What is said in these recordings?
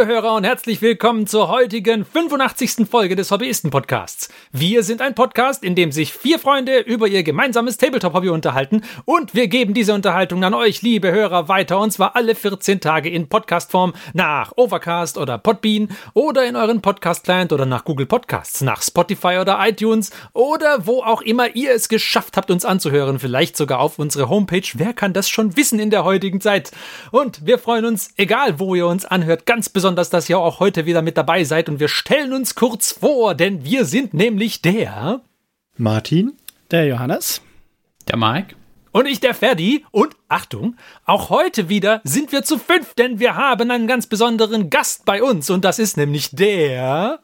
liebe Hörer, und herzlich willkommen zur heutigen 85. Folge des Hobbyisten-Podcasts. Wir sind ein Podcast, in dem sich vier Freunde über ihr gemeinsames Tabletop-Hobby unterhalten und wir geben diese Unterhaltung an euch, liebe Hörer, weiter und zwar alle 14 Tage in Podcastform nach Overcast oder Podbean oder in euren Podcast-Client oder nach Google Podcasts, nach Spotify oder iTunes oder wo auch immer ihr es geschafft habt, uns anzuhören, vielleicht sogar auf unsere Homepage. Wer kann das schon wissen in der heutigen Zeit? Und wir freuen uns, egal wo ihr uns anhört, ganz besonders, dass ihr auch heute wieder mit dabei seid und wir stellen uns kurz vor, denn wir sind nämlich der Martin, der Johannes, der Mike und ich der Ferdi und Achtung, auch heute wieder sind wir zu fünf, denn wir haben einen ganz besonderen Gast bei uns und das ist nämlich der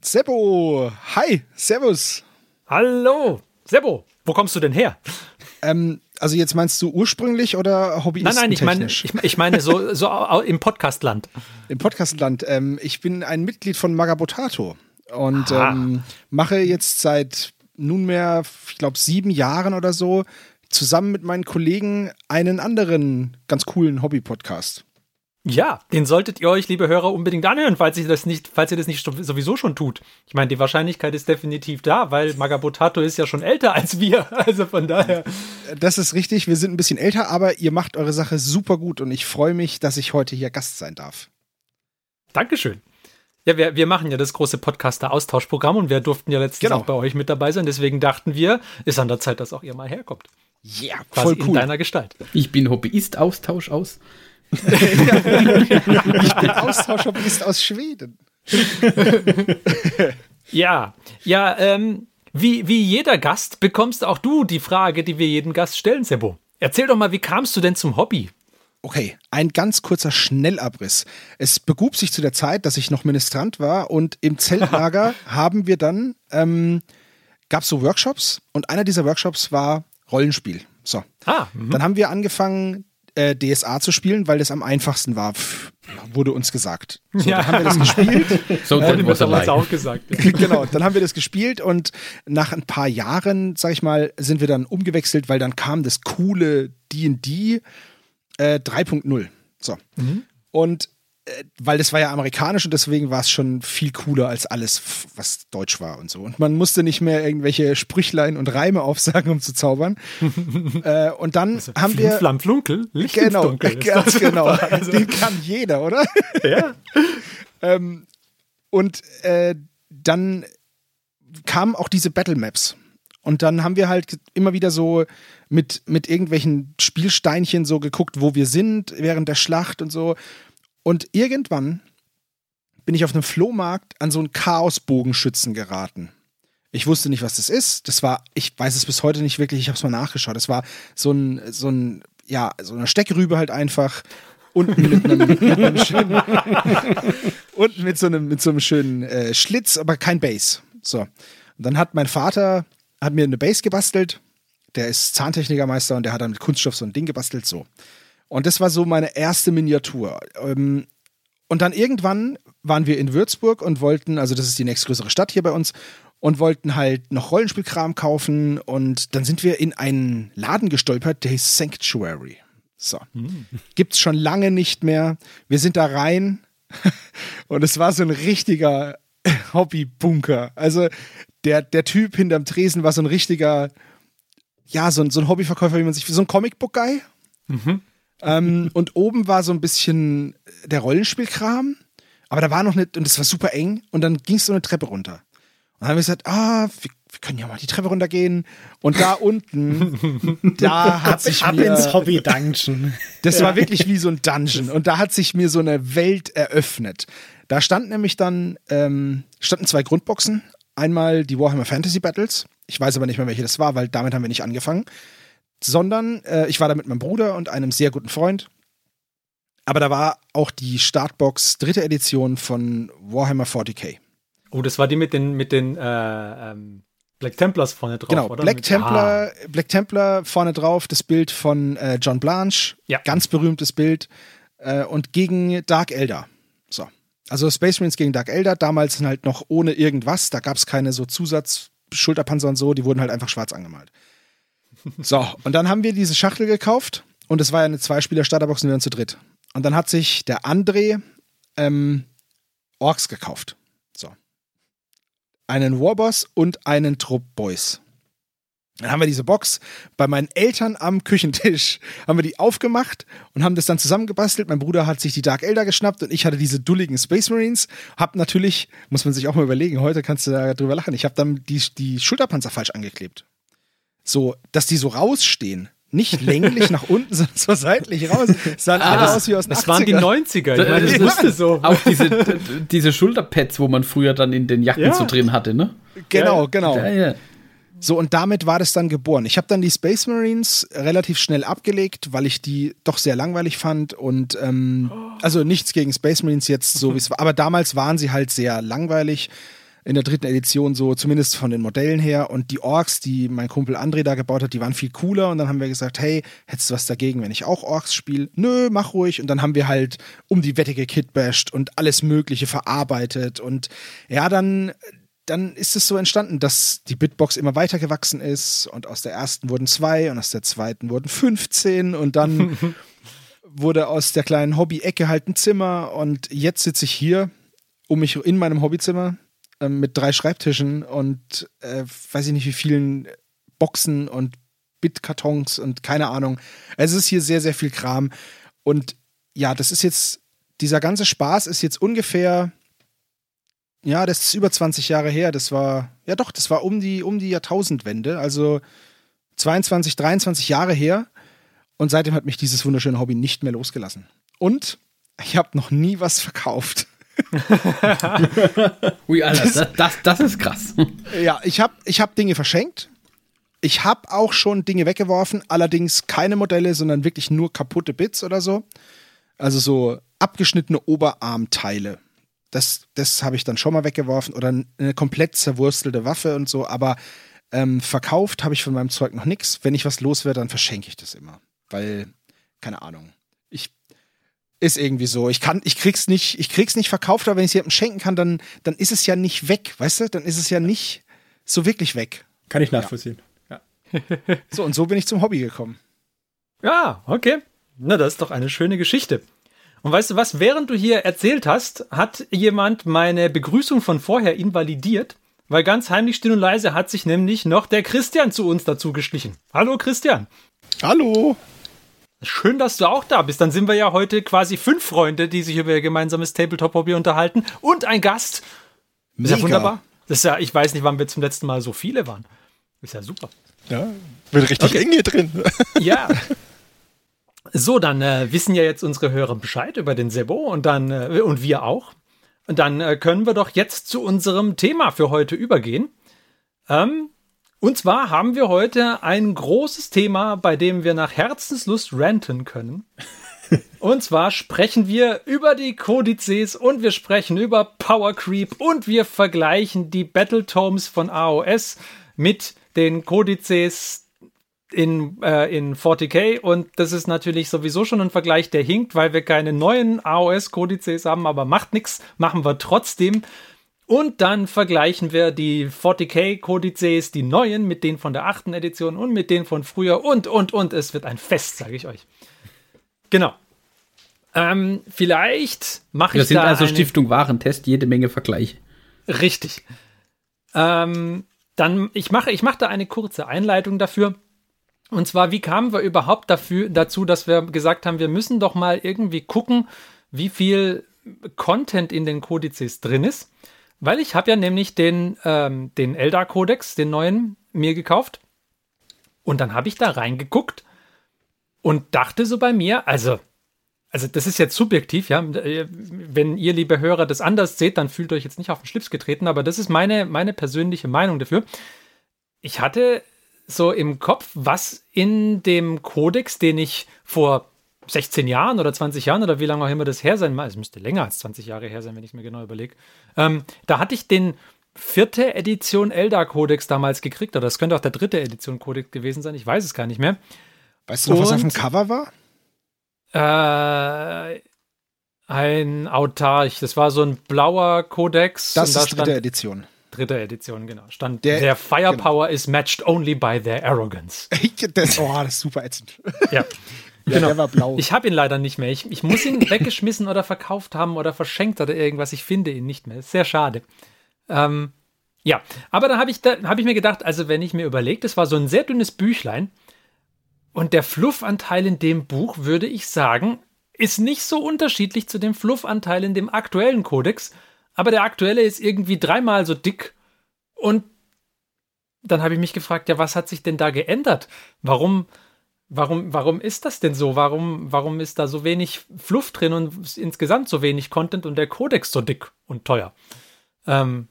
Seppo. Hi, Servus. Hallo, Seppo. Wo kommst du denn her? Ähm, also jetzt meinst du ursprünglich oder Hobbyisten Nein, nein, ich meine, ich, ich, meine so, so im Podcastland. Im Podcastland. Ähm, ich bin ein Mitglied von Magabotato und ähm, mache jetzt seit nunmehr, ich glaube, sieben Jahren oder so zusammen mit meinen Kollegen einen anderen ganz coolen Hobby-Podcast. Ja, den solltet ihr euch, liebe Hörer, unbedingt anhören, falls ihr das nicht, falls ihr das nicht sowieso schon tut. Ich meine, die Wahrscheinlichkeit ist definitiv da, weil Magabotato ist ja schon älter als wir. Also von daher. Das ist richtig, wir sind ein bisschen älter, aber ihr macht eure Sache super gut und ich freue mich, dass ich heute hier Gast sein darf. Dankeschön. Ja, wir, wir machen ja das große Podcaster-Austauschprogramm und wir durften ja letztens genau. auch bei euch mit dabei sein. Deswegen dachten wir, ist an der Zeit, dass auch ihr mal herkommt. Ja, yeah, voll cool. in deiner Gestalt. Ich bin Hobbyist-Austausch aus ich bin Austauschhobbyist aus Schweden. ja, ja, ähm, wie, wie jeder Gast bekommst auch du die Frage, die wir jedem Gast stellen, Sebo. Erzähl doch mal, wie kamst du denn zum Hobby? Okay, ein ganz kurzer Schnellabriss. Es begub sich zu der Zeit, dass ich noch Ministrant war und im Zeltlager haben wir dann, ähm, gab es so Workshops und einer dieser Workshops war Rollenspiel. So. Ah, mhm. dann haben wir angefangen, äh, DSA zu spielen, weil das am einfachsten war, wurde uns gesagt. So, ja. dann haben wir das gespielt. so, dann äh, wurde uns auch gesagt. Ja. genau, dann haben wir das gespielt und nach ein paar Jahren, sag ich mal, sind wir dann umgewechselt, weil dann kam das coole D&D äh, 3.0. So. Mhm. Und weil das war ja amerikanisch und deswegen war es schon viel cooler als alles, was deutsch war und so. Und man musste nicht mehr irgendwelche Sprüchlein und Reime aufsagen, um zu zaubern. äh, und dann also, haben wir. Flamm, Flunkel, Licht genau, ganz genau. Also. Den kann jeder, oder? Ja. ähm, und äh, dann kamen auch diese Battle Maps. Und dann haben wir halt immer wieder so mit, mit irgendwelchen Spielsteinchen so geguckt, wo wir sind während der Schlacht und so. Und irgendwann bin ich auf einem Flohmarkt an so einen Chaosbogenschützen geraten. Ich wusste nicht, was das ist. Das war, ich weiß es bis heute nicht wirklich, ich habe es mal nachgeschaut. Das war so ein, so ein, ja, so eine Steckrübe halt einfach. Unten mit einem, mit einem schönen, unten mit so einem, mit so einem schönen äh, Schlitz, aber kein Base. So. Und dann hat mein Vater, hat mir eine Base gebastelt. Der ist Zahntechnikermeister und der hat dann mit Kunststoff so ein Ding gebastelt, so. Und das war so meine erste Miniatur. Ähm, und dann irgendwann waren wir in Würzburg und wollten, also das ist die nächstgrößere Stadt hier bei uns, und wollten halt noch Rollenspielkram kaufen. Und dann sind wir in einen Laden gestolpert, der hieß Sanctuary. So. Mhm. Gibt's schon lange nicht mehr. Wir sind da rein und es war so ein richtiger Hobbybunker. Also der, der Typ hinterm Tresen war so ein richtiger, ja, so ein, so ein Hobbyverkäufer, wie man sich, so ein Comicbook-Guy. Mhm. Ähm, und oben war so ein bisschen der Rollenspielkram, aber da war noch nicht, und es war super eng, und dann ging es so eine Treppe runter. Und dann haben wir gesagt, ah, wir, wir können ja mal die Treppe runtergehen. Und da unten, da hat sich ab mir, ins Hobby Dungeon. Das war wirklich wie so ein Dungeon. Und da hat sich mir so eine Welt eröffnet. Da stand nämlich dann ähm, standen zwei Grundboxen. Einmal die Warhammer Fantasy Battles. Ich weiß aber nicht mehr, welche das war, weil damit haben wir nicht angefangen sondern äh, ich war da mit meinem Bruder und einem sehr guten Freund. Aber da war auch die Startbox dritte Edition von Warhammer 40k. Oh, das war die mit den, mit den äh, ähm, Black Templars vorne drauf, genau, oder? Black, Templar, ah. Black Templar vorne drauf, das Bild von äh, John Blanche. Ja. Ganz berühmtes Bild. Äh, und gegen Dark Elder. So. Also Space Marines gegen Dark Elder, damals halt noch ohne irgendwas. Da gab es keine so Zusatz-Schulterpanzer und so, die wurden halt einfach schwarz angemalt. So, und dann haben wir diese Schachtel gekauft und es war ja eine Zweispieler-Starterbox und wir waren zu dritt. Und dann hat sich der André ähm, Orks gekauft. So. Einen Warboss und einen Trupp Boys. Dann haben wir diese Box bei meinen Eltern am Küchentisch, haben wir die aufgemacht und haben das dann zusammengebastelt. Mein Bruder hat sich die Dark Elder geschnappt und ich hatte diese dulligen Space Marines. Hab natürlich, muss man sich auch mal überlegen, heute kannst du da drüber lachen, ich habe dann die, die Schulterpanzer falsch angeklebt. So, dass die so rausstehen. Nicht länglich nach unten, sondern so seitlich raus. Sahen Ah, alle das, aus wie aus den das waren die 80ern. 90er. Ich meine, das wusste so. Auch diese, diese Schulterpads, wo man früher dann in den Jacken Ja. so drin hatte, ne? Genau, genau. Ja, ja. So, und damit war das dann geboren. Ich habe dann die Space Marines relativ schnell abgelegt, weil ich die doch sehr langweilig fand. Und ähm, also nichts gegen Space Marines jetzt, so wie es war. Aber damals waren sie halt sehr langweilig. In der dritten Edition, so zumindest von den Modellen her. Und die Orks, die mein Kumpel André da gebaut hat, die waren viel cooler. Und dann haben wir gesagt, hey, hättest du was dagegen, wenn ich auch Orks spiele? Nö, mach ruhig. Und dann haben wir halt um die Wette gekitbasht und alles Mögliche verarbeitet. Und ja, dann dann ist es so entstanden, dass die Bitbox immer weiter gewachsen ist und aus der ersten wurden zwei und aus der zweiten wurden 15 und dann wurde aus der kleinen Hobby-Ecke halt ein Zimmer und jetzt sitze ich hier um mich in meinem Hobbyzimmer ähm, mit drei Schreibtischen und äh, weiß ich nicht wie vielen Boxen und Bitkartons und keine Ahnung. Es ist hier sehr, sehr viel Kram und ja, das ist jetzt, dieser ganze Spaß ist jetzt ungefähr ja, das ist über 20 Jahre her. Das war, ja doch, das war um die, um die Jahrtausendwende, also 22, 23 Jahre her. Und seitdem hat mich dieses wunderschöne Hobby nicht mehr losgelassen. Und ich habe noch nie was verkauft. Ui, Alter, das, das, das ist krass. Ja, ich habe ich hab Dinge verschenkt. Ich habe auch schon Dinge weggeworfen, allerdings keine Modelle, sondern wirklich nur kaputte Bits oder so. Also so abgeschnittene Oberarmteile. Das, das habe ich dann schon mal weggeworfen oder eine komplett zerwurstelte Waffe und so, aber ähm, verkauft habe ich von meinem Zeug noch nichts. Wenn ich was loswerde, dann verschenke ich das immer. Weil, keine Ahnung. Ist irgendwie so. Ich kann, ich krieg's nicht, ich krieg's nicht verkauft, aber wenn ich es jemandem schenken kann, dann, dann ist es ja nicht weg, weißt du? Dann ist es ja nicht so wirklich weg. Kann ich nachvollziehen. Ja. So, und so bin ich zum Hobby gekommen. Ja, okay. Na, das ist doch eine schöne Geschichte. Und weißt du was, während du hier erzählt hast, hat jemand meine Begrüßung von vorher invalidiert, weil ganz heimlich still und leise hat sich nämlich noch der Christian zu uns dazu geschlichen. Hallo Christian. Hallo. Schön, dass du auch da bist. Dann sind wir ja heute quasi fünf Freunde, die sich über ihr gemeinsames Tabletop-Hobby unterhalten und ein Gast. Ist ja Mega. wunderbar. Das ist ja, ich weiß nicht, wann wir zum letzten Mal so viele waren. Ist ja super. Ja, wird richtig eng hier drin. Ja. So, dann äh, wissen ja jetzt unsere Hörer Bescheid über den Sebo und dann äh, und wir auch. Und dann äh, können wir doch jetzt zu unserem Thema für heute übergehen. Ähm, und zwar haben wir heute ein großes Thema, bei dem wir nach Herzenslust ranten können. Und zwar sprechen wir über die Kodizes und wir sprechen über Power Creep und wir vergleichen die Battletomes von AOS mit den Kodizes in, äh, in 40k und das ist natürlich sowieso schon ein Vergleich, der hinkt, weil wir keine neuen AOS-Kodizes haben, aber macht nichts, machen wir trotzdem. Und dann vergleichen wir die 40k-Kodizes, die neuen, mit denen von der achten Edition und mit denen von früher und, und, und. Es wird ein Fest, sage ich euch. Genau. Ähm, vielleicht mache Wir ich sind da also eine- Stiftung Warentest, jede Menge Vergleiche. Richtig. Ähm, dann, ich mache, ich mache da eine kurze Einleitung dafür. Und zwar, wie kamen wir überhaupt dafür, dazu, dass wir gesagt haben, wir müssen doch mal irgendwie gucken, wie viel Content in den Kodizes drin ist. Weil ich habe ja nämlich den, ähm, den Eldar-Kodex, den neuen, mir gekauft. Und dann habe ich da reingeguckt und dachte so bei mir, also, also das ist jetzt subjektiv, ja. Wenn ihr, liebe Hörer, das anders seht, dann fühlt euch jetzt nicht auf den Schlips getreten, aber das ist meine, meine persönliche Meinung dafür. Ich hatte so im Kopf, was in dem Kodex, den ich vor 16 Jahren oder 20 Jahren oder wie lange auch immer das her sein mag, es müsste länger als 20 Jahre her sein, wenn ich es mir genau überlege, ähm, da hatte ich den vierte Edition Eldar Kodex damals gekriegt, oder das könnte auch der dritte Edition Kodex gewesen sein, ich weiß es gar nicht mehr. Weißt du noch, was auf dem Und- Cover war? Äh, ein Autarch. Das war so ein blauer Kodex. Das und da ist dritte Edition. dritte Edition, genau. Stand Der- their firepower is matched only by their arrogance. das, oh, das ist super ätzend. ja. Ja, der war blau. Ich habe ihn leider nicht mehr. Ich, ich muss ihn weggeschmissen oder verkauft haben oder verschenkt oder irgendwas. Ich finde ihn nicht mehr. Ist sehr schade. Ähm, ja, aber dann habe ich, da, hab ich mir gedacht, also wenn ich mir überlege, das war so ein sehr dünnes Büchlein und der Fluffanteil in dem Buch, würde ich sagen, ist nicht so unterschiedlich zu dem Fluffanteil in dem aktuellen Kodex, aber der aktuelle ist irgendwie dreimal so dick und dann habe ich mich gefragt, ja, was hat sich denn da geändert? Warum, warum, warum ist das denn so? Warum, warum ist da so wenig Fluff drin und insgesamt so wenig Content und der Kodex so dick und teuer? Ähm,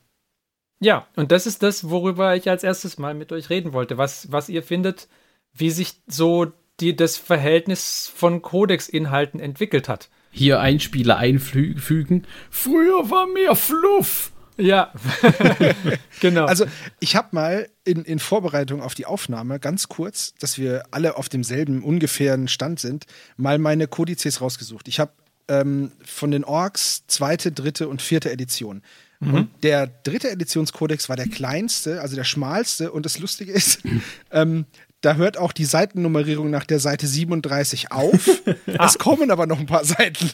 ja, und das ist das, worüber ich als erstes mal mit euch reden wollte. Was, was ihr findet, wie sich so die, das Verhältnis von Codex-Inhalten entwickelt hat. Hier Einspieler einfügen. Früher war mehr Fluff. Ja, genau. Also ich habe mal in, in Vorbereitung auf die Aufnahme ganz kurz, dass wir alle auf demselben ungefähren Stand sind, mal meine Kodizes rausgesucht. Ich habe ähm, von den Orks zweite, dritte und vierte Edition. Mhm. Und der dritte Editionskodex war der kleinste, also der schmalste. Und das Lustige ist, ähm, da hört auch die Seitennummerierung nach der Seite 37 auf. es kommen aber noch ein paar Seiten.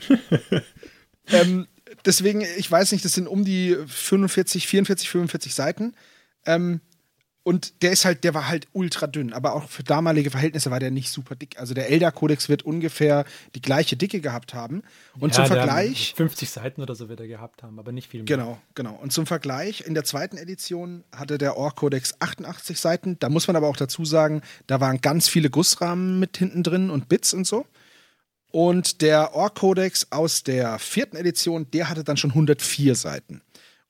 ähm, deswegen, ich weiß nicht, das sind um die 45, 44, 45 Seiten. Ähm, und der ist halt, der war halt ultra dünn, aber auch für damalige Verhältnisse war der nicht super dick. Also der Elder-Kodex wird ungefähr die gleiche Dicke gehabt haben. Und ja, zum Vergleich. 50 Seiten oder so wird er gehabt haben, aber nicht viel mehr. Genau, genau. Und zum Vergleich, in der zweiten Edition hatte der Ork-Kodex 88 Seiten. Da muss man aber auch dazu sagen, da waren ganz viele Gussrahmen mit hinten drin und Bits und so. Und der Ork-Kodex aus der vierten Edition, der hatte dann schon 104 Seiten.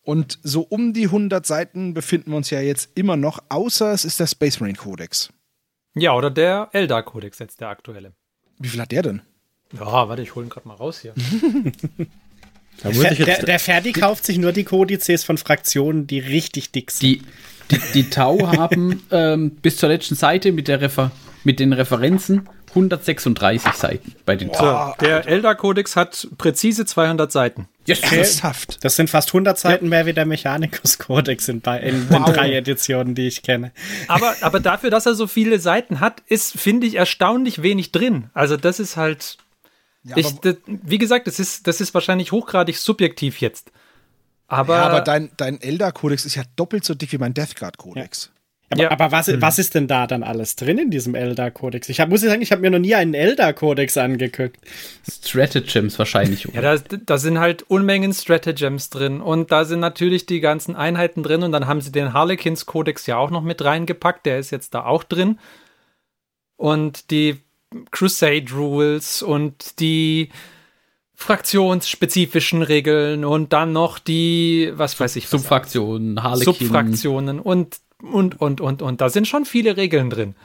Und so um die 100 Seiten befinden wir uns ja jetzt immer noch, außer es ist der Space Marine Codex. Ja, oder der Eldar Codex jetzt, der aktuelle. Wie viel hat der denn? Ja, warte, ich hole ihn gerade mal raus hier. der, der, der Ferdi kauft sich nur die Kodizes von Fraktionen, die richtig dick sind. Die, die, die Tau haben ähm, bis zur letzten Seite mit, der Refer mit den Referenzen 136 Seiten bei den. So, der Eldar Codex hat präzise 200 Seiten. Yes, Ernsthaft. Das sind fast 100 Seiten ja. mehr wie der Mechanicus Codex in, in wow. den drei Editionen, die ich kenne. Aber, aber dafür, dass er so viele Seiten hat, ist, finde ich, erstaunlich wenig drin. Also, das ist halt. Ja, ich, das, wie gesagt, das ist, das ist wahrscheinlich hochgradig subjektiv jetzt. Aber, ja, aber dein, dein Elder-Kodex ist ja doppelt so dick wie mein Death Guard-Kodex. Ja. Aber, ja. aber was, hm. was ist denn da dann alles drin in diesem Elder-Kodex? Ich hab, muss sagen, ich habe mir noch nie einen Elder-Kodex angeguckt. Stratagems wahrscheinlich. ja, da, da, sind halt Unmengen Stratagems drin. Und da sind natürlich die ganzen Einheiten drin. Und dann haben sie den Harlequins-Kodex ja auch noch mit reingepackt. Der ist jetzt da auch drin. Und die Crusade Rules und die fraktionsspezifischen Regeln und dann noch die, was weiß ich, Subfraktionen, Harlequin. Subfraktionen und und, und, und, und. Da sind schon viele Regeln drin.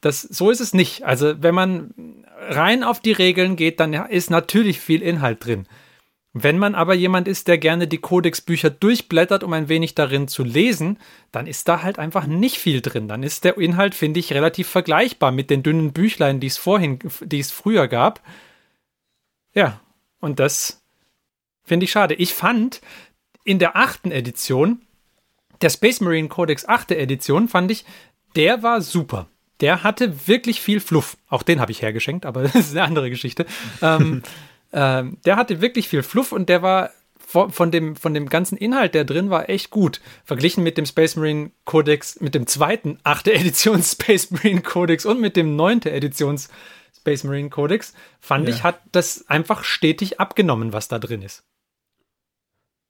Das, so ist es nicht. Also, wenn man rein auf die Regeln geht, dann ist natürlich viel Inhalt drin. Wenn man aber jemand ist, der gerne die Kodexbücher durchblättert, um ein wenig darin zu lesen, dann ist da halt einfach nicht viel drin. Dann ist der Inhalt, finde ich, relativ vergleichbar mit den dünnen Büchlein, die es vorhin, die es früher gab. Ja, und das finde ich schade. Ich fand in der achten Edition der Space Marine Codex 8. Edition fand ich, der war super. Der hatte wirklich viel Fluff. Auch den habe ich hergeschenkt, aber das ist eine andere Geschichte. ähm, ähm, der hatte wirklich viel Fluff und der war von dem, von dem ganzen Inhalt, der drin war, echt gut. Verglichen mit dem Space Marine Codex, mit dem zweiten 8. Edition Space Marine Codex und mit dem 9. Editions Space Marine Codex, fand ja. ich, hat das einfach stetig abgenommen, was da drin ist.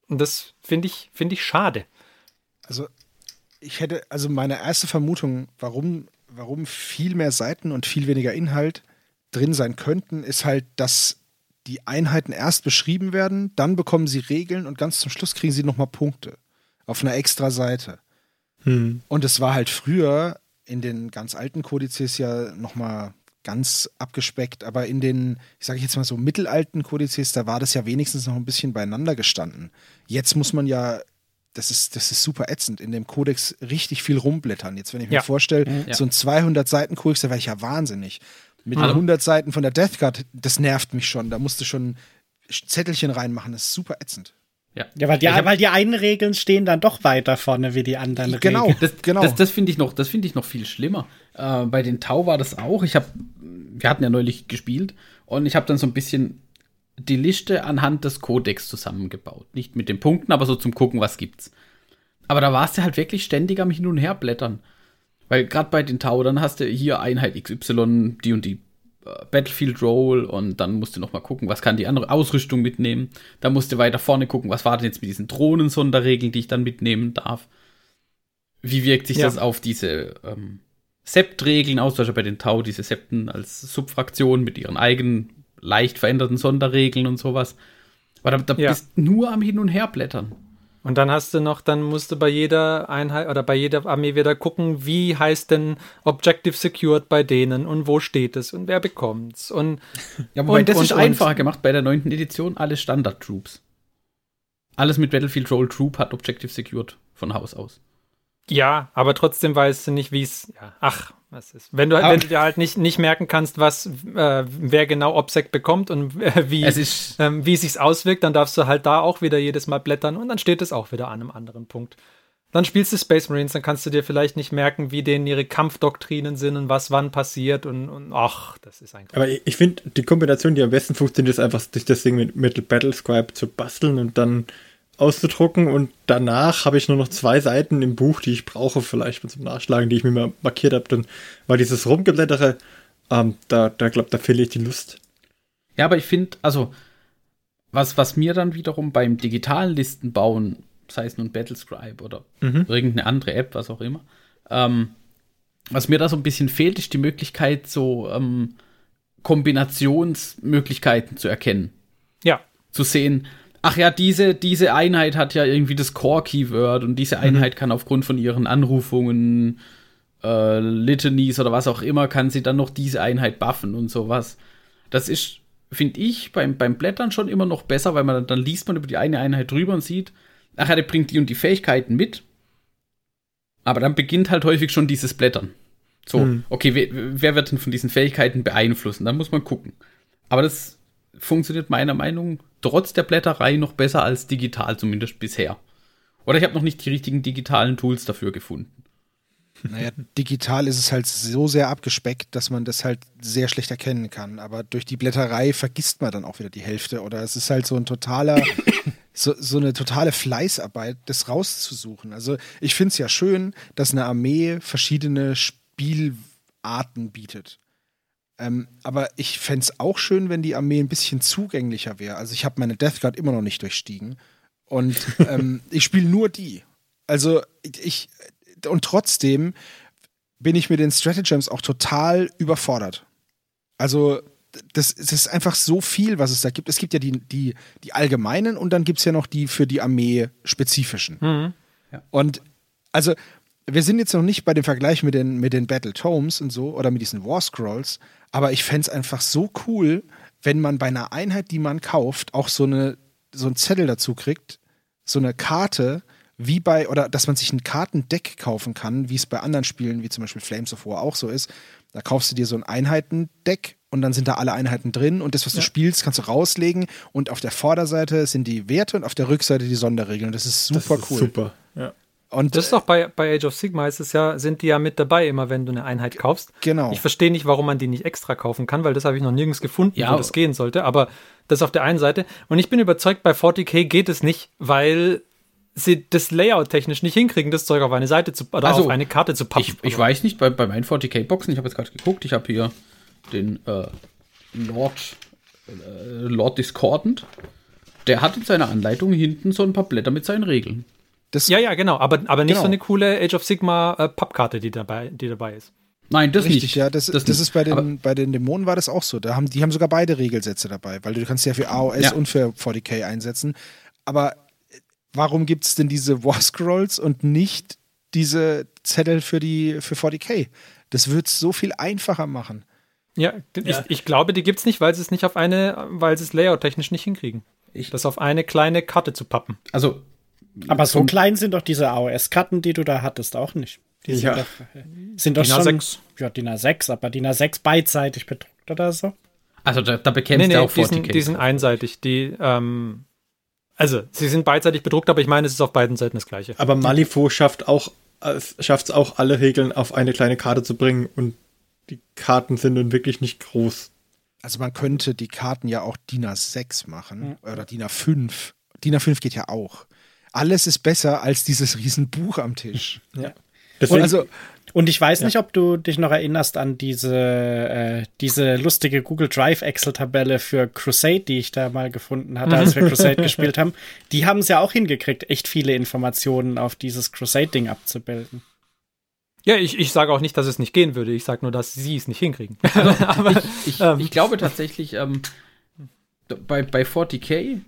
Und das finde ich, finde ich schade. Also ich hätte, also meine erste Vermutung, warum, warum viel mehr Seiten und viel weniger Inhalt drin sein könnten, ist halt, dass die Einheiten erst beschrieben werden, dann bekommen sie Regeln und ganz zum Schluss kriegen sie nochmal Punkte auf einer extra Seite. Hm. Und es war halt früher in den ganz alten Kodizes ja nochmal ganz abgespeckt, aber in den, ich sage jetzt mal so mittelalten Kodizes, da war das ja wenigstens noch ein bisschen beieinander gestanden. Jetzt muss man ja das ist, das ist super ätzend, in dem Kodex richtig viel rumblättern. Jetzt, wenn ich mir ja. vorstelle, mhm. ja. so ein 200-Seiten-Kodex, da wäre ich ja wahnsinnig. Mit den 100 Seiten von der Death Guard, das nervt mich schon. Da musst du schon Zettelchen reinmachen, das ist super ätzend. Ja, ja weil, die, hab, weil die einen Regeln stehen dann doch weiter vorne wie die anderen genau, Regeln. Das, genau. Das, das finde ich, noch, find ich noch viel schlimmer. Äh, bei den Tau war das auch. Ich habe, wir hatten ja neulich gespielt und ich habe dann so ein bisschen die Liste anhand des Codex zusammengebaut. Nicht mit den Punkten, aber so zum Gucken, was gibt's. Aber da warst du halt wirklich ständig am Hin und Her blättern. Weil gerade bei den Tau, dann hast du hier Einheit XY, die und die äh, Battlefield Roll und dann musst du noch mal gucken, was kann die andere Ausrüstung mitnehmen. Dann musst du weiter vorne gucken, was war denn jetzt mit diesen Drohnen-Sonderregeln, die ich dann mitnehmen darf. Wie wirkt sich Ja. das auf diese ähm, Sept-Regeln aus? Zum Beispiel bei den Tau, diese Septen als Subfraktion mit ihren eigenen leicht veränderten Sonderregeln und sowas. Aber da, da Ja. bist du nur am Hin und Her blättern. Und dann hast du noch, dann musst du bei jeder Einheit oder bei jeder Armee wieder gucken, wie heißt denn Objective Secured bei denen und wo steht es und wer bekommt's und Ja, wobei Und- das und- ist und- einfacher gemacht bei der neunten Edition, alle Standard-Troops. Alles mit Battlefield Roll Troop hat Objective Secured von Haus aus. ja, aber trotzdem weißt du nicht, wie es, ja, ach, ist. Wenn du, Aber- wenn du dir halt nicht, nicht merken kannst, was, äh, wer genau OPSEC bekommt und äh, wie, Es ist, ähm, wie es sich auswirkt, dann darfst du halt da auch wieder jedes Mal blättern und dann steht es auch wieder an einem anderen Punkt. Dann spielst du Space Marines, dann kannst du dir vielleicht nicht merken, wie denen ihre Kampfdoktrinen sind und was wann passiert und, und ach, das ist eigentlich. Aber ich, ich finde, die Kombination, die am besten funktioniert, ist einfach, sich das Ding mit, mit Battle Scribe zu basteln und dann auszudrucken. Und danach habe ich nur noch zwei Seiten im Buch, die ich brauche, vielleicht zum Nachschlagen, die ich mir mal markiert habe. Dann war dieses Rumgeblättere, ähm, da, da glaube da verliere ich die Lust. ja, aber ich finde, also, was, was mir dann wiederum beim digitalen Listenbauen, sei es nun Battlescribe oder irgendeine andere App, was auch immer, ähm, was mir da so ein bisschen fehlt, ist die Möglichkeit, so ähm, Kombinationsmöglichkeiten zu erkennen. Ja, zu sehen, ach ja, diese, diese Einheit hat ja irgendwie das Core-Keyword und diese Einheit kann aufgrund von ihren Anrufungen, äh, Litanies oder was auch immer, kann sie dann noch diese Einheit buffen und sowas. Das ist, finde ich, beim, beim Blättern schon immer noch besser, weil man dann, dann liest man über die eine Einheit drüber und sieht, ach ja, der bringt die und die Fähigkeiten mit. Aber dann beginnt halt häufig schon dieses Blättern. So, Hm. okay, wer, wer wird denn von diesen Fähigkeiten beeinflussen? Dann muss man gucken. Aber das funktioniert meiner Meinung trotz der Blätterei noch besser als digital, zumindest bisher. Oder ich habe noch nicht die richtigen digitalen Tools dafür gefunden. Naja, digital ist es halt so sehr abgespeckt, dass man das halt sehr schlecht erkennen kann. Aber durch die Blätterei vergisst man dann auch wieder die Hälfte. Oder es ist halt so ein totaler, so, so eine totale Fleißarbeit, das rauszusuchen. Also ich finde es ja schön, dass eine Armee verschiedene Spielarten bietet. Ähm, aber ich fände es auch schön, wenn die Armee ein bisschen zugänglicher wäre. Also ich habe meine Death Guard immer noch nicht durchstiegen. Und ähm, ich spiele nur die. Also ich, und trotzdem bin ich mit den Stratagems auch total überfordert. Also das, das ist einfach so viel, was es da gibt. Es gibt ja die, die, die allgemeinen und dann gibt es ja noch die für die Armee spezifischen. Mhm. Und also, wir sind jetzt noch nicht bei dem Vergleich mit den, mit den Battle Tomes und so oder mit diesen War Scrolls, aber ich fände es einfach so cool, wenn man bei einer Einheit, die man kauft, auch so, eine, so einen Zettel dazu kriegt, so eine Karte, wie bei, oder dass man sich ein Kartendeck kaufen kann, wie es bei anderen Spielen, wie zum Beispiel Flames of War auch so ist. Da kaufst du dir so ein Einheitendeck und dann sind da alle Einheiten drin und das, was du spielst, kannst du rauslegen und auf der Vorderseite sind die Werte und auf der Rückseite die Sonderregeln. Und das ist super das ist cool. Super. Ja. Und Das ist doch bei, bei Age of Sigma ist es ja, sind die ja mit dabei, immer wenn du eine Einheit kaufst. Genau. Ich verstehe nicht, warum man die nicht extra kaufen kann, weil das habe ich noch nirgends gefunden, Ja. wo das gehen sollte. Aber das auf der einen Seite. Und ich bin überzeugt, bei 40k geht es nicht, weil sie das Layout technisch nicht hinkriegen, das Zeug auf eine Seite zu oder Also, auf eine Karte zu pappen. Ich, ich weiß nicht, bei, bei meinen 40k-Boxen, ich habe jetzt gerade geguckt, ich habe hier den äh, Lord, äh, Lord Discordant. Der hat in seiner Anleitung hinten so ein paar Blätter mit seinen Regeln. Das, ja, ja, genau. Aber, aber nicht Genau. so eine coole Age of Sigma äh, Pappkarte, die dabei, die dabei ist. Nein, das richtig, nicht. ja. Das, das, nicht. ist bei Aber- den, bei den Dämonen war das auch so. Da haben, die haben sogar beide Regelsätze dabei, weil du kannst ja für AOS Ja. und für 40k einsetzen. Aber äh, warum gibt es denn diese War Scrolls und nicht diese Zettel für die für 40k? Das wird es so viel einfacher machen. Ja, Ich, ich glaube, die gibt es nicht, weil sie es nicht auf eine, weil sie es layout-technisch nicht hinkriegen. Ich- das auf eine kleine Karte zu pappen. Also, Aber so klein sind doch diese AOS-Karten, die du da hattest, auch nicht. Die sind Ja. doch, sind doch DIN schon, A6. ja, DIN A6, aber DIN A6 beidseitig bedruckt oder so. also da, da bekämpfst Nee, nee, du auch die sind, 40k. die sind einseitig. Die, ähm, also, sie sind beidseitig bedruckt, aber ich meine, es ist auf beiden Seiten das gleiche. Aber Malifaux schafft auch es schafft es auch, alle Regeln auf eine kleine Karte zu bringen und die Karten sind nun wirklich nicht groß. Also man könnte die Karten ja auch DIN A6 machen oder DIN A5. DIN A5 geht ja auch. Alles ist besser als dieses Riesenbuch am Tisch. Ja. Deswegen, Und, also, und ich weiß nicht, ob du dich noch erinnerst an diese, äh, diese lustige Google Drive Excel-Tabelle für Crusade, die ich da mal gefunden hatte, als wir Crusade gespielt haben. Die haben es ja auch hingekriegt, echt viele Informationen auf dieses Crusade-Ding abzubilden. Ja, ich, ich sage auch nicht, dass es nicht gehen würde. Ich sage nur, dass sie es nicht hinkriegen. Aber, Ich, ähm, ich glaube tatsächlich, ähm, bei, bei 40k,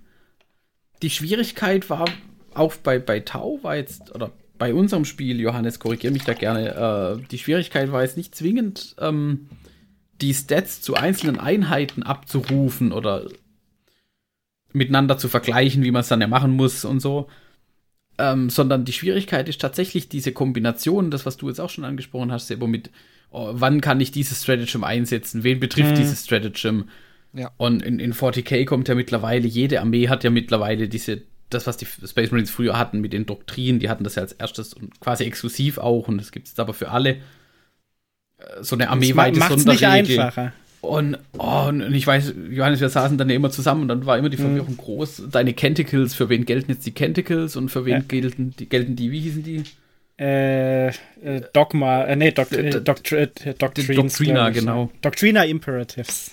die Schwierigkeit war auch bei, bei Tau, war jetzt, oder bei unserem Spiel, Johannes, korrigiere mich da gerne, äh, die Schwierigkeit war jetzt nicht zwingend, ähm, die Stats zu einzelnen Einheiten abzurufen oder miteinander zu vergleichen, wie man es dann ja machen muss und so. Ähm, sondern die Schwierigkeit ist tatsächlich diese Kombination, das, was du jetzt auch schon angesprochen hast, Sebo, mit oh, wann kann ich dieses Stratagem einsetzen, wen betrifft Mhm. dieses Stratagem. Ja. Und in, in 40k kommt ja mittlerweile, jede Armee hat ja mittlerweile diese, das, was die Space Marines früher hatten mit den Doktrinen, die hatten das ja als erstes und quasi exklusiv auch und das gibt es aber für alle. Äh, So eine armeeweite Macht's nicht Sonderregel. einfacher. Und, oh, und ich weiß, Johannes, wir saßen dann ja immer zusammen und dann war immer die Verwirrung groß. Deine Canticles, für wen gelten jetzt die Canticles und für wen Ja. gelten, die, gelten die, wie hießen die? Äh, äh, Dogma, äh, nee, Doc, D- äh, äh, Doctrina, genau. Doctrina Imperatives.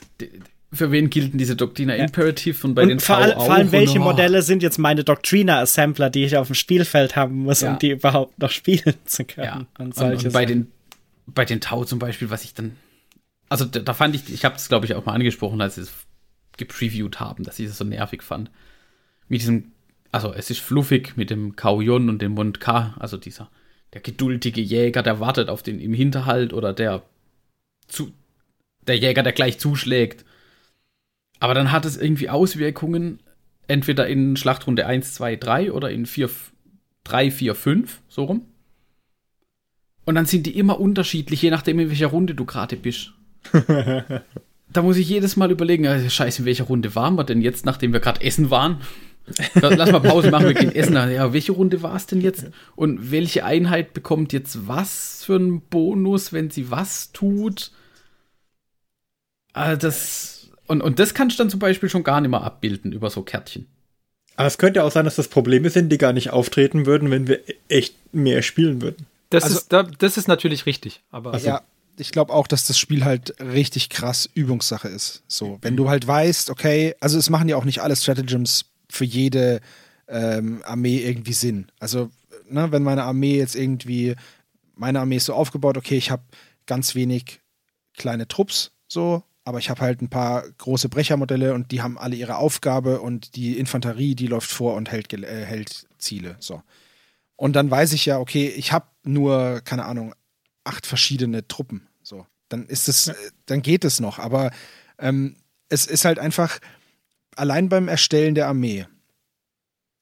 Für wen gelten diese Doctrina Ja. Imperative und bei den und vor, V all, vor allem, welche oh, Modelle sind jetzt meine Doctrina-Assembler, die ich auf dem Spielfeld haben muss, Ja. um die überhaupt noch spielen zu können? Ja, Und und, und bei, den, bei den Tau zum Beispiel, was ich dann. Also da, da fand ich, ich habe es glaube ich auch mal angesprochen, als sie es gepreviewt haben, dass ich es so nervig fand. Mit diesem, also es ist fluffig mit dem Kauyon und dem Mund K, also dieser, der geduldige Jäger, der wartet auf den im Hinterhalt oder der zu, der Jäger, der gleich zuschlägt. Aber dann hat es irgendwie Auswirkungen, entweder in Schlachtrunde 1, 2, 3 oder in 4, 3, 4, 5, so rum. Und dann sind die immer unterschiedlich, je nachdem, in welcher Runde du gerade bist. da muss ich jedes Mal überlegen, also, scheiße, in welcher Runde waren wir denn jetzt, nachdem wir gerade essen waren? Lass mal Pause machen, wir gehen essen. Ja, welche Runde war es denn jetzt? Und welche Einheit bekommt jetzt was für einen Bonus, wenn sie was tut? Also das, und, und das kannst du dann zum Beispiel schon gar nicht mehr abbilden über so Kärtchen. aber es könnte auch sein, dass das Probleme sind, die gar nicht auftreten würden, wenn wir echt mehr spielen würden. das, Also- ist, da, das ist natürlich richtig. Aber Also- Ja, ich glaube auch, dass das Spiel halt richtig krass Übungssache ist. So, wenn du halt weißt, okay, also es machen ja auch nicht alle Stratagems für jede ähm, Armee irgendwie Sinn. Also, ne, wenn meine Armee jetzt irgendwie, meine Armee ist so aufgebaut, okay, ich habe ganz wenig kleine Trupps, so, aber ich habe halt ein paar große Brechermodelle und die haben alle ihre Aufgabe und die Infanterie, die läuft vor und hält, äh, hält Ziele, so. Und dann weiß ich ja, okay, ich habe nur, keine Ahnung, acht verschiedene Truppen. So, dann ist es, äh, dann geht es noch. Aber ähm, es ist halt einfach, allein beim Erstellen der Armee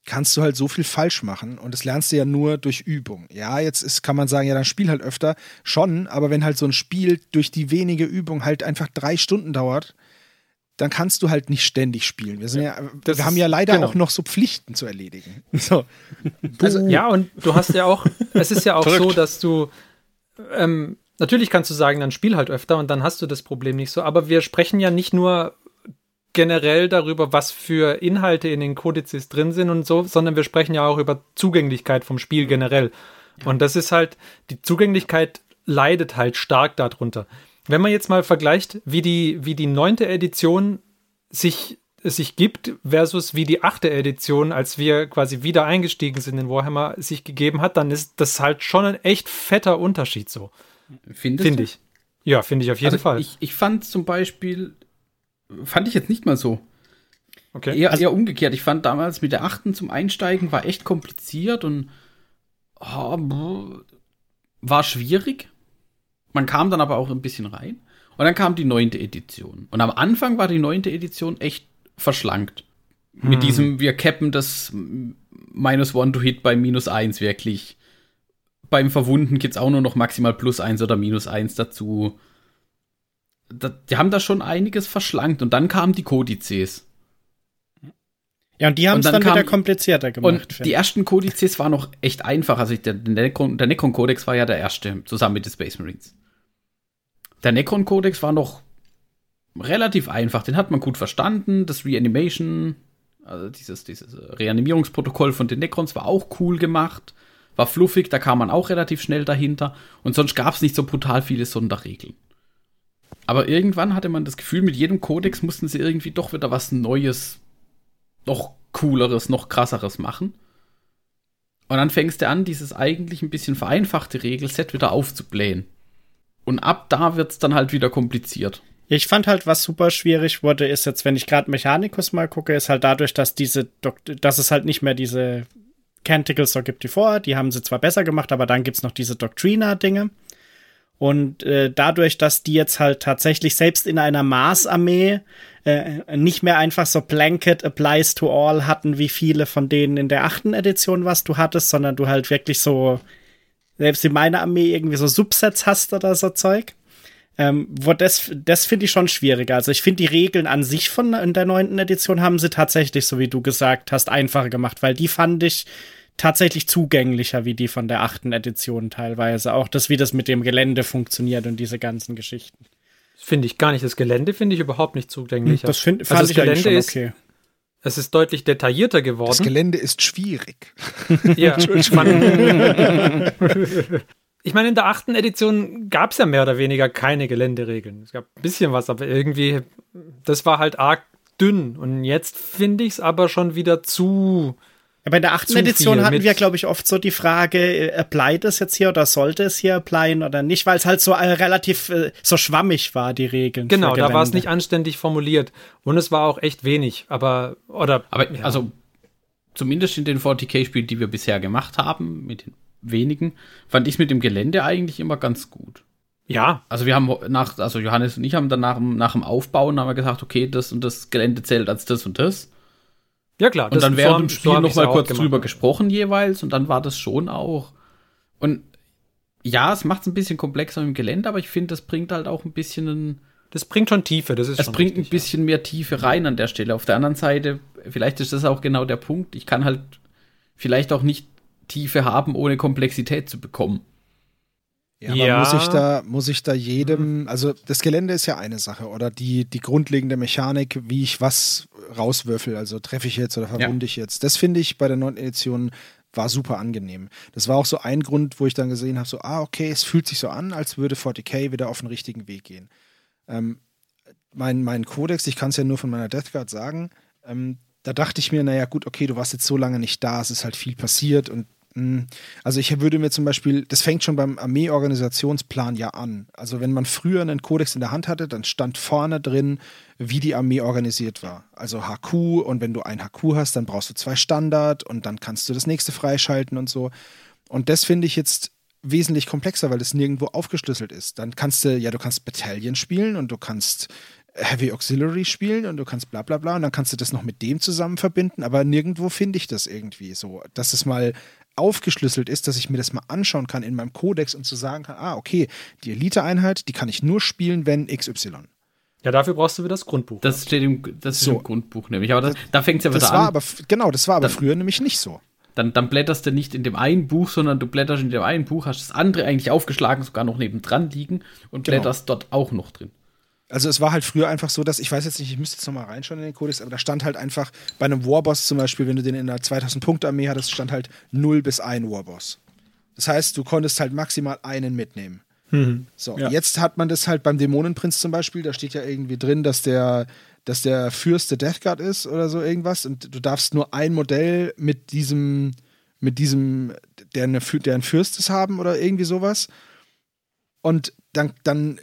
kannst du halt so viel falsch machen und das lernst du ja nur durch Übung. Ja, jetzt ist, kann man sagen, ja, dann spiel halt öfter schon, aber wenn halt so ein Spiel durch die wenige Übung halt einfach drei Stunden dauert, dann kannst du halt nicht ständig spielen. Wir sind ja, Das wir haben ja leider genau. auch noch so Pflichten zu erledigen. So. Also, ja, und du hast ja auch, es ist ja auch so, dass du, ähm, natürlich kannst du sagen, dann spiel halt öfter und dann hast du das Problem nicht so, aber wir sprechen ja nicht nur generell darüber, was für Inhalte in den Kodizes drin sind und so, sondern wir sprechen ja auch über Zugänglichkeit vom Spiel generell. Und das ist halt, die Zugänglichkeit leidet halt stark darunter. Wenn man jetzt mal vergleicht, wie die, wie die neunte Edition sich, sich gibt versus wie die achte Edition, als wir quasi wieder eingestiegen sind in Warhammer, sich gegeben hat, dann ist das halt schon ein echt fetter Unterschied so, finde ich. Ja, finde ich auf jeden Also Fall. Ich, ich fand zum Beispiel, fand ich jetzt nicht mal so. okay. Eher, eher umgekehrt. Ich fand damals mit der achten zum Einsteigen war echt kompliziert und oh, war schwierig. Man kam dann aber auch ein bisschen rein. Und dann kam die neunte Edition. Und am Anfang war die neunte Edition echt verschlankt. Mit diesem, wir cappen das minus one to hit bei minus eins wirklich. Beim Verwunden gibt's auch nur noch maximal plus eins oder minus eins dazu. Da, die haben da schon einiges verschlankt. Und dann kamen die Kodizes. Ja, und die haben es dann, dann wieder komplizierter gemacht. Und die ersten Kodizes waren noch echt einfach. Also der, der Necron-Kodex war ja der erste, zusammen mit den Space Marines. Der Necron-Kodex war noch relativ einfach. Den hat man gut verstanden. Das Reanimation, also dieses, dieses Reanimierungsprotokoll von den Necrons war auch cool gemacht. War fluffig, da kam man auch relativ schnell dahinter. Und sonst gab es nicht so brutal viele Sonderregeln. Aber irgendwann hatte man das Gefühl, mit jedem Kodex mussten sie irgendwie doch wieder was Neues, noch cooleres, noch krasseres machen. Und dann fängst du an, dieses eigentlich ein bisschen vereinfachte Regelset wieder aufzublähen. Und ab da wird es dann halt wieder kompliziert. Ich fand halt, was super schwierig wurde, ist jetzt, wenn ich gerade Mechanicus mal gucke, ist halt dadurch, dass diese, dass es halt nicht mehr diese Canticles so gibt wie vorher. Die haben sie zwar besser gemacht, aber dann gibt es noch diese Doctrina-Dinge. Und äh, dadurch, dass die jetzt halt tatsächlich selbst in einer Mars-Armee äh, nicht mehr einfach so Blanket applies to all hatten, wie viele von denen in der achten Edition, was du hattest, sondern du halt wirklich so, selbst in meiner Armee irgendwie so Subsets hast oder so Zeug. Ähm, wo das, das finde ich schon schwieriger. Also ich finde die Regeln an sich von in der neunten Edition haben sie tatsächlich, so wie du gesagt hast, einfacher gemacht, weil die fand ich tatsächlich zugänglicher wie die von der achten Edition teilweise. Auch das, wie das mit dem Gelände funktioniert und diese ganzen Geschichten. Finde ich gar nicht. Das Gelände finde ich überhaupt nicht zugänglicher. Das find, also also ich Gelände schon okay. Ist, es ist deutlich detaillierter geworden. Das Gelände ist schwierig. Ja, man, ich meine, in der achten Edition gab es ja mehr oder weniger keine Geländeregeln. Es gab ein bisschen was, aber irgendwie, das war halt arg dünn. Und jetzt finde ich es aber schon wieder zu. Ja, bei der achten Edition hatten wir, glaube ich, oft so die Frage, äh, applied es jetzt hier oder sollte es hier applyen oder nicht, weil es halt so äh, relativ äh, so schwammig war, die Regeln. Genau, da war es nicht anständig formuliert. Und es war auch echt wenig. Aber, oder. Aber, ja. also, zumindest in den 40k-Spielen, die wir bisher gemacht haben, mit den wenigen, fand ich es mit dem Gelände eigentlich immer ganz gut. Ja. Also wir haben nach, also Johannes und ich haben dann nach, nach dem Aufbauen haben wir gesagt, okay, das und das Gelände zählt als das und das. Ja klar. Und dann während dem Spiel so noch mal kurz gemacht. drüber gesprochen jeweils und dann war das schon auch. Und ja, es macht es ein bisschen komplexer im Gelände, aber ich finde, das bringt halt auch ein bisschen ein, Das bringt schon Tiefe, das ist Es bringt richtig, ein bisschen ja. mehr Tiefe rein an der Stelle. Auf der anderen Seite, vielleicht ist das auch genau der Punkt. Ich kann halt vielleicht auch nicht Tiefe haben, ohne Komplexität zu bekommen. Ja, aber ja. muss ich da, muss ich da jedem, also das Gelände ist ja eine Sache oder die, die grundlegende Mechanik, wie ich was rauswürfel, also treffe ich jetzt oder verwunde ja. ich jetzt. Das finde ich bei der neunten Edition war super angenehm. Das war auch so ein Grund, wo ich dann gesehen habe, so, ah, okay, es fühlt sich so an, als würde 40k wieder auf den richtigen Weg gehen. Ähm, mein, mein Kodex, ich kann es ja nur von meiner Death Guard sagen, ähm, da dachte ich mir, naja, gut, okay, du warst jetzt so lange nicht da, es ist halt viel passiert und. Also ich würde mir zum Beispiel, das fängt schon beim Armeeorganisationsplan ja an. Also wenn man früher einen Kodex in der Hand hatte, dann stand vorne drin, wie die Armee organisiert war. Also HQ und wenn du ein HQ hast, dann brauchst du zwei Standard und dann kannst du das nächste freischalten und so. Und das finde ich jetzt wesentlich komplexer, weil das nirgendwo aufgeschlüsselt ist. Dann kannst du, ja, du kannst Battalion spielen und du kannst Heavy Auxiliary spielen und du kannst bla bla bla und dann kannst du das noch mit dem zusammen verbinden, aber nirgendwo finde ich das irgendwie so, dass es mal aufgeschlüsselt ist, dass ich mir das mal anschauen kann in meinem Kodex und zu sagen kann, ah, okay, die Elite-Einheit, die kann ich nur spielen, wenn XY. Ja, dafür brauchst du wieder das Grundbuch. Das steht im, das so. im Grundbuch nämlich. Aber das, da fängt es ja wieder das war an. Aber, genau, das war aber das, früher nämlich nicht so. Dann, dann blätterst du nicht in dem einen Buch, sondern du blätterst in dem einen Buch, hast das andere eigentlich aufgeschlagen, sogar noch nebendran liegen und genau. blätterst dort auch noch drin. Also es war halt früher einfach so, dass, ich weiß jetzt nicht, ich müsste jetzt nochmal reinschauen in den Kodex, aber da stand halt einfach bei einem Warboss zum Beispiel, wenn du den in einer 2000-Punkte-Armee hattest, stand halt 0 bis 1 Warboss. Das heißt, du konntest halt maximal einen mitnehmen. Mhm. So, ja. jetzt hat man das halt beim Dämonenprinz zum Beispiel, da steht ja irgendwie drin, dass der, dass der Fürst der Death Guard ist oder so irgendwas und du darfst nur ein Modell mit diesem, mit diesem, der, eine, der ein Fürst ist haben oder irgendwie sowas. Und dann, dann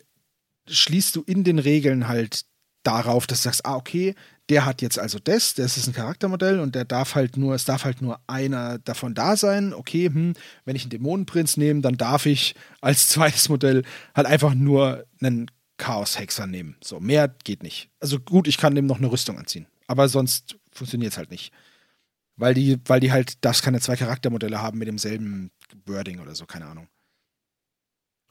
schließt du in den Regeln halt darauf, dass du sagst, ah, okay, der hat jetzt also das, das ist ein Charaktermodell und der darf halt nur, es darf halt nur einer davon da sein. Okay, hm, wenn ich einen Dämonenprinz nehme, dann darf ich als zweites Modell halt einfach nur einen Chaos-Hexer nehmen. So, mehr geht nicht. Also gut, ich kann dem noch eine Rüstung anziehen. Aber sonst funktioniert es halt nicht. Weil die, weil die halt, das keine zwei Charaktermodelle haben mit demselben Wording oder so, keine Ahnung.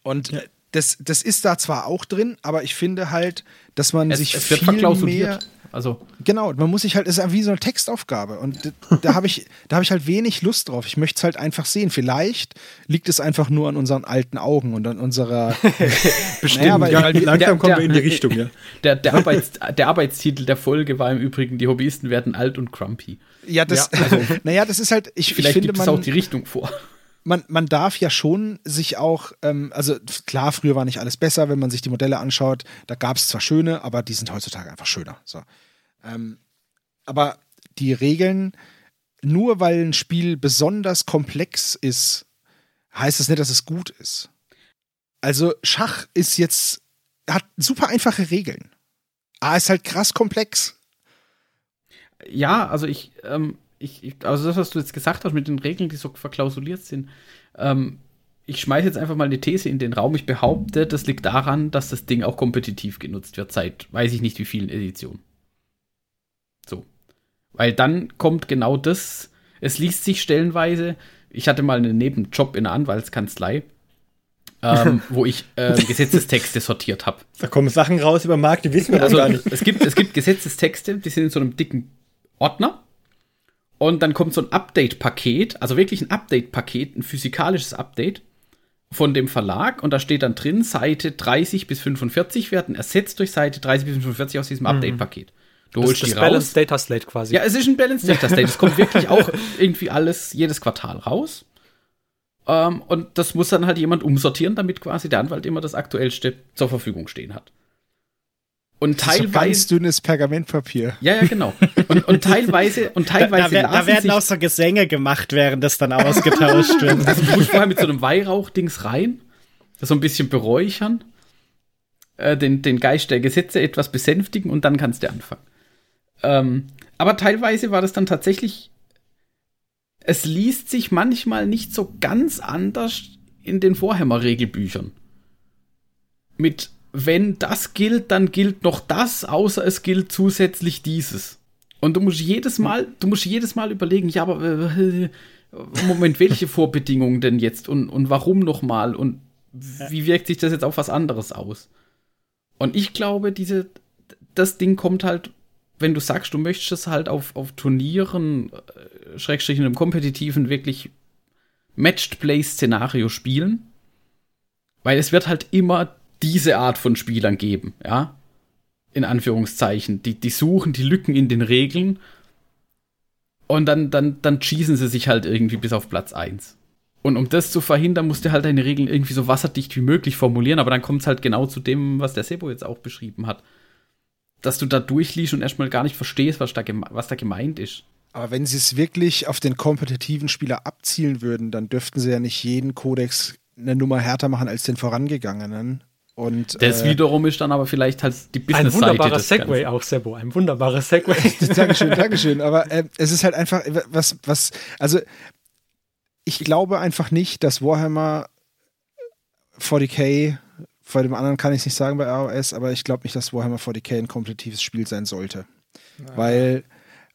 Und das, das ist da zwar auch drin, aber ich finde halt, dass man es, sich es viel mehr Also Genau, man muss sich halt, es ist wie so eine Textaufgabe und da habe ich, da habe ich halt wenig Lust drauf. Ich möchte es halt einfach sehen. Vielleicht liegt es einfach nur an unseren alten Augen und an unserer. bestimmt. Naja, weil- Ja, langsam der- kommen der- wir in die Richtung, ja. Der, der, Arbeits, der Arbeitstitel der Folge war im Übrigen, die Hobbyisten werden alt und grumpy. Ja, das, naja, das ist halt, ich, ich Vielleicht finde, gibt es auch man, die Richtung vor. Man, man darf ja schon sich auch, ähm, also klar, früher war nicht alles besser, wenn man sich die Modelle anschaut. Da gab es zwar schöne, aber die sind heutzutage einfach schöner. So. Ähm, aber die Regeln, nur weil ein Spiel besonders komplex ist, heißt das nicht, dass es gut ist. Also Schach ist jetzt, hat super einfache Regeln. A ist halt krass komplex. Ja, also ich, ähm, ich, ich, also das, was du jetzt gesagt hast mit den Regeln, die so verklausuliert sind, ähm, ich schmeiße jetzt einfach mal eine These in den Raum. Ich behaupte, das liegt daran, dass das Ding auch kompetitiv genutzt wird, seit weiß ich nicht wie vielen Editionen. So. Weil dann kommt genau das, es liest sich stellenweise, ich hatte mal einen Nebenjob in einer Anwaltskanzlei, ähm, wo ich ähm, Gesetzestexte sortiert habe. Da kommen Sachen raus über den Markt, die wissen wir Also gar nicht. es gibt, es gibt Gesetzestexte, die sind in so einem dicken Ordner. Und dann kommt so ein Update-Paket, also wirklich ein Update-Paket, ein physikalisches Update von dem Verlag. Und da steht dann drin, Seite 30 bis 45 werden ersetzt durch Seite 30 bis 45 aus diesem Update-Paket. Du Das holst ist die das Balance raus. Data Slate quasi. Ja, es ist ein Balanced Data State. Es kommt wirklich auch irgendwie alles jedes Quartal raus. Ähm, und das muss dann halt jemand umsortieren, damit quasi der Anwalt immer das Aktuellste zur Verfügung stehen hat. Und ist so ganz teilweise. dünnes Pergamentpapier. Ja, ja, genau. Und, und teilweise, und Da, teilweise da, da lassen werden auch so Gesänge gemacht, während das dann ausgetauscht wird. also du vorher mit so einem Weihrauchdings rein, das so ein bisschen beräuchern, äh, den, den Geist der Gesetze etwas besänftigen und dann kannst du anfangen. Ähm, aber teilweise war das dann tatsächlich, es liest sich manchmal nicht so ganz anders in den Vorhammer-Regelbüchern. Mit, wenn das gilt, dann gilt noch das, außer es gilt zusätzlich dieses. Und du musst jedes Mal, du musst jedes Mal überlegen, ja, aber äh, Moment, welche Vorbedingungen denn jetzt und, und warum nochmal und wie wirkt sich das jetzt auf was anderes aus? Und ich glaube, diese, das Ding kommt halt, wenn du sagst, du möchtest es halt auf, auf Turnieren, äh, Schrägstrich in einem kompetitiven, wirklich Matched-Play-Szenario spielen, weil es wird halt immer diese Art von Spielern geben, ja, in Anführungszeichen, die, die suchen die Lücken in den Regeln und dann, dann, dann schießen sie sich halt irgendwie bis auf Platz 1. Und um das zu verhindern, musst du halt deine Regeln irgendwie so wasserdicht wie möglich formulieren, aber dann kommt es halt genau zu dem, was der Sebo jetzt auch beschrieben hat. Dass du da durchliest und erstmal gar nicht verstehst, was da, was da gemeint ist. Aber wenn sie es wirklich auf den kompetitiven Spieler abzielen würden, dann dürften sie ja nicht jeden Kodex eine Nummer härter machen als den vorangegangenen. Und Das äh, wiederum ist dann aber vielleicht halt die Ein Business-Seite wunderbarer des Segway Ganzen. auch, Sebo. Ein wunderbarer Segway. Dankeschön, Dankeschön. Aber äh, es ist halt einfach, äh, was, was, also ich glaube einfach nicht, dass Warhammer 40k, vor dem anderen kann ich es nicht sagen bei ROS, aber ich glaube nicht, dass Warhammer 40k ein kompetitives Spiel sein sollte. Weil,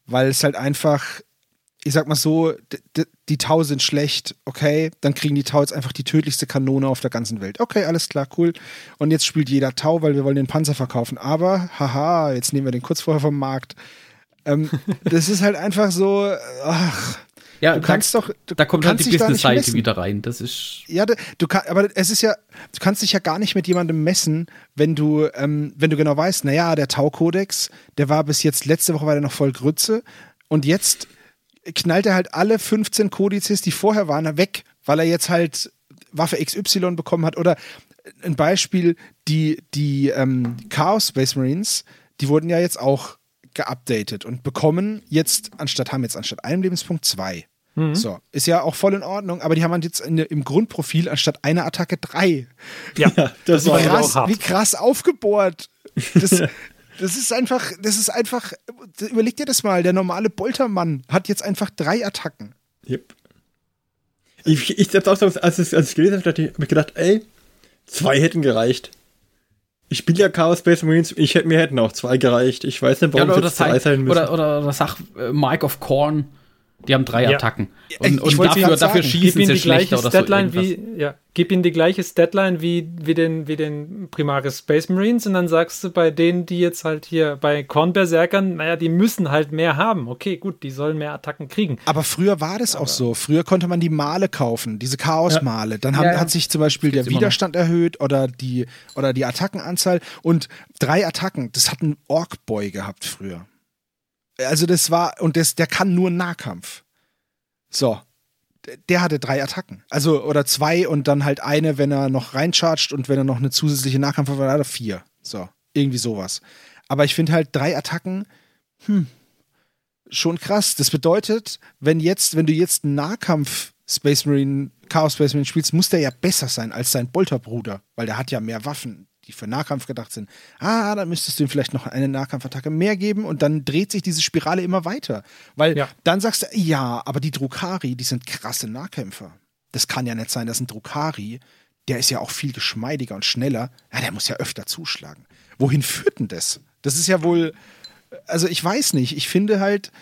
weil es halt einfach, ich sag mal so, die Tau sind schlecht, okay, dann kriegen die Tau jetzt einfach die tödlichste Kanone auf der ganzen Welt. Okay, alles klar, cool. Und jetzt spielt jeder Tau, weil wir wollen den Panzer verkaufen. Aber, haha, jetzt nehmen wir den kurz vorher vom Markt. Ähm, das ist halt einfach so, ach, Ja, du kannst doch, du da kommt halt kannst die Business-Seite wieder rein. Das ist. Ja, du kann, aber es ist ja, du kannst dich ja gar nicht mit jemandem messen, wenn du, ähm, wenn du genau weißt, naja, der Tau-Kodex, der war bis jetzt, letzte Woche war der noch voll Grütze und jetzt knallt er halt alle 15 Kodizes, die vorher waren, weg, weil er jetzt halt Waffe XY bekommen hat oder ein Beispiel, die, die ähm, Chaos Space Marines, die wurden ja jetzt auch geupdatet und bekommen jetzt anstatt, haben jetzt anstatt einem Lebenspunkt zwei. So, ist ja auch voll in Ordnung, aber die haben halt jetzt in, im Grundprofil anstatt einer Attacke drei. ja, das war krass, auch hart. wie krass aufgebohrt. Das, das ist einfach, das ist einfach, überleg dir das mal, der normale Boltermann hat jetzt einfach drei Attacken. Yep. Ich, ich selbst auch, so, als ich, als ich gelesen habe, habe ich gedacht, ey, zwei hätten gereicht. Ich spiele ja Chaos Space Marines, ich hätte, mir hätten auch zwei gereicht. Ich weiß nicht, Ja, warum oder, es sag, sein müssen. oder, oder, oder sag äh, Mike of Corn. Die haben drei Ja. Attacken. Ich Und, und dafür, dafür schießen sie die gleiche schlechter oder so. Irgendwas. wie, ja, gib ihm die gleiche Statline wie, wie den, wie den Primaris Space Marines und dann sagst du bei denen, die jetzt halt hier bei Korn Berserkern, naja, die müssen halt mehr haben. Okay, gut, die sollen mehr Attacken kriegen. Aber früher war das auch so. Früher konnte man die Male kaufen, diese Chaos-Male. Dann haben, Ja, ja. hat sich zum Beispiel der noch. Widerstand erhöht oder die, oder die Attackenanzahl. Und drei Attacken, das hat ein Ork-Boy gehabt früher. Also das war, und das, der kann nur Nahkampf. So. Der- hatte drei Attacken. Also, oder zwei und dann halt eine, wenn er noch reinchargt und wenn er noch eine zusätzliche Nahkampf hat, hat er vier. So. Irgendwie sowas. Aber ich finde halt drei Attacken, hm, schon krass. Das bedeutet, wenn jetzt, wenn du jetzt einen Nahkampf Space Marine, Chaos Space Marine spielst, muss der ja besser sein als sein Bolterbruder, weil der hat ja mehr Waffen, die für Nahkampf gedacht sind. Ah, dann müsstest du ihm vielleicht noch eine Nahkampfattacke mehr geben und dann dreht sich diese Spirale immer weiter. Weil Ja. dann sagst du, ja, aber die Drukari, die sind krasse Nahkämpfer. Das kann ja nicht sein, dass ein Drukari, der ist ja auch viel geschmeidiger und schneller, ja, der muss ja öfter zuschlagen. Wohin führt denn das? Das ist ja wohl, also ich weiß nicht, ich finde halt,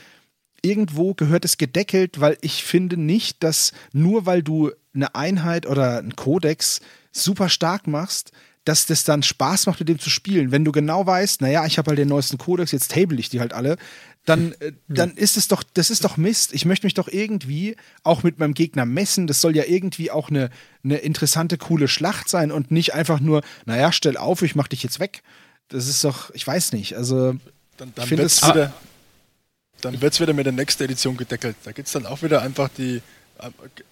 irgendwo gehört es gedeckelt, weil ich finde nicht, dass nur weil du eine Einheit oder einen Kodex super stark machst, dass das dann Spaß macht, mit dem zu spielen. Wenn du genau weißt, naja, ich habe halt den neuesten Kodex, jetzt table ich die halt alle, dann, äh, dann ist es doch, das ist doch Mist. Ich möchte mich doch irgendwie auch mit meinem Gegner messen. Das soll ja irgendwie auch eine, eine interessante, coole Schlacht sein und nicht einfach nur, naja, stell auf, ich mach dich jetzt weg. Das ist doch, ich weiß nicht. Also, Dann, dann wird es wieder, dann wird's wieder mit der nächsten Edition gedeckelt. Da gibt es dann auch wieder einfach die,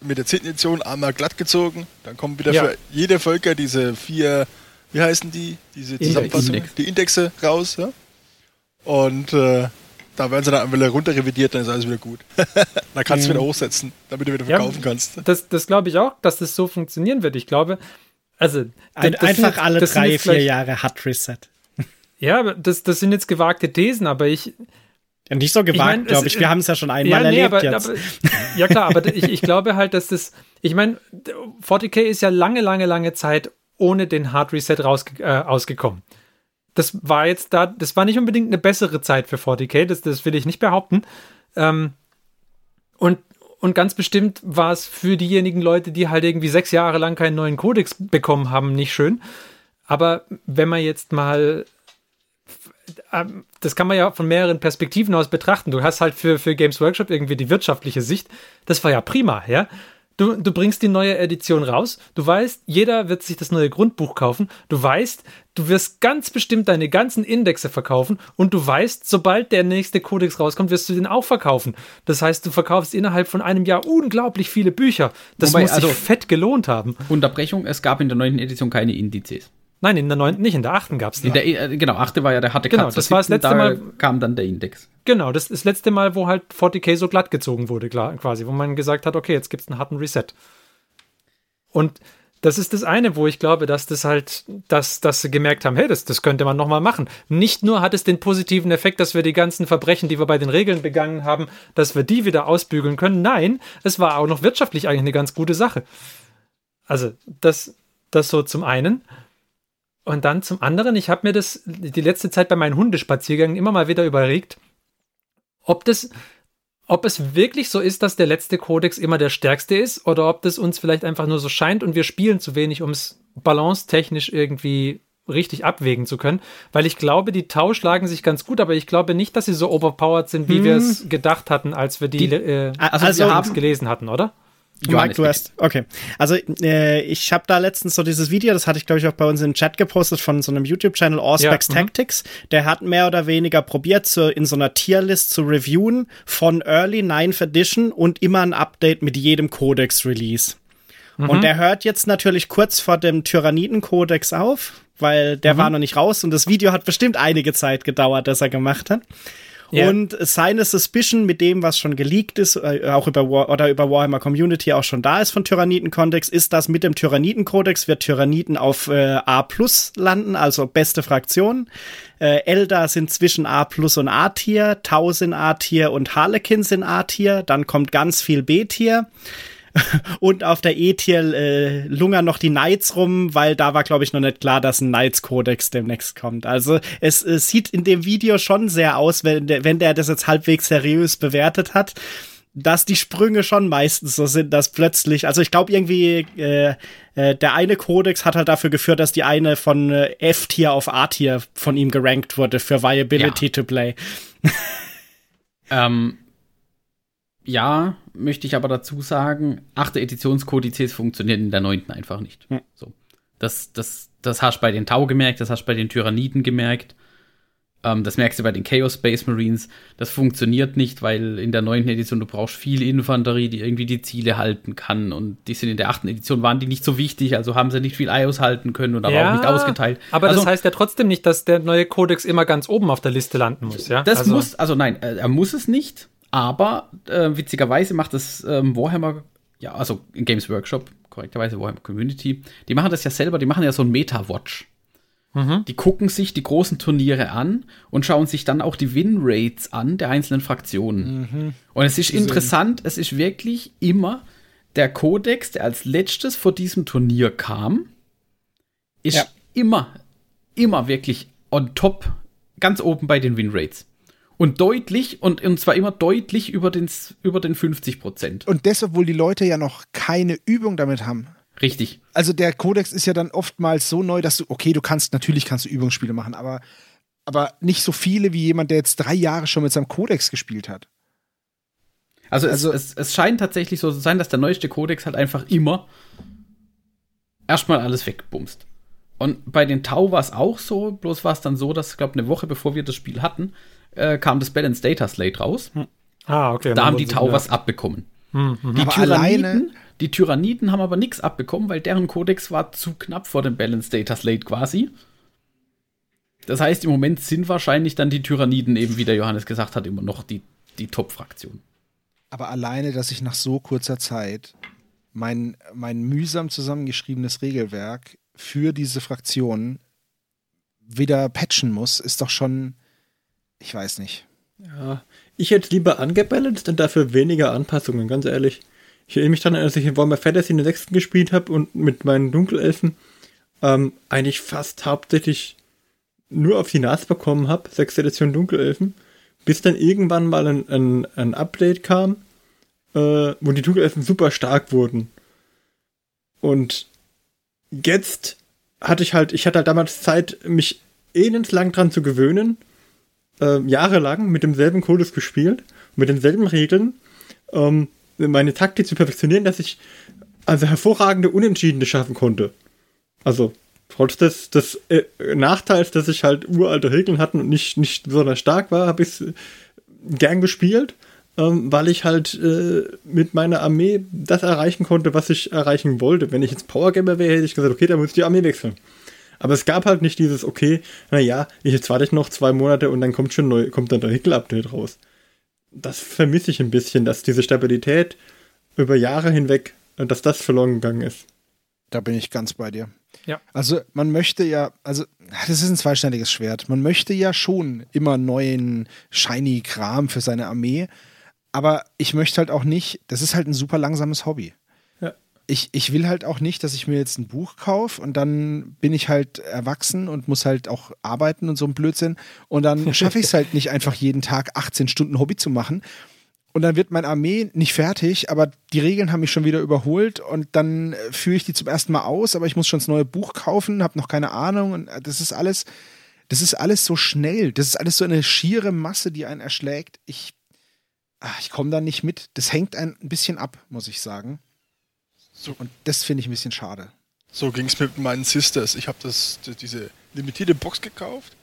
mit der 10. Edition einmal glatt gezogen. Dann kommen wieder Ja. für jede Völker diese vier, wie heißen die? Diese Zusammenfassungen, Index. die Indexe raus. Ja? Und äh, da werden sie dann wieder runter revidiert, dann ist alles wieder gut. dann kannst du wieder hochsetzen, damit du wieder Ja. verkaufen kannst. Das, das glaube ich auch, dass das so funktionieren wird. Ich glaube, also Ein, das sind einfach jetzt- alle das sind drei, vier Jahre Hard Reset. Ja, aber das, das sind jetzt gewagte Thesen, aber ich, Ja, nicht so gewagt, mein, es- glaube ich. Wir haben es ja schon einmal ja, nee, erlebt aber, jetzt. aber ja klar, aber ich, ich glaube halt, dass das, ich meine, 40k ist ja lange, lange, lange Zeit ohne den Hard Reset raus, äh, ausgekommen. Das war jetzt da, das war nicht unbedingt eine bessere Zeit für 40k, das, das will ich nicht behaupten. Ähm, und, und ganz bestimmt war es für diejenigen Leute, die halt irgendwie sechs Jahre lang keinen neuen Kodex bekommen haben, nicht schön. Aber wenn man jetzt mal das kann man ja von mehreren Perspektiven aus betrachten. Du hast halt für, für Games Workshop irgendwie die wirtschaftliche Sicht. Das war ja prima, ja. Du, du bringst die neue Edition raus. Du weißt, jeder wird sich das neue Grundbuch kaufen. Du weißt, du wirst ganz bestimmt deine ganzen Indexe verkaufen. Und du weißt, sobald der nächste Kodex rauskommt, wirst du den auch verkaufen. Das heißt, du verkaufst innerhalb von einem Jahr unglaublich viele Bücher. Das Wobei, muss sich also- fett gelohnt haben. Unterbrechung, es gab in der neunten Edition keine Indizes. Nein, in der neunten nicht, in der achten gab es die. In der, äh, genau, achte war ja der harte Genau, Cut. zur das war das letzte da Mal- kam dann der Index. Genau, das ist das letzte Mal, wo halt 40k so glatt gezogen wurde, klar, quasi, wo man gesagt hat, okay, jetzt gibt es einen harten Reset. Und das ist das eine, wo ich glaube, dass das halt, dass, dass sie gemerkt haben, hey, das, das könnte man nochmal machen. Nicht nur hat es den positiven Effekt, dass wir die ganzen Verbrechen, die wir bei den Regeln begangen haben, dass wir die wieder ausbügeln können. Nein, es war auch noch wirtschaftlich eigentlich eine ganz gute Sache. Also, das, das so zum einen. Und dann zum anderen, ich habe mir das die letzte Zeit bei meinen Hundespaziergängen immer mal wieder überlegt, ob das, ob es wirklich so ist, dass der letzte Kodex immer der stärkste ist oder ob das uns vielleicht einfach nur so scheint und wir spielen zu wenig, um es balancetechnisch irgendwie richtig abwägen zu können, weil ich glaube, die Tau schlagen sich ganz gut, aber ich glaube nicht, dass sie so overpowered sind, wie wir es gedacht hatten, als wir die, Die- äh, also also wir haben- gelesen hatten, oder? Johannes, du hast. Okay. Also, äh, ich habe da letztens so dieses Video, das hatte ich, glaube ich, auch bei uns im Chat gepostet von so einem YouTube-Channel, Allspecs Ja, mhm. Tactics. Der hat mehr oder weniger probiert, zu, in so einer Tierlist zu reviewen von Early 9th Edition und immer ein Update mit jedem Codex-Release. Mhm. Und der hört jetzt natürlich kurz vor dem Tyranniden-Kodex auf, weil der Mhm. war noch nicht raus und das Video hat bestimmt einige Zeit gedauert, das er gemacht hat. Ja. Und seine Suspicion mit dem, was schon geleakt ist, äh, auch über War oder über Warhammer Community auch schon da ist von Tyranniden-Kontext, ist, dass mit dem Tyranniden-Kodex wird Tyranniden auf äh, A plus landen, also beste Fraktion. Äh, Eldar sind zwischen A plus und A-Tier, Tau sind A-Tier und Harlequin sind A-Tier. Dann kommt ganz viel B-Tier. Und auf der E-Tier äh, lungern noch die Knights rum, weil da war, glaube ich, noch nicht klar, dass ein Knights-Kodex demnächst kommt. Also es, es sieht in dem Video schon sehr aus, wenn der, wenn der das jetzt halbwegs seriös bewertet hat, dass die Sprünge schon meistens so sind, dass plötzlich, also ich glaube irgendwie, äh, äh, der eine Kodex hat halt dafür geführt, dass die eine von äh, F-Tier auf A-Tier von ihm gerankt wurde für Viability Ja. to Play. Ähm, ja, möchte ich aber dazu sagen, achte Editionskodizes funktionieren in der neunten einfach nicht. Hm. So. Das, das, das hast du bei den Tau gemerkt, das hast du bei den Tyranniden gemerkt. Ähm, das merkst du bei den Chaos Space Marines. Das funktioniert nicht, weil in der neunten Edition du brauchst viel Infanterie, die irgendwie die Ziele halten kann. Und die sind in der achten Edition, waren die nicht so wichtig, also haben sie nicht viel IOS halten können und aber auch nicht ausgeteilt. Aber also, das heißt ja trotzdem nicht, dass der neue Kodex immer ganz oben auf der Liste landen muss, ja? Das also, muss, also nein, äh, er muss es nicht, aber äh, witzigerweise macht das ähm, Warhammer, ja, also Games Workshop, korrekterweise Warhammer Community, die machen das ja selber, die machen ja so ein Meta-Watch. Die gucken sich die großen Turniere an und schauen sich dann auch die Win-Rates an der einzelnen Fraktionen. Und es ist interessant, es ist wirklich immer der Kodex, der als letztes vor diesem Turnier kam, ist Ja. immer, immer wirklich on top, ganz oben bei den Win-Rates. Und deutlich, und, und zwar immer deutlich über den, über den 50 Prozent. Und das, obwohl die Leute ja noch keine Übung damit haben. Richtig. Also der Kodex ist ja dann oftmals so neu, dass du, okay, du kannst, natürlich kannst du Übungsspiele machen, aber, aber nicht so viele wie jemand, der jetzt drei Jahre schon mit seinem Kodex gespielt hat. Also, Also- es, es, es scheint tatsächlich so zu sein, dass der neueste Kodex halt einfach immer erstmal alles wegbumst. Und bei den Tau war es auch so, bloß war es dann so, dass, ich glaube, eine Woche bevor wir das Spiel hatten, äh, kam das Balanced Data Slate raus. Ah, okay. Da haben die Tau was abbekommen. Die Aber Tyranniden, alleine- die Tyranniden haben aber nichts abbekommen, weil deren Kodex war zu knapp vor dem Balanced Data Slate quasi. Das heißt, im Moment sind wahrscheinlich dann die Tyranniden eben, wie der Johannes gesagt hat, immer noch die, die Top-Fraktion. Aber alleine, dass ich nach so kurzer Zeit mein, mein mühsam zusammengeschriebenes Regelwerk für diese Fraktion wieder patchen muss, ist doch schon, ich weiß nicht. Ja, ich hätte lieber angebalanced und dafür weniger Anpassungen, ganz ehrlich. Ich erinnere mich daran, als ich in Warhammer Fantasy in der sechsten gespielt habe und mit meinen Dunkelelfen ähm, eigentlich fast hauptsächlich nur auf die Nase bekommen habe, sechste Edition Dunkelelfen, bis dann irgendwann mal ein, ein, ein Update kam, äh, wo die Dunkelelfen super stark wurden. Und jetzt hatte ich halt, ich hatte halt damals Zeit, mich elendlang dran zu gewöhnen, äh, jahrelang mit demselben Codes gespielt, mit denselben Regeln, ähm, meine Taktik zu perfektionieren, dass ich also hervorragende Unentschiedene schaffen konnte. Also trotz des, des äh, Nachteils, dass ich halt uralte Regeln hatte und nicht, nicht besonders stark war, habe ich es gern gespielt, ähm, weil ich halt äh, mit meiner Armee das erreichen konnte, was ich erreichen wollte. Wenn ich jetzt Powergamer wäre, hätte ich gesagt, okay, dann muss ich die Armee wechseln. Aber es gab halt nicht dieses, okay, naja, jetzt warte ich noch zwei Monate und dann kommt schon neu, kommt dann der Regel-Update raus. Das vermisse ich ein bisschen, dass diese Stabilität über Jahre hinweg, dass das verloren gegangen ist. Da bin ich ganz bei dir. Ja. Also man möchte ja, also das ist ein zweischneidiges Schwert. Man möchte ja schon immer neuen shiny Kram für seine Armee, aber ich möchte halt auch nicht, das ist halt ein super langsames Hobby. Ich, ich will halt auch nicht, dass ich mir jetzt ein Buch kaufe und dann bin ich halt erwachsen und muss halt auch arbeiten und so ein Blödsinn und dann schaffe ich es halt nicht einfach jeden Tag 18 Stunden Hobby zu machen. Und dann wird meine Armee nicht fertig, aber die Regeln haben mich schon wieder überholt und dann äh, führe ich die zum ersten Mal aus, aber ich muss schon das neue Buch kaufen, habe noch keine Ahnung und äh, das ist alles, das ist alles so schnell, das ist alles so eine schiere Masse, die einen erschlägt. Ich, ah, ich komme da nicht mit. Das hängt ein bisschen ab, muss ich sagen. So. Und das finde ich ein bisschen schade. So ging es mit meinen Sisters. Ich habe das, die- diese limitierte Box gekauft.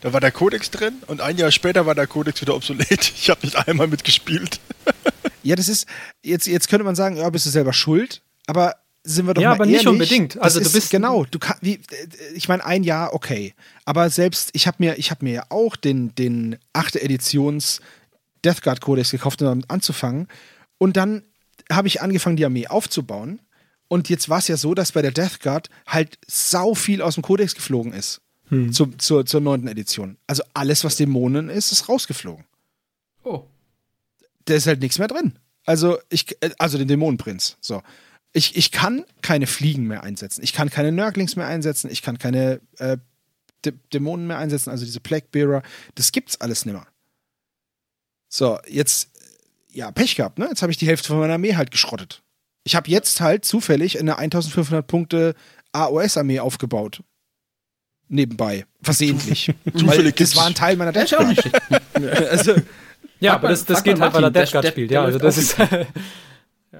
Da war der Codex drin und ein Jahr später war der Codex wieder obsolet. Ich habe nicht einmal mitgespielt. Ja, das ist, jetzt, jetzt könnte man sagen, ja, bist du selber schuld, aber sind wir doch Ja, mal aber nicht ehrlich, unbedingt. das Also du ist, bist- genau, du kann, wie, ich meine, ein Jahr, okay. Aber selbst, ich habe mir, ich habe mir ja auch den, den achte Editions Death Guard Codex gekauft, um damit anzufangen. Und dann habe ich angefangen, die Armee aufzubauen. Und jetzt war es ja so, dass bei der Death Guard halt sau viel aus dem Kodex geflogen ist. Zu, zur, zur neunten Edition. Also alles, was Dämonen ist, ist rausgeflogen. Oh. Da ist halt nichts mehr drin. Also, ich, also den Dämonenprinz. So. Ich, ich kann keine Fliegen mehr einsetzen. Ich kann keine Nörglings mehr einsetzen. Ich kann keine äh, Dä- Dämonen mehr einsetzen, also diese Plague Bearer. Das gibt's alles nimmer. So, jetzt, ja, Pech gehabt, ne? Jetzt habe ich die Hälfte von meiner Armee halt geschrottet. Ich habe jetzt halt zufällig eine 1500 Punkte AOS-Armee aufgebaut. Nebenbei. Versehentlich. Weil das war ein Teil meiner nicht schlecht. Also, Ja, aber das, das geht halt, weil er Death Guard spielt. Ja, also das ist.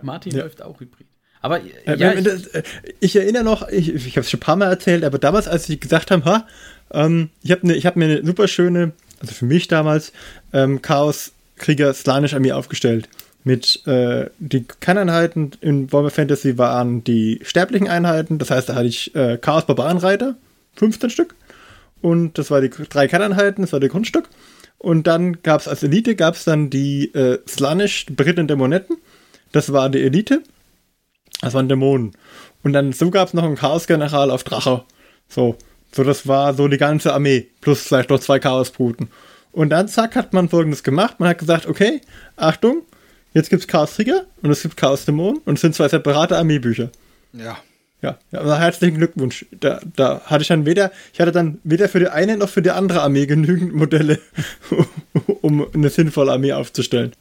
Martin Ja. läuft auch Hybrid. Aber Äh, ja, ich, äh, ich erinnere noch, ich, ich habe es schon ein paar Mal erzählt, aber damals, als sie gesagt haben, ha, ähm, ich habe ne, ich hab mir eine super schöne, also für mich damals, ähm, Chaos Krieger Slanisch Armee aufgestellt. Mit äh, die Kerneinheiten in Warhammer Fantasy waren die sterblichen Einheiten, das heißt, da hatte ich äh, Chaos Barbarenreiter, 15 Stück. Und das war die drei Kerneinheiten, das war der Grundstück. Und dann gab es als Elite gab es dann die äh, Slanisch Briten Dämonetten. Das war die Elite. Das waren Dämonen. Und dann so gab es noch einen Chaos-General auf Drache. So. So, das war so die ganze Armee. Plus vielleicht noch zwei Chaosbruten. Und dann, zack, hat man folgendes gemacht. Man hat gesagt, okay, Achtung, jetzt gibt's Chaos-Trigger und es gibt Chaos-Dämonen und es sind zwei separate Armeebücher. ja. Ja, ja aber herzlichen Glückwunsch. Da, da hatte ich dann weder, ich hatte dann weder für die eine noch für die andere Armee genügend Modelle, um eine sinnvolle Armee aufzustellen.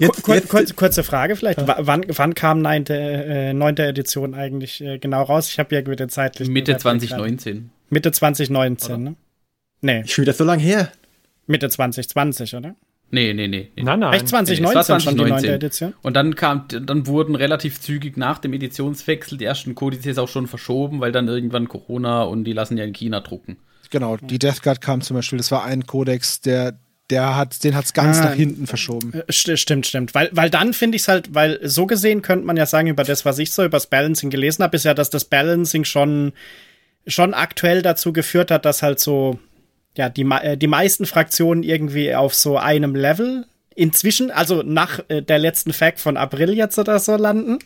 Jetzt, kur kur kurze Frage vielleicht. W wann, wann kam 9. Äh, 9. Edition eigentlich äh, genau raus? Ich habe ja mit der zeitlichen Mitte Überblick 2019. Mitte 2019, ne? Nee, Schon wieder so lange her. Mitte 2020, oder? Nee, nee, nee. nee. Nein, nein. Echt 2019 Nee, es war schon die 9. 2019. Edition? Und dann kam, dann wurden relativ zügig nach dem Editionswechsel die ersten Kodizes auch schon verschoben, weil dann irgendwann Corona und die lassen ja in China drucken. Genau, die Death Guard kam zum Beispiel, das war ein Kodex, der, der hat, den hat's ganz Ah. nach hinten verschoben. Äh, st stimmt, stimmt. Weil, weil dann finde ich es halt, weil so gesehen könnte man ja sagen, über das, was ich so über das Balancing gelesen habe, ist ja, dass das Balancing schon, schon aktuell dazu geführt hat, dass halt so, ja, die, äh, die meisten Fraktionen irgendwie auf so einem Level inzwischen, also nach äh, der letzten Fact von April jetzt oder so landen.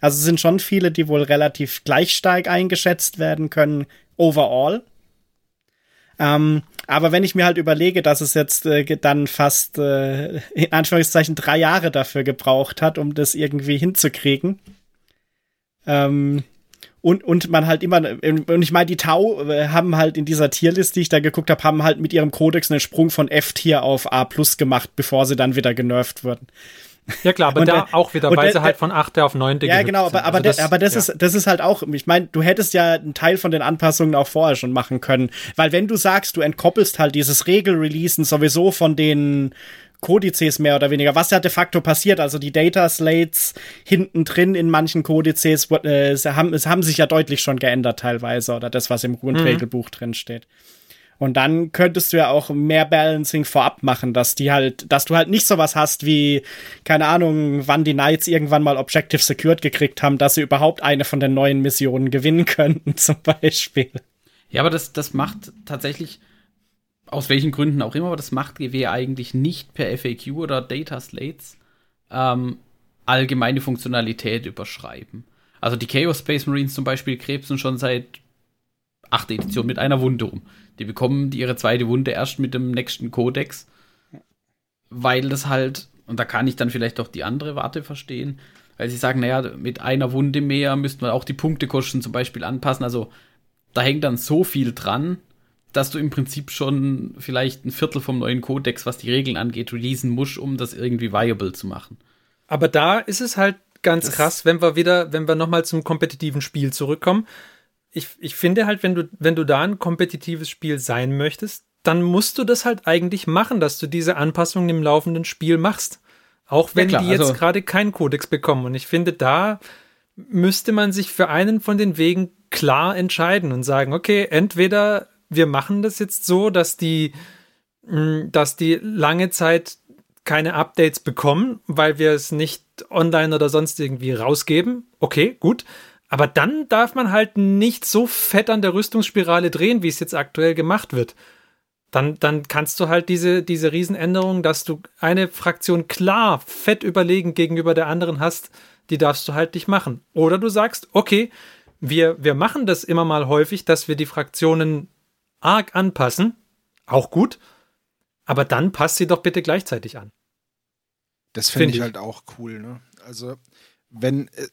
Also sind schon viele, die wohl relativ gleich stark eingeschätzt werden können, overall. Ähm, aber wenn ich mir halt überlege, dass es jetzt äh, dann fast äh, in Anführungszeichen drei Jahre dafür gebraucht hat, um das irgendwie hinzukriegen. Ähm, und, und man halt immer, und ich meine, die Tau äh, haben halt in dieser Tierliste, die ich da geguckt habe, haben halt mit ihrem Kodex einen Sprung von F-Tier auf A plus gemacht, bevor sie dann wieder genervt wurden. Ja klar, aber Und da auch wieder, weil der- sie halt von 8. auf 9. Ja, genau, aber, aber, Also das, aber das, ja. ist, das ist halt auch, ich meine, du hättest ja einen Teil von den Anpassungen auch vorher schon machen können. Weil wenn du sagst, du entkoppelst halt dieses Regelreleasen sowieso von den Kodizes mehr oder weniger, was ja de facto passiert, also die Data Slates hinten drin in manchen Kodizes äh, sie haben, es haben sich ja deutlich schon geändert teilweise oder das, was im Grundregelbuch drin steht. Und dann könntest du ja auch mehr Balancing vorab machen, dass die halt, dass du halt nicht sowas hast wie, keine Ahnung, wann die Knights irgendwann mal Objective Secured gekriegt haben, dass sie überhaupt eine von den neuen Missionen gewinnen könnten, zum Beispiel. Ja, aber das, das macht tatsächlich, aus welchen Gründen auch immer, aber das macht GW eigentlich nicht per FAQ oder Data Slates ähm, allgemeine Funktionalität überschreiben. Also die Chaos Space Marines zum Beispiel krebsen schon seit 8. Edition mit einer Wunde rum. Die bekommen ihre zweite Wunde erst mit dem nächsten Kodex, weil das halt, und da kann ich dann vielleicht auch die andere Warte verstehen, weil sie sagen, naja, mit einer Wunde mehr müssten wir auch die Punktekosten zum Beispiel anpassen. Also da hängt dann so viel dran, dass du im Prinzip schon vielleicht ein Viertel vom neuen Kodex, was die Regeln angeht, releasen musst, um das irgendwie viable zu machen. Aber da ist es halt ganz krass, wenn wir wieder, wenn wir nochmal zum kompetitiven Spiel zurückkommen. Ich, ich finde halt, wenn du, wenn du da ein kompetitives Spiel sein möchtest, dann musst du das halt eigentlich machen, dass du diese Anpassungen im laufenden Spiel machst. Auch wenn klar, die jetzt also- gerade keinen Kodex bekommen. Und ich finde, da müsste man sich für einen von den Wegen klar entscheiden und sagen, okay, entweder wir machen das jetzt so, dass die, mh, dass die lange Zeit keine Updates bekommen, weil wir es nicht online oder sonst irgendwie rausgeben. Okay, gut. Aber dann darf man halt nicht so fett an der Rüstungsspirale drehen, wie es jetzt aktuell gemacht wird. Dann, dann kannst du halt diese, diese Riesenänderung, dass du eine Fraktion klar fett überlegen gegenüber der anderen hast, die darfst du halt nicht machen. Oder du sagst, okay, wir, wir machen das immer mal häufig, dass wir die Fraktionen arg anpassen. Auch gut. Aber dann passt sie doch bitte gleichzeitig an. Das finde Find ich ich. halt auch cool, ne? Also, wenn, äh,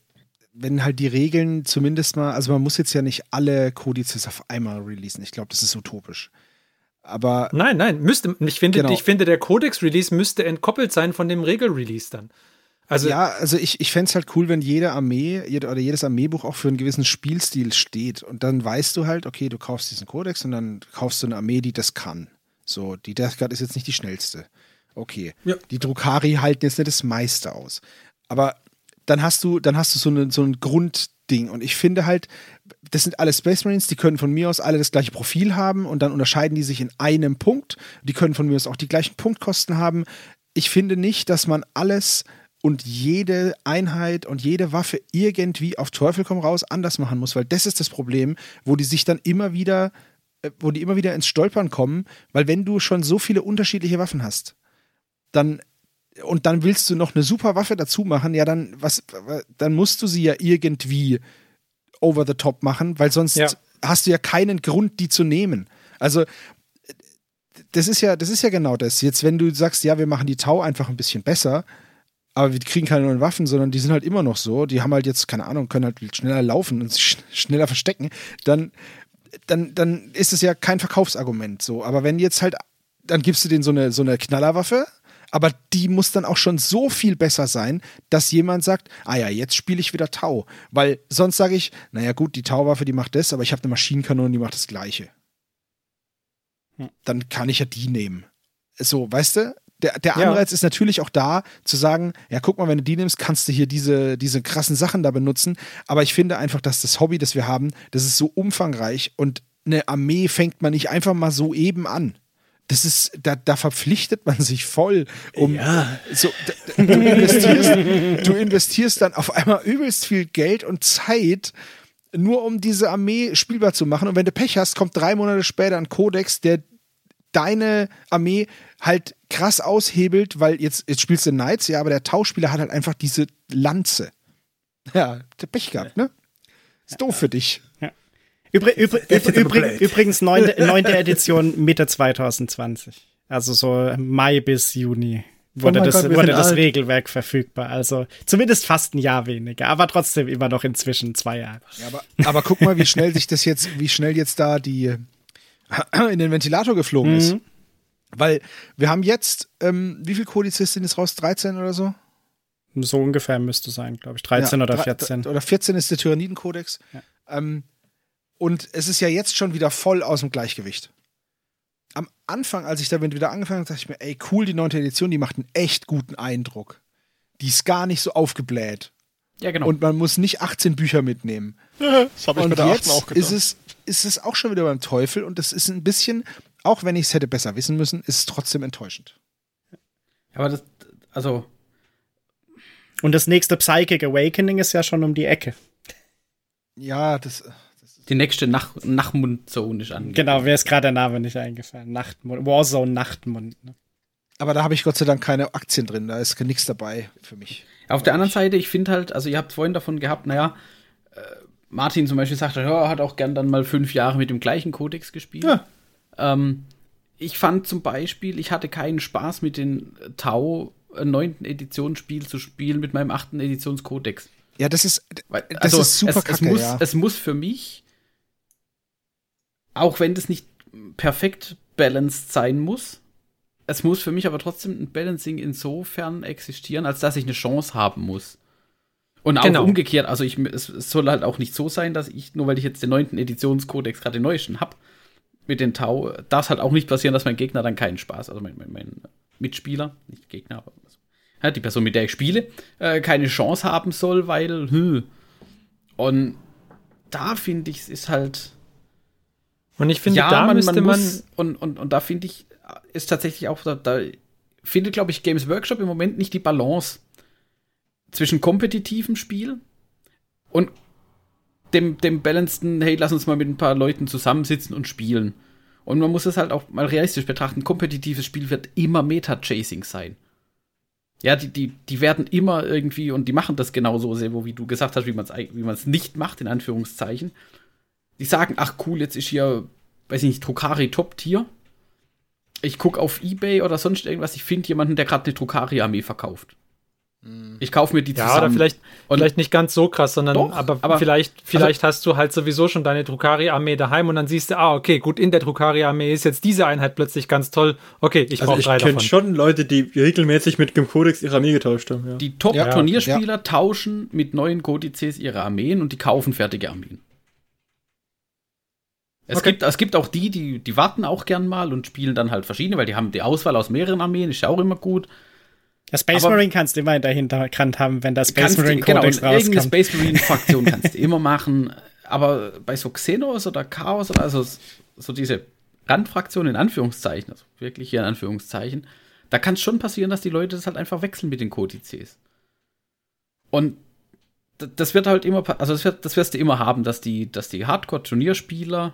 wenn halt die Regeln zumindest mal, also man muss jetzt ja nicht alle Kodizes auf einmal releasen. Ich glaube, das ist utopisch. Aber Nein, nein, müsste, ich finde, Genau. ich finde, der Codex-Release müsste entkoppelt sein von dem Regel-Release dann. Also, ja, also ich, ich fände es halt cool, wenn jede Armee jede, oder jedes Armeebuch auch für einen gewissen Spielstil steht. Und dann weißt du halt, okay, du kaufst diesen Kodex und dann kaufst du eine Armee, die das kann. So, die Death Guard ist jetzt nicht die schnellste. Okay. Ja. Die Drukari halten jetzt nicht das meiste aus. Aber dann hast du, dann hast du so, eine, so ein Grundding. Und ich finde halt, das sind alle Space Marines, die können von mir aus alle das gleiche Profil haben und dann unterscheiden die sich in einem Punkt. Die können von mir aus auch die gleichen Punktkosten haben. Ich finde nicht, dass man alles und jede Einheit und jede Waffe irgendwie auf Teufel komm raus anders machen muss, weil das ist das Problem, wo die sich dann immer wieder, äh, wo die immer wieder ins Stolpern kommen, weil wenn du schon so viele unterschiedliche Waffen hast, dann und dann willst du noch eine super Waffe dazu machen, ja, dann was dann musst du sie ja irgendwie over the top machen, weil sonst Ja. hast du ja keinen Grund, die zu nehmen. Also das ist ja, das ist ja genau das. Jetzt, wenn du sagst, ja, wir machen die Tau einfach ein bisschen besser, aber wir kriegen keine neuen Waffen, sondern die sind halt immer noch so, die haben halt jetzt, keine Ahnung, können halt schneller laufen und sich sch schneller verstecken, dann, dann, dann ist es ja kein Verkaufsargument so. Aber wenn jetzt halt, dann gibst du denen so eine, so eine Knallerwaffe, aber die muss dann auch schon so viel besser sein, dass jemand sagt, ah ja, jetzt spiele ich wieder Tau. Weil sonst sage ich, naja gut, die Tauwaffe, die macht das, aber ich habe eine Maschinenkanone, die macht das Gleiche. Dann kann ich ja die nehmen. So, weißt du? Der, der Ja. Anreiz ist natürlich auch da, zu sagen, ja, guck mal, wenn du die nimmst, kannst du hier diese, diese krassen Sachen da benutzen. Aber ich finde einfach, dass das Hobby, das wir haben, das ist so umfangreich und eine Armee fängt man nicht einfach mal so eben an. Das ist, da, da verpflichtet man sich voll, um Ja. so, d- d- du, investierst, du investierst dann auf einmal übelst viel Geld und Zeit, nur um diese Armee spielbar zu machen. Und wenn du Pech hast, kommt drei Monate später ein Kodex, der deine Armee halt krass aushebelt, weil jetzt, jetzt spielst du Knights, ja, aber der Tauschspieler hat halt einfach diese Lanze. Ja, der Pech gehabt, ne? Ist doof für dich. Übri übri It's a übri blade. übrigens neunte, neunte Edition Mitte 2020. Also so Mai bis Juni wurde, Oh das, Gott, wurde das alt. Regelwerk verfügbar. Also zumindest fast ein Jahr weniger, aber trotzdem immer noch inzwischen zwei Jahre. Ja, aber, aber guck mal, wie schnell sich das jetzt, wie schnell jetzt da die in den Ventilator geflogen ist. Mhm. Weil wir haben jetzt, ähm, wie viel Kodizes sind jetzt raus? 13 oder so? So ungefähr müsste sein, glaube ich. 13 Ja, oder drei- 14. Oder 14 ist der Tyrannidenkodex. Ähm, und es ist ja jetzt schon wieder voll aus dem Gleichgewicht. Am Anfang, als ich damit wieder angefangen habe, dachte ich mir, ey, cool, die neunte Edition, die macht einen echt guten Eindruck. Die ist gar nicht so aufgebläht. Ja, genau. Und man muss nicht 18 Bücher mitnehmen. Das habe ich Und bei der 8. jetzt auch gedacht. ist es, ist es auch schon wieder beim Teufel und das ist ein bisschen, auch wenn ich es hätte besser wissen müssen, ist es trotzdem enttäuschend. aber das, also, Und das nächste Psychic Awakening ist ja schon um die Ecke. Ja, das. die nächste Nach Nachmundzone ist angekommen. Genau, mir ist gerade der Name nicht eingefallen. Nachtmund, Warzone Nachtmund. Ne? Aber da habe ich Gott sei Dank keine Aktien drin, da ist nichts dabei für mich. Auf der anderen Seite, ich finde halt, also ihr habt vorhin davon gehabt, naja, äh, Martin zum Beispiel sagte, ja, er hat auch gern dann mal fünf Jahre mit dem gleichen Kodex gespielt. Ja. Ähm, ich fand zum Beispiel, ich hatte keinen Spaß mit den Tau äh, 9. Editionsspiel zu spielen mit meinem 8. Editionskodex. Ja, das ist, das ist super es, es, kacke, muss, ja. es muss für mich, auch wenn das nicht perfekt balanced sein muss, es muss für mich aber trotzdem ein Balancing insofern existieren, als dass ich eine Chance haben muss. Und auch Genau. umgekehrt, also ich, es, es soll halt auch nicht so sein, dass ich, nur weil ich jetzt den 9. Editionskodex gerade den neuesten habe, mit den Tau, darf halt auch nicht passieren, dass mein Gegner dann keinen Spaß, also mein, mein, mein Mitspieler, nicht Gegner, aber ja, die Person, mit der ich spiele, äh, keine Chance haben soll, weil, hm. Und da finde ich, es ist halt, Und ich finde, da müsste man, muss, und, und, und da finde ich, ist tatsächlich auch, da, da findet, glaube ich, Games Workshop im Moment nicht die Balance zwischen kompetitivem Spiel und dem, dem balanceden, hey, lass uns mal mit ein paar Leuten zusammensitzen und spielen. Und man muss es halt auch mal realistisch betrachten, kompetitives Spiel wird immer Meta-Chasing sein. Ja, die, die, die werden immer irgendwie, und die machen das genauso, Sebo, wie du gesagt hast, wie man es wie man's nicht macht, in Anführungszeichen. Die sagen, ach cool, jetzt ist hier, weiß ich nicht, Drukari Top-Tier. Ich gucke auf Ebay oder sonst irgendwas, ich finde jemanden, der gerade eine Drukari-Armee verkauft. Ich kaufe mir die Ja, zusammen. oder vielleicht, Und- vielleicht nicht ganz so krass, sondern Doch, aber, aber- vielleicht, vielleicht hast du halt sowieso schon deine Drukari-Armee daheim und dann siehst du, ah, okay, gut, in der Drukari-Armee ist jetzt diese Einheit plötzlich ganz toll. Okay, ich Also brauche ich drei kenne davon. schon Leute, die regelmäßig mit dem Codex ihre Armee getauscht haben. Ja. Die Ja, Top-Turnierspieler tauschen mit neuen Kodizes ihre Armeen und die kaufen fertige Armeen. Es, Okay. gibt, es gibt auch die, die, die warten auch gern mal und spielen dann halt verschiedene, weil die haben die Auswahl aus mehreren Armeen, ist ja auch immer gut. Der Space Aber- Marine kannst du immer in der Hinterhand haben, wenn der Space Marine genau, Codex irgendeine rauskommt. Space Marine-Fraktion kannst du immer machen. Aber bei so Xenos oder Chaos oder also so diese Randfraktionen in Anführungszeichen, also wirklich hier in Anführungszeichen, da kann es schon passieren, dass die Leute das halt einfach wechseln mit den Kodizes. Und das wird halt immer, also das, wird, das wirst du immer haben, dass die, dass die Hardcore-Turnierspieler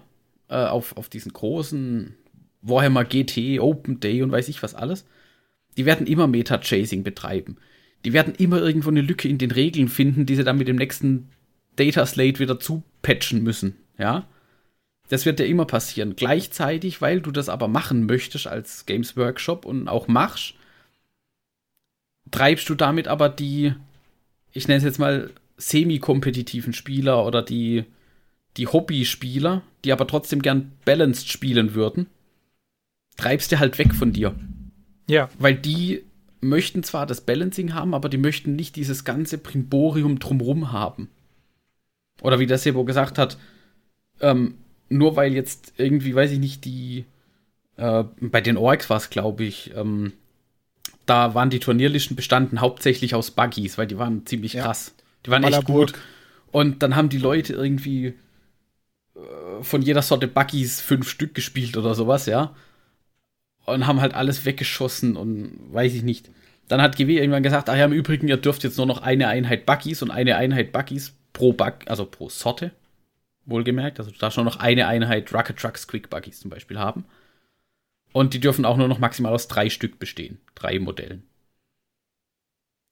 äh, auf, auf diesen großen Warhammer GT, Open Day und weiß ich was alles, die werden immer Meta-Chasing betreiben. Die werden immer irgendwo eine Lücke in den Regeln finden, die sie dann mit dem nächsten Data Slate wieder zupatchen müssen, ja. Das wird ja immer passieren. Gleichzeitig, weil du das aber machen möchtest als Games Workshop und auch machst, treibst du damit aber die, ich nenne es jetzt mal, semi-kompetitiven Spieler oder die, die Hobby-Spieler, die aber trotzdem gern balanced spielen würden, treibst du halt weg von dir. Ja, Weil die möchten zwar das Balancing haben, aber die möchten nicht dieses ganze Primborium drumrum haben. Oder wie der Sebo gesagt hat, ähm, nur weil jetzt irgendwie, weiß ich nicht, die äh, bei den Orks war es, glaube ich, ähm, da waren die Turnierlisten bestanden hauptsächlich aus Buggies, weil die waren ziemlich Ja. krass. Die waren echt Ballerburg. gut. Und dann haben die Leute irgendwie äh, von jeder Sorte Buggies fünf Stück gespielt oder sowas, ja. Und haben halt alles weggeschossen und weiß ich nicht. Dann hat GW irgendwann gesagt, ach ja, im Übrigen, ihr dürft jetzt nur noch eine Einheit Buggies und eine Einheit Buggies pro Bug, also pro Sorte, wohlgemerkt. Also du darfst nur noch eine Einheit Rocket Trucks Quick Buggies zum Beispiel haben. Und die dürfen auch nur noch maximal aus drei Stück bestehen. Drei Modellen.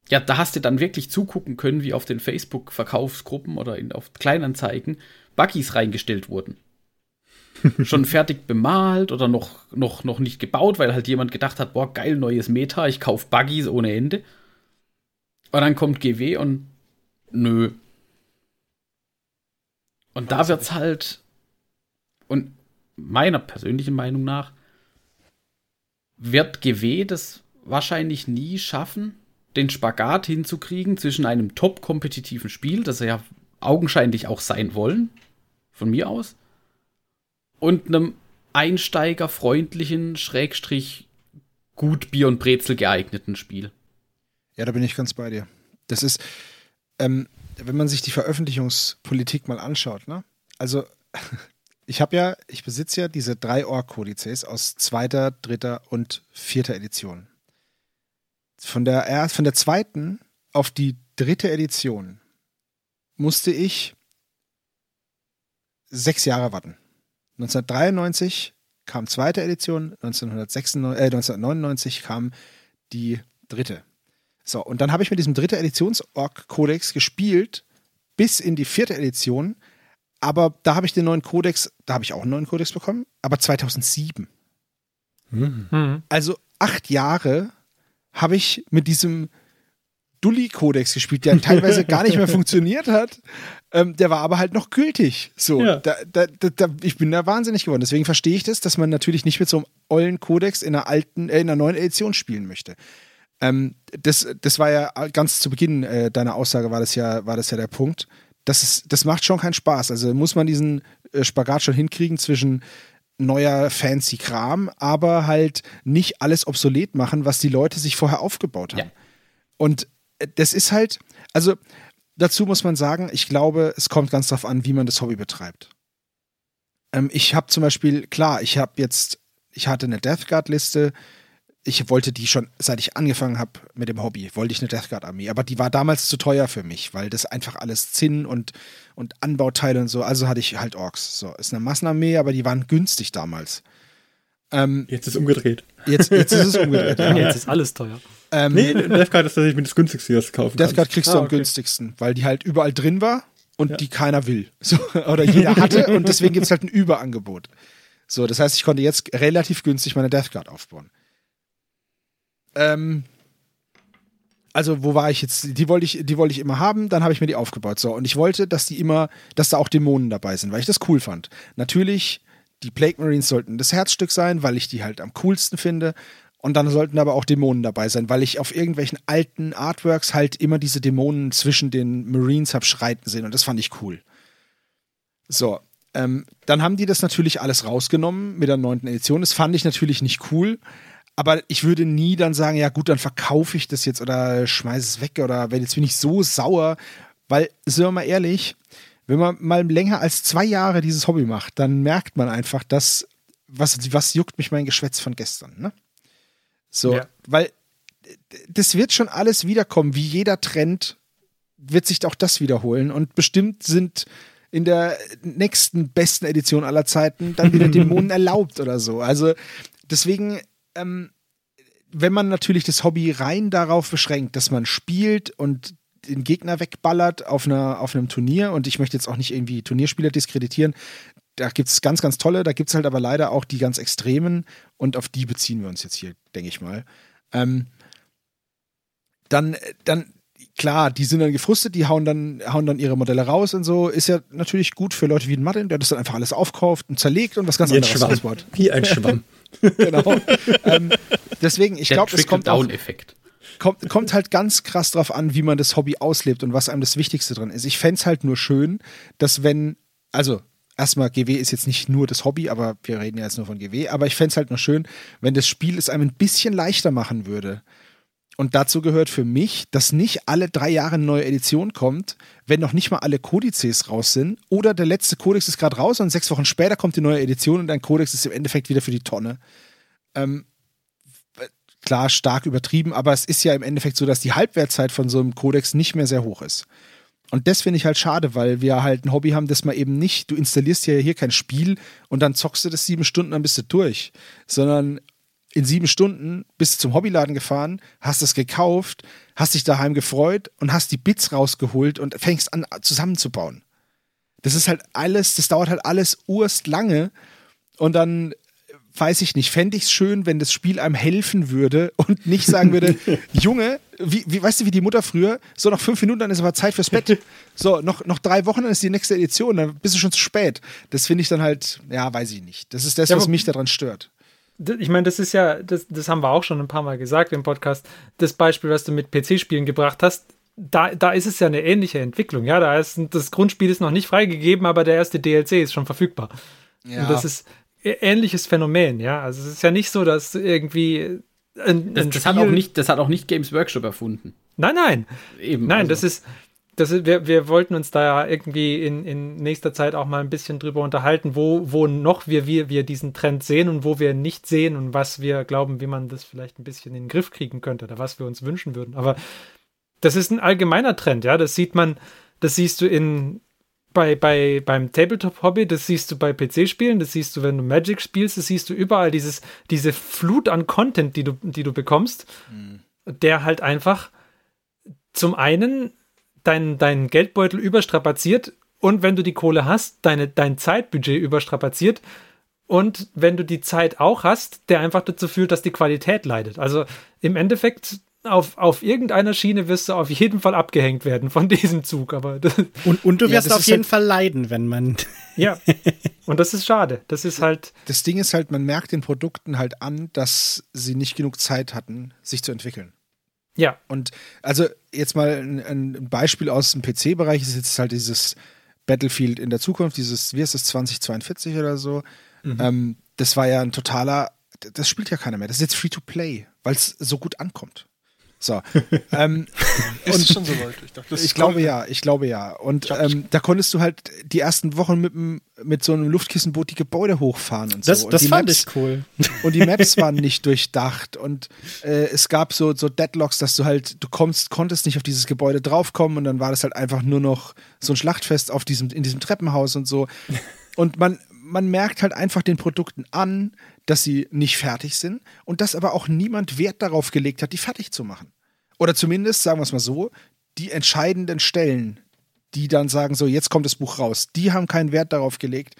Ja, da hast du dann wirklich zugucken können, wie auf den Facebook-Verkaufsgruppen oder in, auf Kleinanzeigen Buggies reingestellt wurden. Schon fertig bemalt oder noch, noch, noch nicht gebaut, weil halt jemand gedacht hat, boah, geil, neues Meta, ich kauf Buggies ohne Ende. Und dann kommt GW und nö. Und da wird's halt, und meiner persönlichen Meinung nach, wird GW das wahrscheinlich nie schaffen, den Spagat hinzukriegen zwischen einem top-kompetitiven Spiel, das sie ja augenscheinlich auch sein wollen, von mir aus, und einem einsteigerfreundlichen, Schrägstrich, gut Bier und Brezel geeigneten Spiel. Ja, da bin ich ganz bei dir. Das ist, ähm, wenn man sich die Veröffentlichungspolitik mal anschaut, ne? Also, ich habe ja, ich besitze ja diese drei Org-Kodizes aus zweiter, dritter und vierter Edition. Von der, er- von der zweiten auf die dritte Edition musste ich sechs Jahre warten. 1993 kam zweite Edition, 1996, äh, 1999 kam die dritte. So, und dann habe ich mit diesem dritte Editions-Org-Kodex gespielt, bis in die vierte Edition. Aber da habe ich den neuen Kodex, da habe ich auch einen neuen Kodex bekommen, aber 2007. Mhm. Also acht Jahre habe ich mit diesem Dulli-Kodex gespielt, der teilweise gar nicht mehr funktioniert hat. Ähm, der war aber halt noch gültig. So, Ja. da, da, da, ich bin da wahnsinnig geworden. Deswegen verstehe ich das, dass man natürlich nicht mit so einem ollen Kodex in einer alten, äh, in einer neuen Edition spielen möchte. Ähm, das, das war ja ganz zu Beginn äh, deiner Aussage war das ja, war das ja der Punkt. Das, ist, das macht schon keinen Spaß. Also muss man diesen äh, Spagat schon hinkriegen zwischen neuer fancy Kram, aber halt nicht alles obsolet machen, was die Leute sich vorher aufgebaut haben. Ja. Und das ist halt, also dazu muss man sagen, ich glaube, es kommt ganz drauf an, wie man das Hobby betreibt. Ähm, ich habe zum Beispiel, klar, ich habe jetzt, ich hatte eine Death Guard-Liste, ich wollte die schon, seit ich angefangen habe mit dem Hobby, wollte ich eine Death Guard Armee, aber die war damals zu teuer für mich, weil das einfach alles Zinn und, und Anbauteile und so, also hatte ich halt Orks. So, ist eine Massenarmee, aber die waren günstig damals. Ähm, Jetzt ist umgedreht. jetzt, jetzt ist es umgedreht. ja. Jetzt ist alles teuer. Ähm, Nee, Death Guard ist tatsächlich mit das günstigste, was du kaufen Death. Guard kriegst du Ah, am okay. günstigsten, weil die halt überall drin war und die keiner will. So, oder jeder hatte und deswegen gibt es halt ein Überangebot. So, das heißt, ich konnte jetzt relativ günstig meine Death Guard aufbauen. Ähm, also wo war ich jetzt? Die wollte ich, die wollte ich immer haben, dann habe ich mir die aufgebaut. So, und ich wollte, dass die immer, dass da auch Dämonen dabei sind, weil ich das cool fand. Natürlich, die Plague Marines sollten das Herzstück sein, weil ich die halt am coolsten finde. Und dann sollten aber auch Dämonen dabei sein, weil ich auf irgendwelchen alten Artworks halt immer diese Dämonen zwischen den Marines hab schreiten sehen und das fand ich cool. So, ähm, dann haben die das natürlich alles rausgenommen mit der neunten Edition. Das fand ich natürlich nicht cool. Aber ich würde nie dann sagen, ja gut, dann verkaufe ich das jetzt oder schmeiße es weg oder wenn jetzt bin ich so sauer, weil, sind wir mal ehrlich, wenn man mal länger als zwei Jahre dieses Hobby macht, dann merkt man einfach, dass, was, was juckt mich mein Geschwätz von gestern, ne? So, ja. weil das wird schon alles wiederkommen, wie jeder Trend wird sich auch das wiederholen und bestimmt sind in der nächsten besten Edition aller Zeiten dann wieder Dämonen erlaubt oder so. Also deswegen ähm, wenn man natürlich das Hobby rein darauf beschränkt, dass man spielt und den Gegner wegballert auf, einer, auf einem Turnier und ich möchte jetzt auch nicht irgendwie Turnierspieler diskreditieren, da gibt es ganz, ganz tolle, da gibt es halt aber leider auch die ganz extremen und auf die beziehen wir uns jetzt hier, denke ich mal. Ähm, dann, dann klar, die sind dann gefrustet, die hauen dann, hauen dann ihre Modelle raus und so. Ist ja natürlich gut für Leute wie den Martin, der das dann einfach alles aufkauft und zerlegt und was ganz wie anderes ausbaut. Wie ein Schwamm. genau. ähm, deswegen, ich glaube, es kommt auch, Effekt. Kommt, kommt halt ganz krass drauf an, wie man das Hobby auslebt und was einem das Wichtigste dran ist. Ich fände es halt nur schön, dass wenn, also erstmal, GW ist jetzt nicht nur das Hobby, aber wir reden ja jetzt nur von GW, aber ich fände es halt nur schön, wenn das Spiel es einem ein bisschen leichter machen würde. Und dazu gehört für mich, dass nicht alle drei Jahre eine neue Edition kommt, wenn noch nicht mal alle Kodizes raus sind. Oder der letzte Kodex ist gerade raus und sechs Wochen später kommt die neue Edition und dein Kodex ist im Endeffekt wieder für die Tonne. Ähm, klar, stark übertrieben, aber es ist ja im Endeffekt so, dass die Halbwertzeit von so einem Kodex nicht mehr sehr hoch ist. Und das finde ich halt schade, weil wir halt ein Hobby haben, das man eben nicht, du installierst ja hier kein Spiel und dann zockst du das sieben Stunden, dann bist du durch. Sondern in sieben Stunden bist du zum Hobbyladen gefahren, hast es gekauft, hast dich daheim gefreut und hast die Bits rausgeholt und fängst an zusammenzubauen. Das ist halt alles, das dauert halt alles urst lange und dann weiß ich nicht, fände ich es schön, wenn das Spiel einem helfen würde und nicht sagen würde, Junge, wie, wie, weißt du, wie die Mutter früher, so noch fünf Minuten, dann ist aber Zeit fürs Bett. So, noch, noch drei Wochen, dann ist die nächste Edition, dann bist du schon zu spät. Das finde ich dann halt, ja, weiß ich nicht. Das ist das, ja, was mich daran stört ich meine, das ist ja, das, das haben wir auch schon ein paar Mal gesagt im Podcast, das Beispiel, was du mit PC-Spielen gebracht hast, da, da ist es ja eine ähnliche Entwicklung. Ja, da ist das Grundspiel ist noch nicht freigegeben, aber der erste DLC ist schon verfügbar. Ja. Und das ist ähnliches Phänomen, ja. Also es ist ja nicht so, dass irgendwie ein, ein das, das hat auch nicht, das hat auch nicht Games Workshop erfunden. Nein, nein. Eben. Nein, also. das ist, das ist, wir, wir wollten uns da ja irgendwie in, in nächster Zeit auch mal ein bisschen drüber unterhalten, wo, wo noch wir, wir, wir diesen Trend sehen und wo wir nicht sehen und was wir glauben, wie man das vielleicht ein bisschen in den Griff kriegen könnte oder was wir uns wünschen würden. Aber das ist ein allgemeiner Trend, ja. Das sieht man, das siehst du in, bei, bei, beim Tabletop-Hobby, das siehst du bei PC-Spielen, das siehst du, wenn du Magic spielst, das siehst du überall, dieses, diese Flut an Content, die du, die du bekommst, mhm. der halt einfach zum einen deinen dein Geldbeutel überstrapaziert und wenn du die Kohle hast, deine, dein Zeitbudget überstrapaziert und wenn du die Zeit auch hast, der einfach dazu führt, dass die Qualität leidet. Also im Endeffekt auf, auf irgendeiner Schiene wirst du auf jeden Fall abgehängt werden von diesem Zug. Aber und, und du wirst ja, auf jeden halt Fall leiden, wenn man. Ja, und das ist schade. Das ist halt. Das Ding ist halt, man merkt den Produkten halt an, dass sie nicht genug Zeit hatten, sich zu entwickeln. Ja. Und also jetzt mal ein, ein Beispiel aus dem PC-Bereich ist jetzt halt dieses Battlefield in der Zukunft, dieses, wie ist das, 2042 oder so. Mhm. Ähm, das war ja ein totaler, das spielt ja keiner mehr. Das ist jetzt Free-to-Play, weil es so gut ankommt. So. ähm, ist es schon so weit? Ich, dachte, ich glaube ja, ich glaube ja. Und ähm, da konntest du halt die ersten Wochen mit, mit so einem Luftkissenboot die Gebäude hochfahren und das, so. Und das fand Maps, ich cool. Und die Maps waren nicht durchdacht und äh, es gab so, so Deadlocks, dass du halt, du kommst, konntest nicht auf dieses Gebäude draufkommen und dann war das halt einfach nur noch so ein Schlachtfest auf diesem, in diesem Treppenhaus und so. Und man, man merkt halt einfach den Produkten an, dass sie nicht fertig sind und dass aber auch niemand Wert darauf gelegt hat, die fertig zu machen. Oder zumindest, sagen wir es mal so, die entscheidenden Stellen, die dann sagen, so, jetzt kommt das Buch raus, die haben keinen Wert darauf gelegt,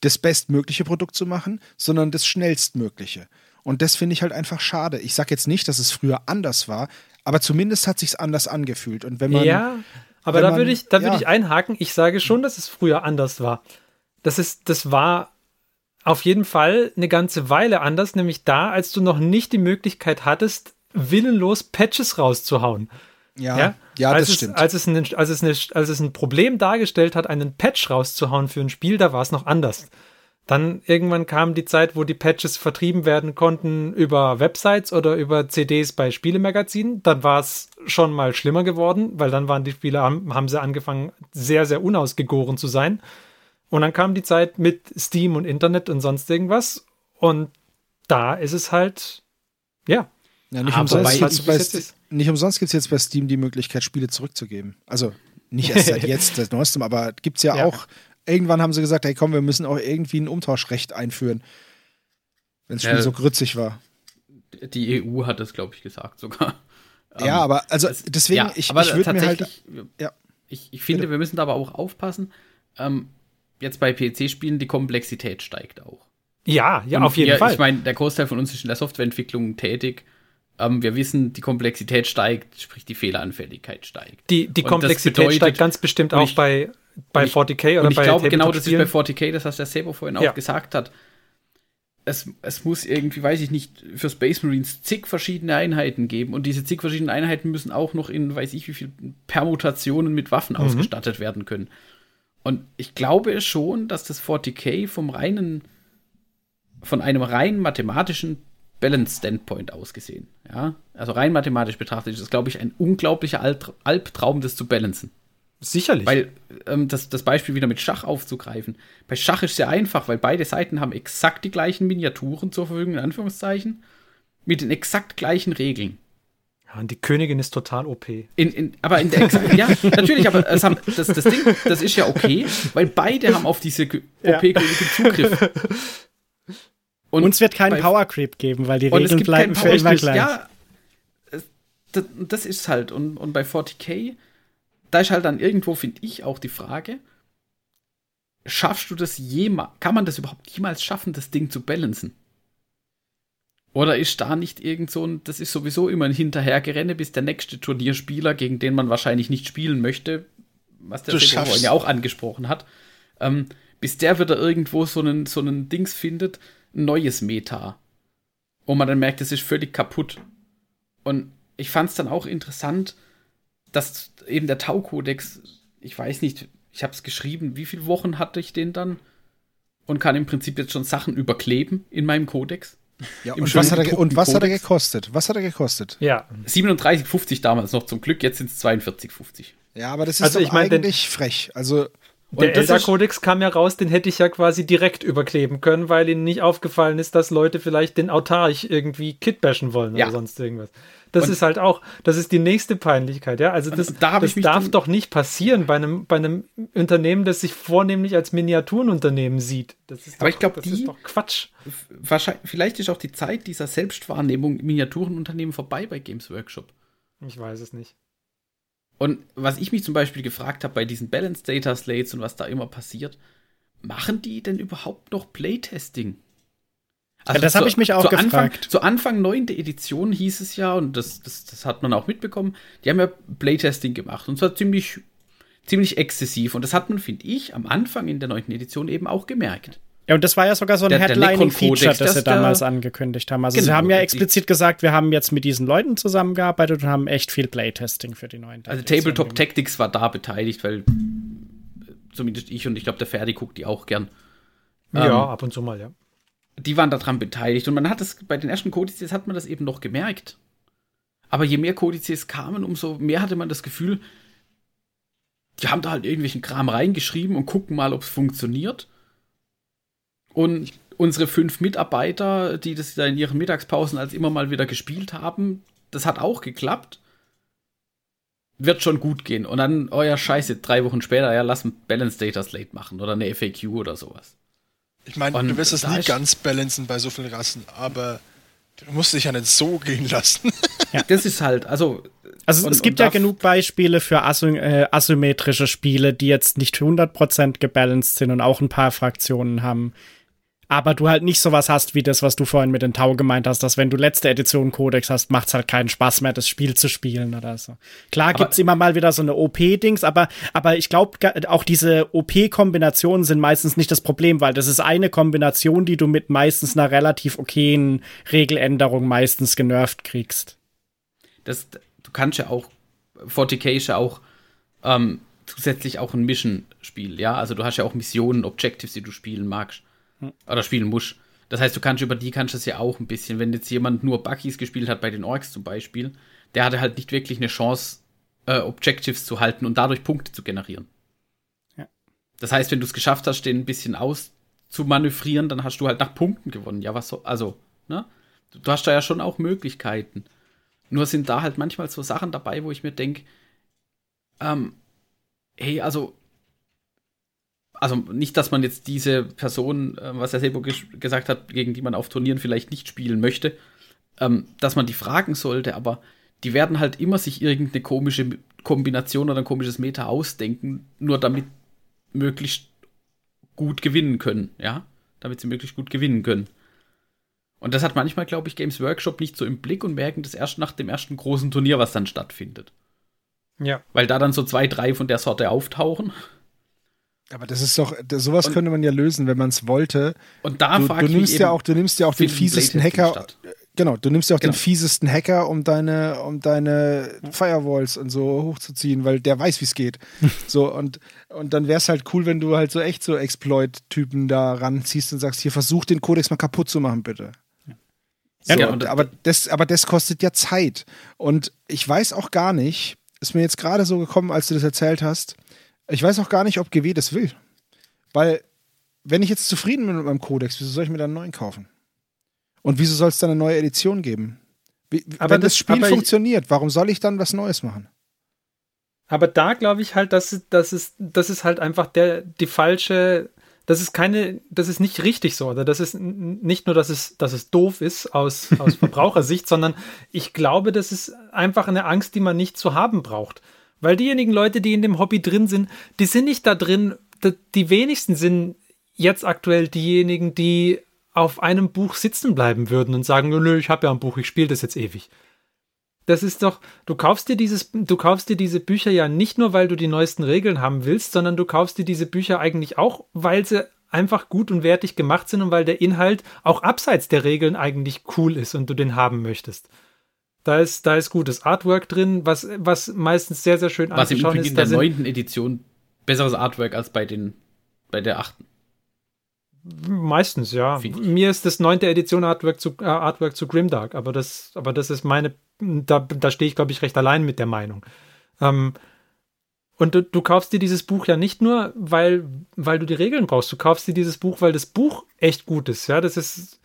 das bestmögliche Produkt zu machen, sondern das schnellstmögliche. Und das finde ich halt einfach schade. Ich sage jetzt nicht, dass es früher anders war, aber zumindest hat sich's anders angefühlt. Und wenn man ja, aber da würde ich, da ja. würde ich einhaken. Ich sage schon, dass es früher anders war. Das ist, das war auf jeden Fall eine ganze Weile anders, nämlich da, als du noch nicht die Möglichkeit hattest, willenlos Patches rauszuhauen. ja, Ja, ja, als das es, stimmt. Als es, eine, als, es eine, als es ein Problem dargestellt hat, einen Patch rauszuhauen für ein Spiel, da war es noch anders. Dann irgendwann kam die Zeit, wo die Patches vertrieben werden konnten über Websites oder über CDs bei Spielemagazinen. Dann war es schon mal schlimmer geworden, weil dann waren die Spiele, haben, haben sie angefangen, sehr, sehr unausgegoren zu sein. Und dann kam die Zeit mit Steam und Internet und sonst irgendwas. Und da ist es halt, ja, Ja, nicht umsonst, gibt's wie bei, es jetzt ist. nicht umsonst gibt es jetzt bei Steam die Möglichkeit, Spiele zurückzugeben. Also nicht erst seit jetzt, das Neuestem, aber gibt es ja, Ja. auch. Irgendwann haben sie gesagt, hey komm, wir müssen auch irgendwie ein Umtauschrecht einführen. Wenn das Spiel Ja. so grützig war. Die EU hat das, glaube ich, gesagt sogar. ja, Ähm, aber also es- deswegen, ja, ich, ich würde mir halt. Ja. Ich, ich finde, wir müssen da aber auch aufpassen. Ähm, jetzt bei PC-Spielen, die Komplexität steigt auch. ja, ja, Und auf jeden wir, Fall. Ich meine, der Großteil von uns ist in der Softwareentwicklung tätig. Ähm, wir wissen, die Komplexität steigt, sprich die Fehleranfälligkeit steigt. Die, die Komplexität bedeutet- steigt ganz bestimmt auch ich- bei, bei und ich- 40k oder Und ich bei glaube, genau das ist bei Tabletop-Spielen. 40k, das was der Sebo vorhin Ja. auch gesagt hat. Es, es muss irgendwie, weiß ich nicht, für Space Marines zig verschiedene Einheiten geben und diese zig verschiedenen Einheiten müssen auch noch in, weiß ich wie viel Permutationen mit Waffen Mhm. ausgestattet werden können. Und ich glaube schon, dass das 40k vom reinen, von einem rein mathematischen Balance-Standpoint ausgesehen, ja, also rein mathematisch betrachtet, ist das, glaube ich, ein unglaublicher Albtraum, das zu balancen. Sicherlich. Weil ähm, das, das Beispiel wieder mit Schach aufzugreifen. Bei Schach ist sehr einfach, weil beide Seiten haben exakt die gleichen Miniaturen zur Verfügung, in Anführungszeichen, mit den exakt gleichen Regeln. Ja, und die Königin ist total OP. In, in, aber in der exakt, ja, natürlich, aber es haben, das, das Ding, das ist ja okay, weil beide haben auf diese OP-Königin Zugriff. Und Uns wird kein bei- Power Creep geben, weil die und es Regeln gibt bleiben keinen für immer gleich. Ja, es- das, das ist halt. Und, und bei 40k, da ist halt dann irgendwo, finde ich, auch die Frage, schaffst du das jemals, kann man das überhaupt jemals schaffen, das Ding zu balancen? Oder ist da nicht irgend so ein, das ist sowieso immer ein Hinterhergerenne, bis der nächste Turnierspieler, gegen den man wahrscheinlich nicht spielen möchte, was der vorhin ja auch angesprochen hat, ähm, bis der wieder irgendwo so einen, so einen Dings findet, ein neues Meta. Wo man dann merkt, es ist völlig kaputt. Und ich fand es dann auch interessant, dass eben der Tau-Kodex, ich weiß nicht, ich habe es geschrieben, wie viele Wochen hatte ich den dann? Und kann im Prinzip jetzt schon Sachen überkleben in meinem Kodex. Ja, und, was hat er, und was hat er gekostet? Was hat er gekostet? Ja, 37,50 damals noch zum Glück, jetzt sind es 42,50. Ja, aber das ist Also doch ich mein, den- eigentlich frech. Also, der Elder-Kodex kam ja raus, den hätte ich ja quasi direkt überkleben können, weil ihnen nicht aufgefallen ist, dass Leute vielleicht den Autarch irgendwie kitbashen wollen Ja. oder sonst irgendwas. Das Und- ist halt auch, das ist die nächste Peinlichkeit, ja. Also das, da das darf doch nicht passieren bei einem, bei einem Unternehmen, das sich vornehmlich als Miniaturenunternehmen sieht. Das ist Aber doch, ich glaub, das die- ist doch Quatsch. Wahrscheinlich, vielleicht ist auch die Zeit dieser Selbstwahrnehmung Miniaturenunternehmen vorbei bei Games Workshop. Ich weiß es nicht. Und was ich mich zum Beispiel gefragt habe bei diesen Balance Data Slates und was da immer passiert, machen die denn überhaupt noch Playtesting? Also das habe ich mich auch zu Anfang, gefragt. zu Anfang 9. Edition hieß es ja, und das, das, das hat man auch mitbekommen, die haben ja Playtesting gemacht und zwar ziemlich, ziemlich exzessiv. Und das hat man, finde ich, am Anfang in der 9. Edition eben auch gemerkt. Ja, und das war ja sogar so ein Headlining-Feature, das sie das da- damals angekündigt haben. Also sie Genau, haben ja die- explizit gesagt, wir haben jetzt mit diesen Leuten zusammengearbeitet und haben echt viel Playtesting für die neuen Also Tabletop gemacht. Tactics war da beteiligt, weil äh, zumindest ich und ich glaube, der Ferdi guckt die auch gern. Ja, Ähm, ab und zu mal, ja. Die waren daran beteiligt. Und man hat es bei den ersten Kodizes hat man das eben noch gemerkt. Aber je mehr Kodizes kamen, umso mehr hatte man das Gefühl, die haben da halt irgendwelchen Kram reingeschrieben und gucken mal, ob es funktioniert. Und unsere fünf Mitarbeiter, die das da in ihren Mittagspausen als immer mal wieder gespielt haben, das hat auch geklappt. Wird schon gut gehen. Und dann, oh ja, scheiße, drei Wochen später, ja, lass ein Balance Data Slate machen oder eine FAQ oder sowas. Ich meine, Und du wirst es nie ganz balancen bei so vielen Rassen, aber du musst dich ja nicht so gehen lassen. Das ist halt, also. Also und- es gibt ja genug Beispiele für asy äh, asymmetrische Spiele, die jetzt nicht 100% gebalanced sind und auch ein paar Fraktionen haben. Aber du halt nicht sowas hast wie das, was du vorhin mit den Tau gemeint hast, dass wenn du letzte Edition Codex hast, macht's halt keinen Spaß mehr, das Spiel zu spielen oder so. Klar Aber- gibt's immer mal wieder so eine OP-Dings, aber, aber ich glaube, auch diese OP-Kombinationen sind meistens nicht das Problem, weil das ist eine Kombination, die du mit meistens einer relativ okayen Regeländerung meistens genervt kriegst. Das, du kannst ja auch 40k ist ja auch ähm, zusätzlich auch ein Mission-Spiel, ja. Also du hast ja auch Missionen, Objectives, die du spielen magst. Oder spielen musst. Das heißt, du kannst über die kannst du es ja auch ein bisschen. Wenn jetzt jemand nur Buckies gespielt hat, bei den Orks zum Beispiel, der hatte halt nicht wirklich eine Chance, äh, Objectives zu halten und dadurch Punkte zu generieren. Ja. Das heißt, wenn du es geschafft hast, den ein bisschen auszumanövrieren, dann hast du halt nach Punkten gewonnen. Ja, was so, also, ne? Du, du hast da ja schon auch Möglichkeiten. Nur sind da halt manchmal so Sachen dabei, wo ich mir denke, ähm, hey, also, also nicht, dass man jetzt diese Person, äh, was der Sebo ges gesagt hat, gegen die man auf Turnieren vielleicht nicht spielen möchte, ähm, dass man die fragen sollte, aber die werden halt immer sich irgendeine komische Kombination oder ein komisches Meta ausdenken, nur damit möglichst gut gewinnen können, ja, damit sie möglichst gut gewinnen können. Und das hat manchmal, glaube ich, Games Workshop nicht so im Blick und merken das erst nach dem ersten großen Turnier, was dann stattfindet. Ja. Weil da dann so zwei, drei von der Sorte auftauchen. Aber das ist doch, sowas Und- könnte man ja lösen, wenn man es wollte. Und da Du, du nimmst ja auch, du nimmst ja auch den fiesesten Hacker. statt? Genau, du nimmst ja auch Genau. den fiesesten Hacker, um deine, um deine Firewalls und so hochzuziehen, weil der weiß, wie es geht. so, und, und dann wäre es halt cool, wenn du halt so echt so Exploit-Typen da ranziehst und sagst, hier versuch den Kodex mal kaputt zu machen, bitte. So, Ja, und, und- aber, das, aber das kostet ja Zeit. Und ich weiß auch gar nicht, ist mir jetzt gerade so gekommen, als du das erzählt hast, ich weiß auch gar nicht, ob GW das will. Weil, wenn ich jetzt zufrieden bin mit meinem Kodex, wieso soll ich mir dann einen neuen kaufen? Und wieso soll es dann eine neue Edition geben? Wie, Aber wenn das, das- Spiel funktioniert, warum soll ich dann was Neues machen? Aber da glaube ich halt, dass das ist, das ist halt einfach der, die falsche, das ist keine, das ist nicht richtig so, oder das ist nicht nur, dass es, dass es doof ist aus, aus Verbrauchersicht, sondern ich glaube, das ist einfach eine Angst, die man nicht zu haben braucht. Weil diejenigen Leute, die in dem Hobby drin sind, die sind nicht da drin, die wenigsten sind jetzt aktuell diejenigen, die auf einem Buch sitzen bleiben würden und sagen, nö, ich habe ja ein Buch, ich spiele das jetzt ewig. Das ist doch, du kaufst dir dieses, du kaufst dir diese Bücher ja nicht nur, weil du die neuesten Regeln haben willst, sondern du kaufst dir diese Bücher eigentlich auch, weil sie einfach gut und wertig gemacht sind und weil der Inhalt auch abseits der Regeln eigentlich cool ist und du den haben möchtest. Da ist, da ist gutes Artwork drin, was, was meistens sehr, sehr schön Was im anzuschauen Übrigen ist. in der neunten Edition besseres Artwork als bei den bei der achten. Meistens, ja. Mir ist das neunte Edition Artwork zu, äh, Artwork zu Grimdark, aber das, aber das ist meine, da, da stehe ich, glaube ich, recht allein mit der Meinung. Ähm, und du, du kaufst dir dieses Buch ja nicht nur, weil, weil du die Regeln brauchst. Du kaufst dir dieses Buch, weil das Buch echt gut ist. Ja, das ist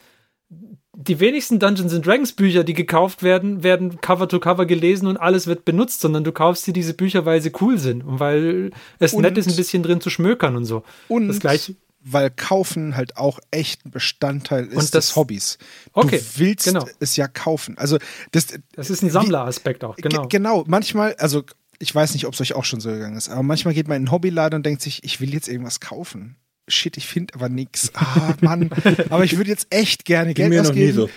die wenigsten Dungeons and Dragons Bücher, die gekauft werden, werden Cover to Cover gelesen und alles wird benutzt, sondern du kaufst dir diese Bücher, weil sie cool sind und weil es Und- nett ist, ein bisschen drin zu schmökern und so. Und Das Gleiche- weil Kaufen halt auch echt ein Bestandteil ist Und das- des Hobbys. Okay, du willst genau. es ja kaufen. Also das, Das ist ein Sammleraspekt auch, genau. Ge- genau, manchmal, also ich weiß nicht, ob es euch auch schon so gegangen ist, aber manchmal geht man in einen Hobbyladen und denkt sich, ich will jetzt irgendwas kaufen. Shit, ich finde aber nichts. Ah, Mann. aber ich würde jetzt echt gerne Geld mir noch nie ausgeben.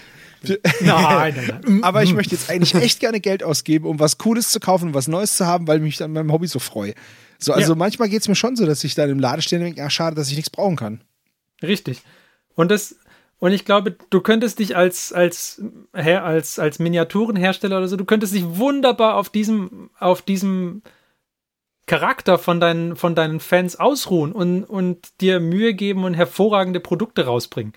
so. Nein, nein, nein. Aber ich möchte jetzt eigentlich echt gerne Geld ausgeben, um was Cooles zu kaufen, um was Neues zu haben, weil ich mich an meinem Hobby so freue. So, also Ja. manchmal geht es mir schon so, dass ich da im Laden stehe und denke, ah, schade, dass ich nichts brauchen kann. Richtig. Und das, und ich glaube, du könntest dich als, als, als, als Miniaturenhersteller oder so, du könntest dich wunderbar auf diesem, auf diesem Charakter von deinen, von deinen Fans ausruhen und, und dir Mühe geben und hervorragende Produkte rausbringen.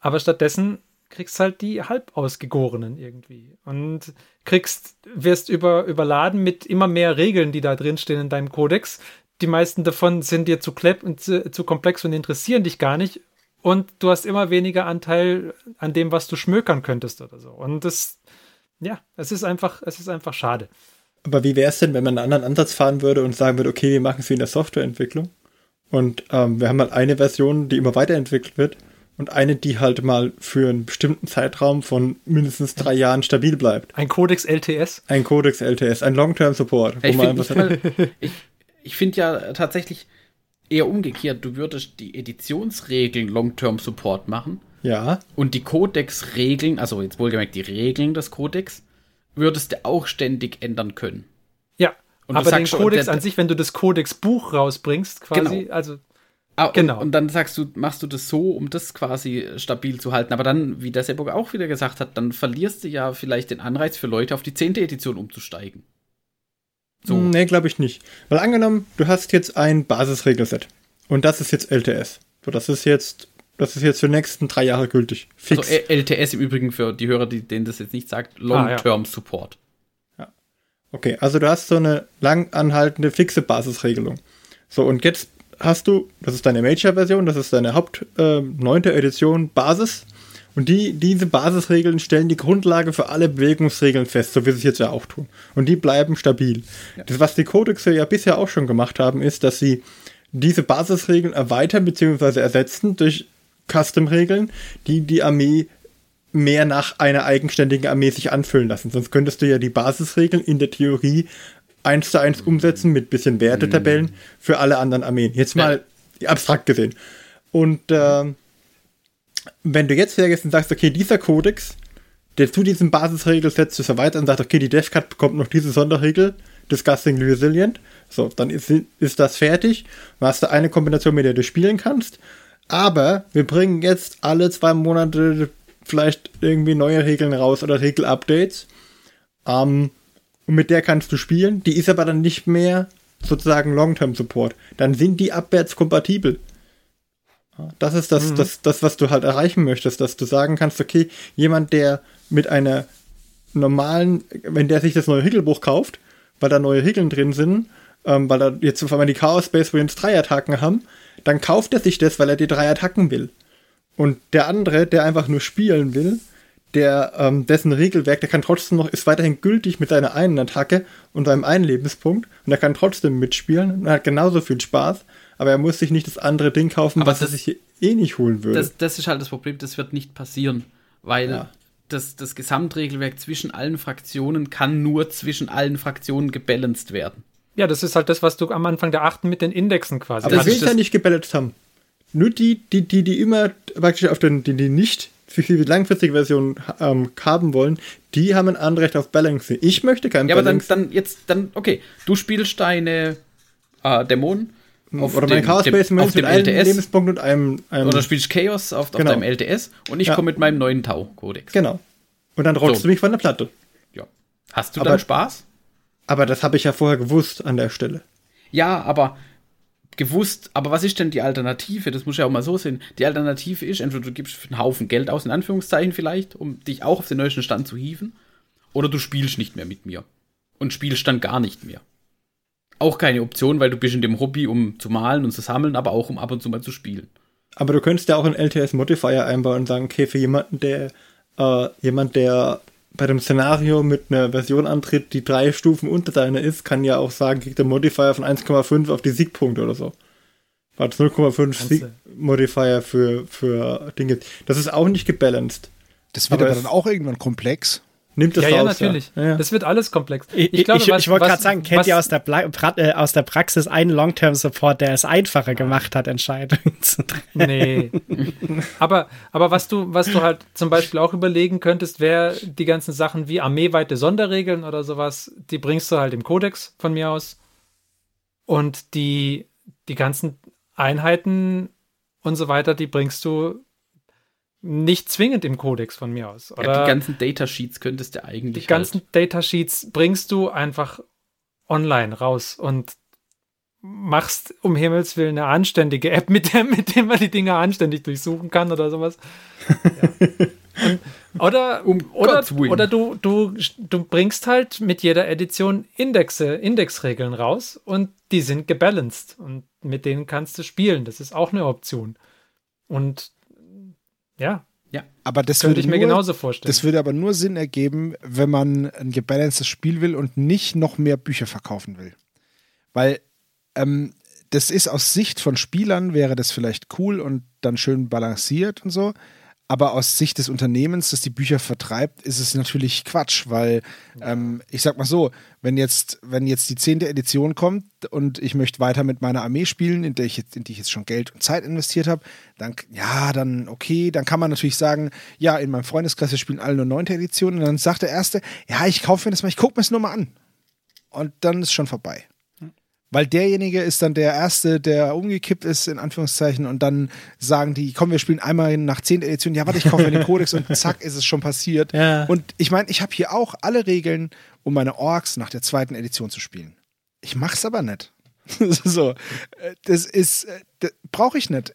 Aber stattdessen kriegst halt die halb ausgegorenen irgendwie und kriegst, wirst über, überladen mit immer mehr Regeln, die da drin stehen in deinem Kodex. Die meisten davon sind dir zu, klepp und zu, zu komplex und interessieren dich gar nicht. Und du hast immer weniger Anteil an dem, was du schmökern könntest oder so. Und das, ja, es ist einfach, es ist einfach schade. Aber wie wäre es denn, wenn man einen anderen Ansatz fahren würde und sagen würde, okay, wir machen es wie in der Softwareentwicklung und ähm, wir haben halt eine Version, die immer weiterentwickelt wird und eine, die halt mal für einen bestimmten Zeitraum von mindestens drei Jahren stabil bleibt. Ein Codex LTS. Ein Codex LTS, ein Long-Term Support. Ich wo man finde ich, ich find ja tatsächlich, eher umgekehrt. Du würdest die Editionsregeln Long-Term Support machen Ja. und die Codex-Regeln, also jetzt wohlgemerkt die Regeln des Codex, würdest du auch ständig ändern können. Ja, Und aber den schon, der- an sich, wenn du das Codex-Buch rausbringst, quasi, Genau. also Ah, Genau. Und, und dann sagst du, machst du das so, um das quasi stabil zu halten. Aber dann, wie der Sebok auch wieder gesagt hat, dann verlierst du ja vielleicht den Anreiz für Leute, auf die 10. Edition umzusteigen. So. Nee, glaube ich nicht. Weil angenommen, du hast jetzt ein Basisregelset. Und das ist jetzt LTS. So, das ist jetzt, das ist jetzt für die nächsten drei Jahre gültig. Fix. Also LTS im Übrigen für die Hörer, die, denen das jetzt nicht sagt, Ah, Long-Term Support. Okay, also du hast so eine lang anhaltende fixe Basisregelung. So, und jetzt hast du, das ist deine Major-Version, das ist deine Haupt äh, 9. Edition Basis. Und die, diese Basisregeln stellen die Grundlage für alle Bewegungsregeln fest, so wie sie es jetzt ja auch tun. Und die bleiben stabil. Das, was die Codexe ja bisher auch schon gemacht haben, ist, dass sie diese Basisregeln erweitern bzw. ersetzen durch Custom-Regeln, die die Armee mehr nach einer eigenständigen Armee sich anfüllen lassen. Sonst könntest du ja die Basisregeln in der Theorie eins zu eins umsetzen mit bisschen Wertetabellen für alle anderen Armeen. Jetzt mal abstrakt gesehen. Und ähm, wenn du jetzt hergehst und sagst, okay, dieser Kodex, der zu diesem Basisregelset zu erweitern und sagt, okay, die DevCat bekommt noch diese Sonderregel, Discussing Resilient, so, dann ist, ist das fertig. Dann hast du eine Kombination, mit der du spielen kannst. Aber wir bringen jetzt alle zwei Monate vielleicht irgendwie neue Regeln raus oder Regel-Updates. Ähm, und mit der kannst du spielen. Die ist aber dann nicht mehr sozusagen Long-Term-Support. Dann sind die abwärtskompatibel. Ja, Das ist das, das, das, was du halt erreichen möchtest, dass du sagen kannst, okay, jemand, der mit einer normalen, wenn der sich das neue Regelbuch kauft, weil da neue Regeln drin sind, ähm, weil er jetzt auf einmal die Chaos Space Marines drei Attacken haben, dann kauft er sich das, weil er die drei Attacken will. Und der andere, der einfach nur spielen will, der ähm, dessen Regelwerk, der kann trotzdem noch, ist weiterhin gültig mit seiner einen Attacke und seinem einen Lebenspunkt und er kann trotzdem mitspielen und hat genauso viel Spaß, aber er muss sich nicht das andere Ding kaufen, Aber was er das- sich eh nicht holen würde. Das, das ist halt das Problem, das wird nicht passieren, weil Ja. das, das Gesamtregelwerk zwischen allen Fraktionen kann nur zwischen allen Fraktionen gebalanced werden. Ja, das ist halt das, was du am Anfang der achten mit den Indexen quasi aber das ich will ja nicht gebalanced haben. Nur die, die, die, die immer praktisch auf den, die, die nicht für die langfristige Version ähm, haben wollen, die haben ein Anrecht auf Balancing. Ich möchte kein Ja, aber dann, dann jetzt, dann, okay, du spielst deine äh, Dämonen auf oder mein dem, Chaos dem, Space auf dem mit einem LTS Lebenspunkt und einem, einem oder spielst Chaos auf, auf Genau. deinem LTS und ich Ja. komme mit meinem neuen Tau-Kodex. Genau. Und dann rollst So. du mich von der Platte. Ja. Hast du Aber- dann Spaß? Aber das habe ich ja vorher gewusst an der Stelle. Ja, aber gewusst, aber was ist denn die Alternative? Das muss ja auch mal so sehen. Die Alternative ist, entweder du gibst einen Haufen Geld aus, in Anführungszeichen vielleicht, um dich auch auf den neuesten Stand zu hieven, oder du spielst nicht mehr mit mir. Und spielst dann gar nicht mehr. Auch keine Option, weil du bist in dem Hobby, um zu malen und zu sammeln, aber auch um ab und zu mal zu spielen. Aber du könntest ja auch einen LTS-Modifier einbauen und sagen, okay, für jemanden, der äh, jemand, der bei dem Szenario mit einer Version antritt, die drei Stufen unter deiner ist, kann ja auch sagen, kriegt der Modifier von 1,5 auf die Siegpunkte oder so. Weil es 0,5 Sieg-Modifier für, für Dinge. Das ist auch nicht gebalanced. Das wird Aber aber, dann auch irgendwann komplex. Nimmt das Ja, ja, raus. natürlich. Ja. Ja. Das wird alles komplex. Ich, ich, glaube, ich, was- wollte gerade sagen, kennt was- ihr aus der, Pla äh, aus der Praxis einen Long-Term-Support, der es einfacher gemacht hat, Entscheidungen zu treffen? Nee. aber, aber was du, was du halt zum Beispiel auch überlegen könntest, wäre die ganzen Sachen wie armeeweite Sonderregeln oder sowas, die bringst du halt im Kodex von mir aus. Und die, die ganzen Einheiten und so weiter, die bringst du nicht zwingend im Kodex von mir aus. Oder ja, die ganzen Datasheets könntest du eigentlich die ganzen halt, Datasheets bringst du einfach online raus und machst um Himmels Willen eine anständige App, mit der, mit der man die Dinge anständig durchsuchen kann oder sowas. Ja. Und, oder Um oder, oder du, du, du bringst halt mit jeder Edition Indexe, Indexregeln raus und die sind gebalanced und mit denen kannst du spielen. Das ist auch eine Option. Und ja, Aber das könnte würde ich mir nur, genauso vorstellen. Das würde aber nur Sinn ergeben, wenn man ein gebalancedes Spiel will und nicht noch mehr Bücher verkaufen will. Weil ähm, das ist aus Sicht von Spielern wäre das vielleicht cool und dann schön balanciert und so. Aber aus Sicht des Unternehmens, das die Bücher vertreibt, ist es natürlich Quatsch, weil ähm, ich sag mal so, wenn jetzt, wenn jetzt die zehnte Edition kommt und ich möchte weiter mit meiner Armee spielen, in, der ich jetzt, in die ich jetzt schon Geld und Zeit investiert habe, dann ja, dann okay, dann kann man natürlich sagen, ja, in meinem Freundeskreis spielen alle nur neunte Edition und dann sagt der erste, ja, ich kaufe mir das mal, ich gucke mir es nur mal an. Und dann ist schon vorbei. Weil derjenige ist dann der Erste, der umgekippt ist, in Anführungszeichen, und dann sagen die, komm, wir spielen einmal nach zehn Editionen, ja, warte, ich kaufe mir den Kodex und zack, ist es schon passiert. Ja. Und ich meine, ich habe hier auch alle Regeln, um meine Orks nach der zweiten Edition zu spielen. Ich mach's aber nicht. so, äh, das ist, brauche ich nicht.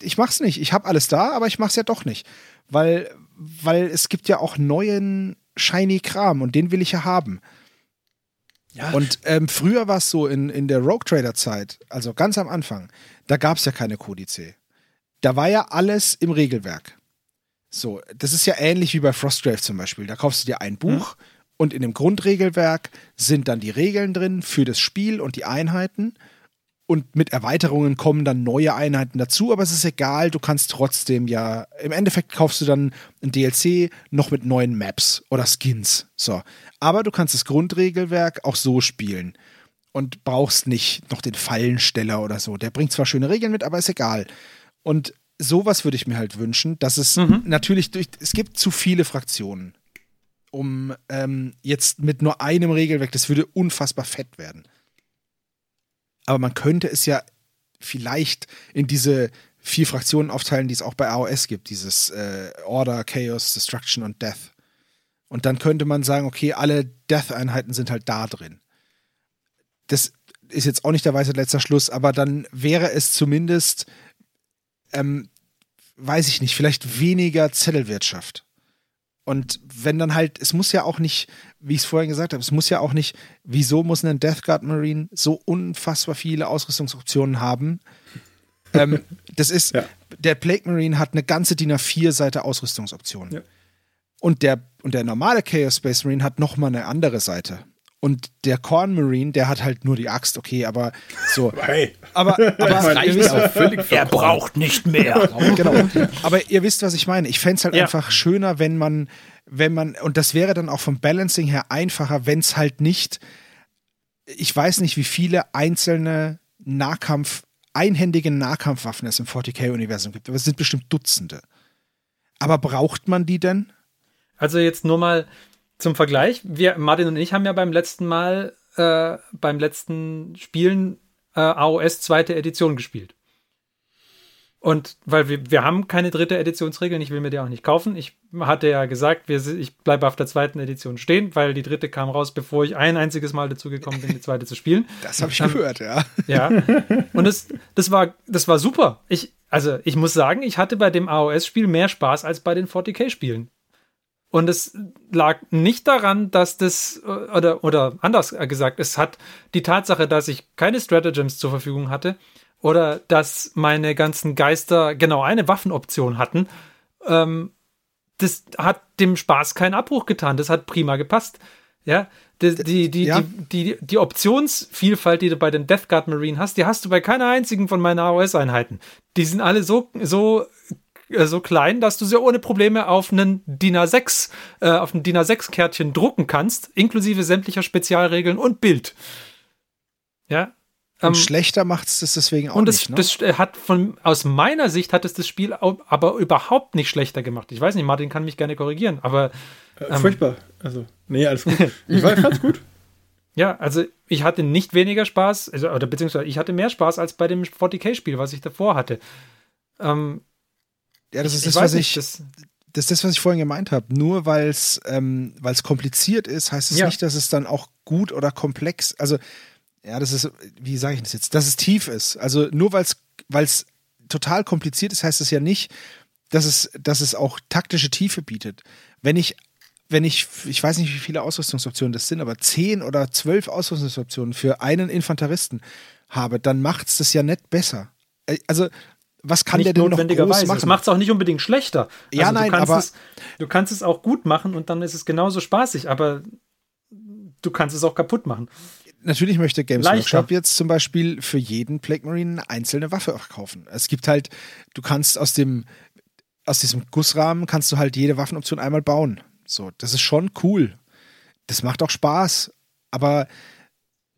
Ich mach's nicht. Ich habe alles da, aber ich mach's ja doch nicht. Weil, weil es gibt ja auch neuen shiny Kram und den will ich ja haben. Und ähm, früher war es so in, in der Rogue Trader Zeit, also ganz am Anfang, da gab es ja keine Kodice. Da war ja alles im Regelwerk. So, das ist ja ähnlich wie bei Frostgrave zum Beispiel. Da kaufst du dir ein Buch und in dem Grundregelwerk sind dann die Regeln drin für das Spiel und die Einheiten. Und mit Erweiterungen kommen dann neue Einheiten dazu, aber es ist egal, du kannst trotzdem ja, im Endeffekt kaufst du dann ein DLC noch mit neuen Maps oder Skins. So. Aber du kannst das Grundregelwerk auch so spielen und brauchst nicht noch den Fallensteller oder so. Der bringt zwar schöne Regeln mit, aber ist egal. Und sowas würde ich mir halt wünschen, dass es natürlich durch, es gibt zu viele Fraktionen, um ähm, jetzt mit nur einem Regelwerk, das würde unfassbar fett werden. Aber man könnte es ja vielleicht in diese vier Fraktionen aufteilen, die es auch bei AOS gibt, dieses äh, Order, Chaos, Destruction und Death. Und dann könnte man sagen, okay, alle Death-Einheiten sind halt da drin. Das ist jetzt auch nicht der weiße letzter Schluss, aber dann wäre es zumindest, ähm, weiß ich nicht, vielleicht weniger Zettelwirtschaft. Und wenn dann halt, es muss ja auch nicht, wie ich es vorhin gesagt habe, es muss ja auch nicht, wieso muss ein Death Guard Marine so unfassbar viele Ausrüstungsoptionen haben? ähm, das ist, Ja. der Plague Marine hat eine ganze DIN A4-Seite Ausrüstungsoptionen. Ja. Und, der, und der normale Chaos Space Marine hat nochmal eine andere Seite. Und der Corn Marine, der hat halt nur die Axt, okay, aber so. Hey. Aber, aber ihr wisst, auch völlig für Er braucht nicht mehr. genau. Aber ihr wisst, was ich meine. Ich fände es halt Ja. einfach schöner, wenn man, wenn man, und das wäre dann auch vom Balancing her einfacher, wenn es halt nicht, ich weiß nicht, wie viele einzelne Nahkampf, einhändige Nahkampfwaffen es im 40k-Universum gibt, aber es sind bestimmt Dutzende. Aber braucht man die denn? Also jetzt nur mal zum Vergleich. Wir, Martin und ich haben ja beim letzten Mal, äh, beim letzten Spielen äh, AOS zweite Edition gespielt. Und weil wir, wir haben keine dritte Editionsregel, ich will mir die auch nicht kaufen. Ich hatte ja gesagt, wir, ich bleibe auf der zweiten Edition stehen, weil die dritte kam raus, bevor ich ein einziges Mal dazu gekommen bin, die zweite zu spielen. Das habe ich gehört, ja. Ja. Und das, das, war, das war super. Ich, also, ich muss sagen, ich hatte bei dem AOS-Spiel mehr Spaß als bei den 40k-Spielen. Und es lag nicht daran, dass das, äh, oder, oder anders gesagt, es hat die Tatsache, dass ich keine Stratagems zur Verfügung hatte oder dass meine ganzen Geister genau eine Waffenoption hatten, ähm, das hat dem Spaß keinen Abbruch getan. Das hat prima gepasst. Ja, die, die, die, Ja. die, die, die Optionsvielfalt, die du bei den Death Guard Marine hast, die hast du bei keiner einzigen von meinen AOS-Einheiten. Die sind alle so, so, äh, so klein, dass du sie ohne Probleme auf einen DIN A6, äh, auf ein DIN A6-Kärtchen drucken kannst, inklusive sämtlicher Spezialregeln und Bild. Ja. Und Ähm, schlechter macht es das deswegen auch und das, nicht. Ne? das äh, hat von, aus meiner Sicht hat es das Spiel aber überhaupt nicht schlechter gemacht. Ich weiß nicht, Martin kann mich gerne korrigieren, aber Äh, furchtbar. Also, nee, alles gut. Ich war ganz gut. ja, also ich hatte nicht weniger Spaß, also, oder beziehungsweise ich hatte mehr Spaß als bei dem 40k-Spiel, was ich davor hatte. Ähm, ja, das ist ich das, weiß was nicht, ich, das, das ist das, was ich vorhin gemeint habe. Nur weil es ähm, weil's kompliziert ist, heißt es Ja. nicht, dass es dann auch gut oder komplex, also ja, das ist, wie sage ich das jetzt, dass es tief ist. Also nur weil es total kompliziert ist, heißt es ja nicht, dass es, dass es auch taktische Tiefe bietet. Wenn ich, wenn ich, ich weiß nicht, wie viele Ausrüstungsoptionen das sind, aber zehn oder zwölf Ausrüstungsoptionen für einen Infanteristen habe, dann macht es das ja nicht besser. Äh, Also, was kann nicht der denn noch notwendigerweise. machen? Das macht es auch nicht unbedingt schlechter. Ja, also, nein, du aber- es, du kannst es auch gut machen und dann ist es genauso spaßig, aber du kannst es auch kaputt machen. Natürlich möchte Games Leichter. Workshop jetzt zum Beispiel für jeden Plague Marine eine einzelne Waffe auch kaufen. Es gibt halt, du kannst aus dem, aus diesem Gussrahmen kannst du halt jede Waffenoption einmal bauen. So, das ist schon cool. Das macht auch Spaß, aber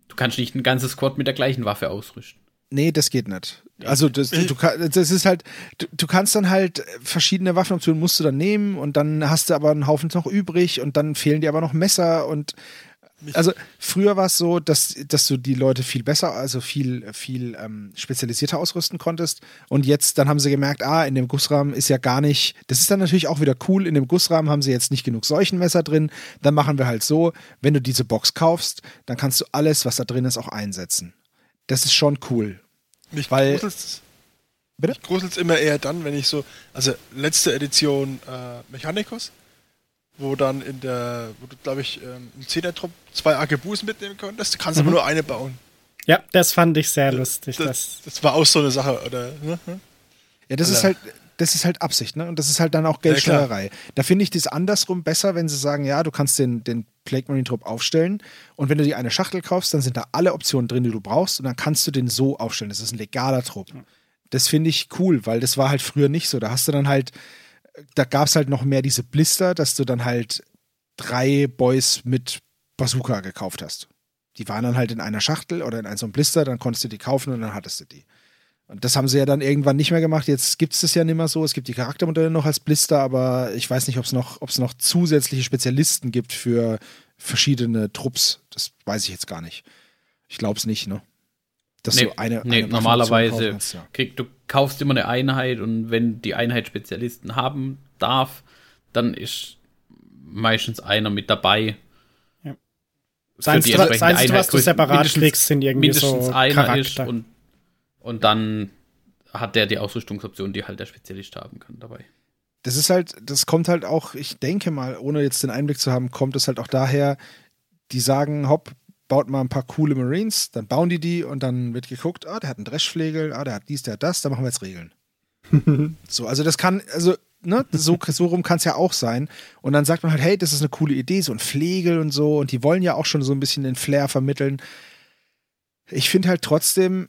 Du kannst nicht ein ganzes Squad mit der gleichen Waffe ausrüsten. Nee, das geht nicht. Also das, du, das ist halt, du, du kannst dann halt verschiedene Waffenoptionen musst du dann nehmen und dann hast du aber einen Haufen noch übrig und dann fehlen dir aber noch Messer und also früher war es so, dass, dass du die Leute viel besser, also viel, viel ähm, spezialisierter ausrüsten konntest. Und jetzt, dann haben sie gemerkt, ah, in dem Gussrahmen ist ja gar nicht, das ist dann natürlich auch wieder cool, in dem Gussrahmen haben sie jetzt nicht genug Seuchenmesser drin. Dann machen wir halt so, wenn du diese Box kaufst, dann kannst du alles, was da drin ist, auch einsetzen. Das ist schon cool. Mich Weil- gruselt's, Bitte? mich gruselt's immer eher dann, wenn ich so, also letzte Edition äh, Mechanicus, wo dann in der, wo du glaube ich ähm, im 10er Trupp zwei Arquebus mitnehmen konntest, du kannst aber nur eine bauen. Ja, das fand ich sehr lustig. Das, Das, das war auch so eine Sache, oder? Ne? Ja, das ist Alter. halt, das ist halt Absicht, ne? Und das ist halt dann auch Ja, Geldschnellerei. da finde ich das andersrum besser, wenn sie sagen, ja, du kannst den, den Plague Marine Trupp aufstellen und wenn du dir eine Schachtel kaufst, dann sind da alle Optionen drin, die du brauchst und dann kannst du den so aufstellen. Das ist ein legaler Trupp. Das finde ich cool, weil das war halt früher nicht so. Da hast du dann halt, da gab es halt noch mehr diese Blister, dass du dann halt drei Boys mit Bazooka gekauft hast. Die waren dann halt in einer Schachtel oder in einem so einem Blister, dann konntest du die kaufen und dann hattest du die. Und das haben sie ja dann irgendwann nicht mehr gemacht. Jetzt gibt es das ja nicht mehr so. Es gibt die Charaktermodelle noch als Blister, aber ich weiß nicht, ob es noch, noch zusätzliche Spezialisten gibt für verschiedene Trupps. Das weiß ich jetzt gar nicht. Ich glaube es nicht, ne? Dass Nee, du eine, nee, eine normalerweise kannst, ja. krieg, du kaufst immer eine Einheit und wenn die Einheit Spezialisten haben darf, dann ist meistens einer mit dabei. Ja. Für Das Einzige, die was- du Einheit separat kriegst, sind irgendwie mindestens so einer ist Charakter. und, und dann hat der die Ausrüstungsoption, die halt der Spezialist haben kann dabei. das ist halt, das kommt halt auch, ich denke mal, ohne jetzt den Einblick zu haben, kommt es halt auch daher, die sagen, hopp, baut mal ein paar coole Marines, dann bauen die die und dann wird geguckt, ah, der hat einen Dreschflegel, ah, der hat dies, der hat das, da machen wir jetzt Regeln. so, also das kann, also, ne, so, so rum kann es ja auch sein. Und dann sagt man halt, hey, das ist eine coole Idee, so ein Flegel und so, und die wollen ja auch schon so ein bisschen den Flair vermitteln. Ich finde halt trotzdem,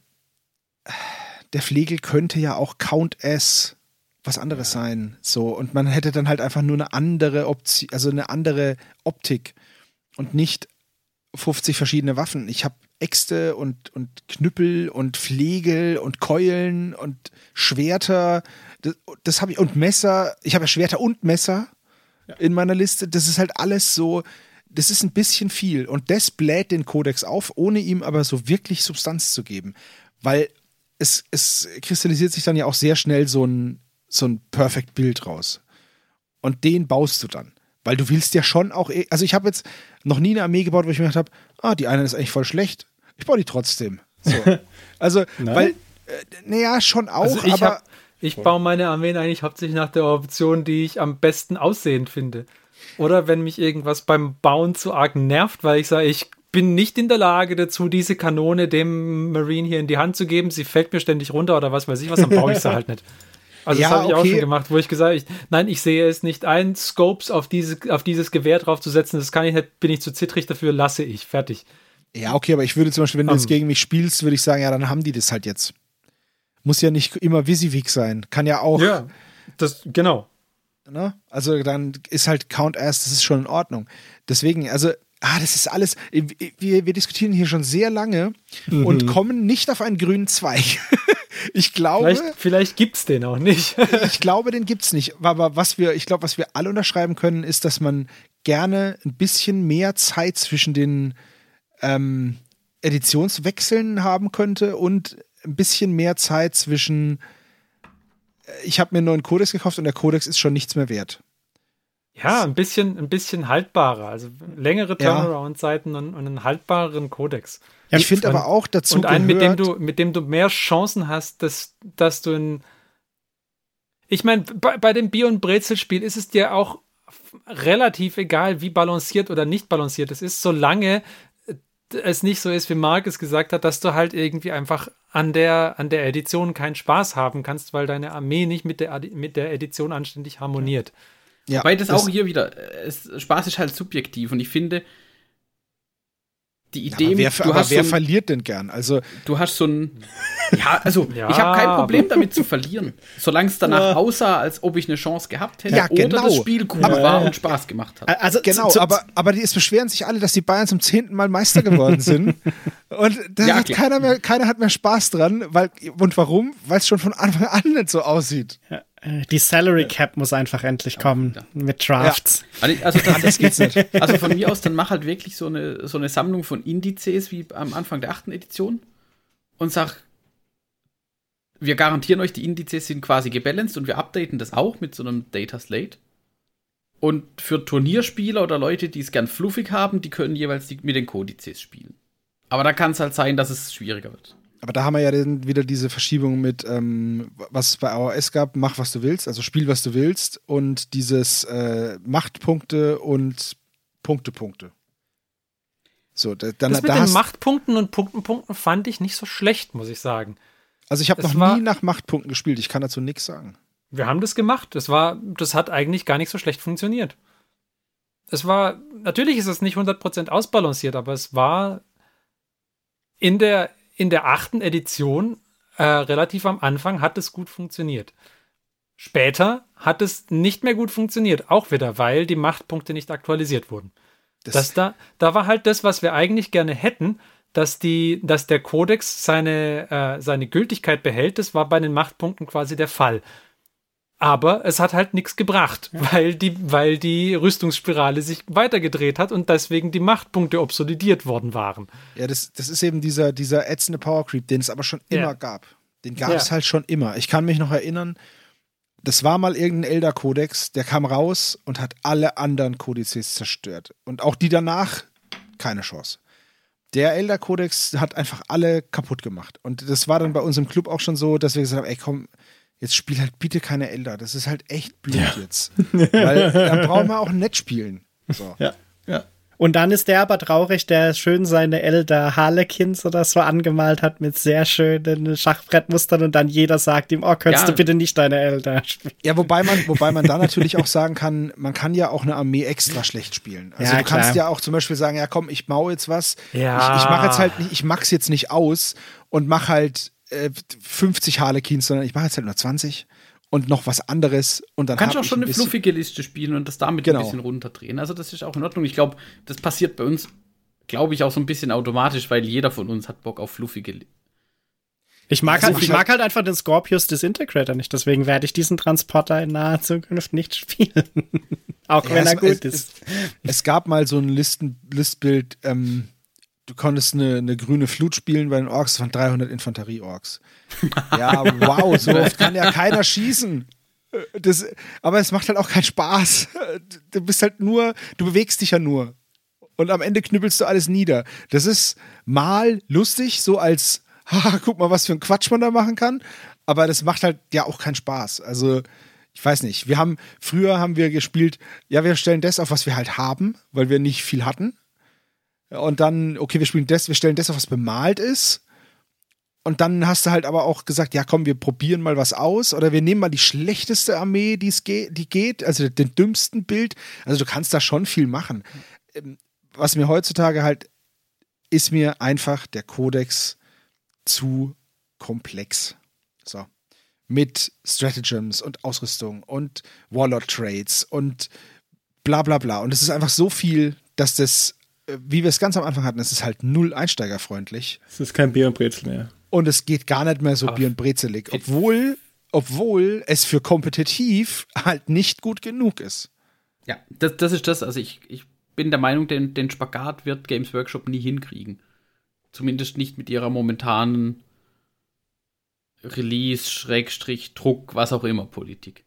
der Flegel könnte ja auch Count S was anderes sein. So, und man hätte dann halt einfach nur eine andere Option, also eine andere Optik und nicht 50 verschiedene Waffen. Ich habe Äxte und, und Knüppel und Flegel und Keulen und Schwerter. Das, das habe ich und Messer. Ich habe ja Schwerter und Messer in meiner Liste. Das ist halt alles so. Das ist ein bisschen viel und das bläht den Kodex auf, ohne ihm aber so wirklich Substanz zu geben. Weil es, es kristallisiert sich dann ja auch sehr schnell so ein, so ein Perfect Bild raus. Und den baust du dann. Weil du willst ja schon auch, eh- also ich habe jetzt noch nie eine Armee gebaut, wo ich mir gedacht habe, ah, die eine ist eigentlich voll schlecht. Ich baue die trotzdem. So. Also, weil, äh, naja, schon auch, Also ich, aber hab, ich baue meine Armeen eigentlich hauptsächlich nach der Option, die ich am besten aussehend finde. Oder wenn mich irgendwas beim Bauen zu arg nervt, weil ich sage, ich bin nicht in der Lage dazu, diese Kanone dem Marine hier in die Hand zu geben. Sie fällt mir ständig runter oder was weiß ich was, dann baue ich sie halt nicht. Also Ja, das habe ich auch okay. schon gemacht, wo ich gesagt habe, nein, ich sehe es nicht ein, Scopes auf, diese, auf dieses Gewehr draufzusetzen, das kann ich nicht, bin ich zu zittrig dafür, lasse ich, fertig. Ja, okay, aber ich würde zum Beispiel, wenn du Ähm. jetzt gegen mich spielst, würde ich sagen, ja, dann haben die das halt jetzt. Muss ja nicht immer Visivik sein. Kann ja auch. Ja, das, genau. Ne? Also dann ist halt Count As, das ist schon in Ordnung. Deswegen, also, ah, das ist alles, wir, wir diskutieren hier schon sehr lange Mhm. und kommen nicht auf einen grünen Zweig. ich glaube, Vielleicht, vielleicht gibt es den auch nicht. ich glaube, den gibt's nicht. Aber was wir, ich glaube, was wir alle unterschreiben können, ist, dass man gerne ein bisschen mehr Zeit zwischen den ähm, Editionswechseln haben könnte und ein bisschen mehr Zeit zwischen äh, ich habe mir einen neuen Kodex gekauft und der Kodex ist schon nichts mehr wert. Ja, ein bisschen, ein bisschen haltbarer. Also längere Ja. Turnaround-Zeiten und, und einen haltbareren Kodex. Ja, ich finde aber auch dazu und einen, mit dem, gehört- du, mit dem du mehr Chancen hast, dass, dass du ein. Ich meine, bei, bei dem Bier- und Brezelspiel ist es dir auch relativ egal, wie balanciert oder nicht balanciert es ist, solange es nicht so ist, wie Marc es gesagt hat, dass du halt irgendwie einfach an der, an der Edition keinen Spaß haben kannst, weil deine Armee nicht mit der, mit der Edition anständig harmoniert. ja, Wobei das, auch hier wieder, äh, es, Spaß ist halt subjektiv und ich finde, die Idee, aber wer, mit, du aber hast wer so ein, verliert denn gern? Also, du hast so ein, ja, also Ja, ich habe kein Problem damit zu verlieren, solange es danach aussah, als ob ich eine Chance gehabt hätte Ja, oder genau. das Spiel cool Aber- war und Spaß gemacht hat. Also genau, zu, zu, aber, aber die, es beschweren sich alle, dass die Bayern zum zehnten Mal Meister geworden sind. Und da Ja, hat keiner mehr, keiner hat mehr Spaß dran, weil, und warum? Weil es schon von Anfang an nicht so aussieht. äh, die Salary Cap muss einfach endlich kommen ja. mit Drafts. Also, also das geht's nicht. Also von mir aus, dann mach halt wirklich so eine, so eine Sammlung von Indizes wie am Anfang der achten Edition und sag, wir garantieren euch, die Indizes sind quasi gebalanced und wir updaten das auch mit so einem Data Slate. Und für Turnierspieler oder Leute, die es gern fluffig haben, die können jeweils die, mit den Kodizes spielen. Aber da kann es halt sein, dass es schwieriger wird. Aber da haben wir ja dann wieder diese Verschiebung mit, ähm, was es bei AOS gab, mach was du willst, also spiel was du willst und dieses äh, Machtpunkte und Punkte, Punkte. So, da, dann, Das mit da den Machtpunkten und Punktenpunkten fand ich nicht so schlecht, muss ich sagen. also ich habe noch war- nie nach Machtpunkten gespielt, ich kann dazu nichts sagen. Wir haben das gemacht. Das war, das hat eigentlich gar nicht so schlecht funktioniert. Es war, natürlich ist es nicht 100% ausbalanciert, aber es war in der, in der achten Edition äh, relativ am Anfang hat es gut funktioniert. Später hat es nicht mehr gut funktioniert, auch wieder, weil die Machtpunkte nicht aktualisiert wurden. Das, Das da, da war halt das, was wir eigentlich gerne hätten, dass, die, dass der Kodex seine, äh, seine Gültigkeit behält. Das war bei den Machtpunkten quasi der Fall. Aber es hat halt nichts gebracht, weil, die, weil die Rüstungsspirale sich weitergedreht hat und deswegen die Machtpunkte obsolidiert worden waren. ja, das, das ist eben dieser, dieser ätzende Power Creep, den es aber schon Ja. immer gab. Den gab Ja. es halt schon immer. Ich kann mich noch erinnern, das war mal irgendein Elder-Kodex, der kam raus und hat alle anderen Kodizes zerstört. Und auch die danach, keine Chance. Der Elder-Kodex hat einfach alle kaputt gemacht. Und das war dann bei uns im Club auch schon so, dass wir gesagt haben, ey komm, jetzt spiel halt bitte keine Elder. Das ist halt echt blöd jetzt. Weil dann brauchen wir auch nett spielen. So. Ja, ja. Und dann ist der aber traurig, der schön seine Elder Harlequins oder so angemalt hat mit sehr schönen Schachbrettmustern und dann jeder sagt ihm, oh, könntest Ja. du bitte nicht deine Elder spielen? Ja, wobei man, wobei man da natürlich auch sagen kann, man kann ja auch eine Armee extra schlecht spielen. Also Ja, du kannst klar. ja auch zum Beispiel sagen, ja komm, ich baue jetzt was. Ja. Ich, ich mache jetzt halt nicht, ich mach's jetzt nicht aus und mach halt äh, 50 Harlequins, sondern ich mache jetzt halt nur 20 und noch was anderes und dann Du kannst hab auch ich schon ein eine fluffige Liste spielen und das damit Genau. ein bisschen runterdrehen. Also das ist auch in Ordnung. Ich glaube, das passiert bei uns, glaube ich, auch so ein bisschen automatisch, weil jeder von uns hat Bock auf fluffige Li Ich mag, Also halt, ich mag halt einfach den Scorpius Disintegrator nicht, deswegen werde ich diesen Transporter in naher Zukunft nicht spielen. Auch Ja, wenn er gut es, ist. Es, es gab mal so ein Listen, Listbild, ähm, du konntest eine, eine grüne Flut spielen bei den Orks, das waren 300 Infanterie-Orks. Ja, wow, so oft kann ja keiner schießen. Das, aber es macht halt auch keinen Spaß. Du bist halt nur, du bewegst dich ja nur. Und am Ende knüppelst du alles nieder. Das ist mal lustig, so als, haha, guck mal, was für ein Quatsch man da machen kann. Aber das macht halt ja auch keinen Spaß. Also, ich weiß nicht. Wir haben, früher haben wir gespielt, ja, wir stellen das auf, was wir halt haben, weil wir nicht viel hatten. Und dann, okay, wir spielen das, wir stellen das auf, was bemalt ist. Und dann hast du halt aber auch gesagt, ja komm, wir probieren mal was aus oder wir nehmen mal die schlechteste Armee, die es geht, die geht, also den dümmsten Bild. Also du kannst da schon viel machen. Ähm, Was mir heutzutage halt ist mir einfach der Kodex zu komplex. So. Mit Stratagems und Ausrüstung und Warlord Trades und bla bla bla. Und es ist einfach so viel, dass das, wie wir es ganz am Anfang hatten, es ist halt null einsteigerfreundlich. Es ist kein Bier und Brezel mehr. Und es geht gar nicht mehr so Aber Bier und Brezelig, obwohl, obwohl es für kompetitiv halt nicht gut genug ist. Ja, das, das ist das. Also ich, ich bin der Meinung, den, den Spagat wird Games Workshop nie hinkriegen. Zumindest nicht mit ihrer momentanen Release, Schrägstrich, Druck, was auch immer Politik.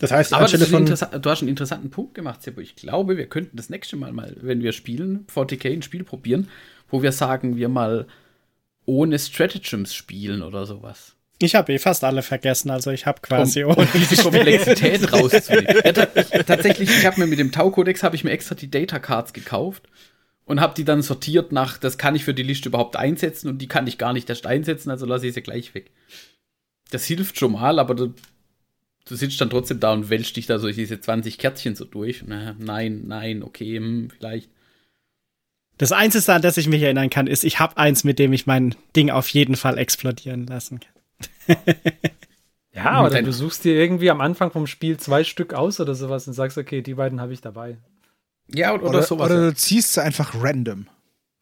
Das heißt, Aber das anstelle ein von. du hast einen interessanten Punkt gemacht, Seppo. Ich glaube, wir könnten das nächste Mal mal, wenn wir spielen, 40k ein Spiel probieren, wo wir sagen, wir mal ohne Stratagems spielen oder sowas. Ich habe eh fast alle vergessen, also ich habe quasi um, um diese Komplexität rauszunehmen. Ja, ta ich, tatsächlich, ich habe mir mit dem Tau-Kodex habe ich mir extra die Data Cards gekauft und habe die dann sortiert nach, das kann ich für die Liste überhaupt einsetzen und die kann ich gar nicht erst einsetzen, also lasse ich sie gleich weg. Das hilft schon mal, aber du, sitzt dann trotzdem da und wälzt dich da so diese 20 Kärtchen so durch. Na, nein, nein, okay, hm, vielleicht. Das Einzige, an das ich mich erinnern kann, ist, ich habe eins, mit dem ich mein Ding auf jeden Fall explodieren lassen kann. ja, oder du suchst dir irgendwie am Anfang vom Spiel zwei Stück aus oder sowas und sagst, okay, die beiden habe ich dabei. Ja, oder, oder sowas. Oder du ziehst sie einfach random.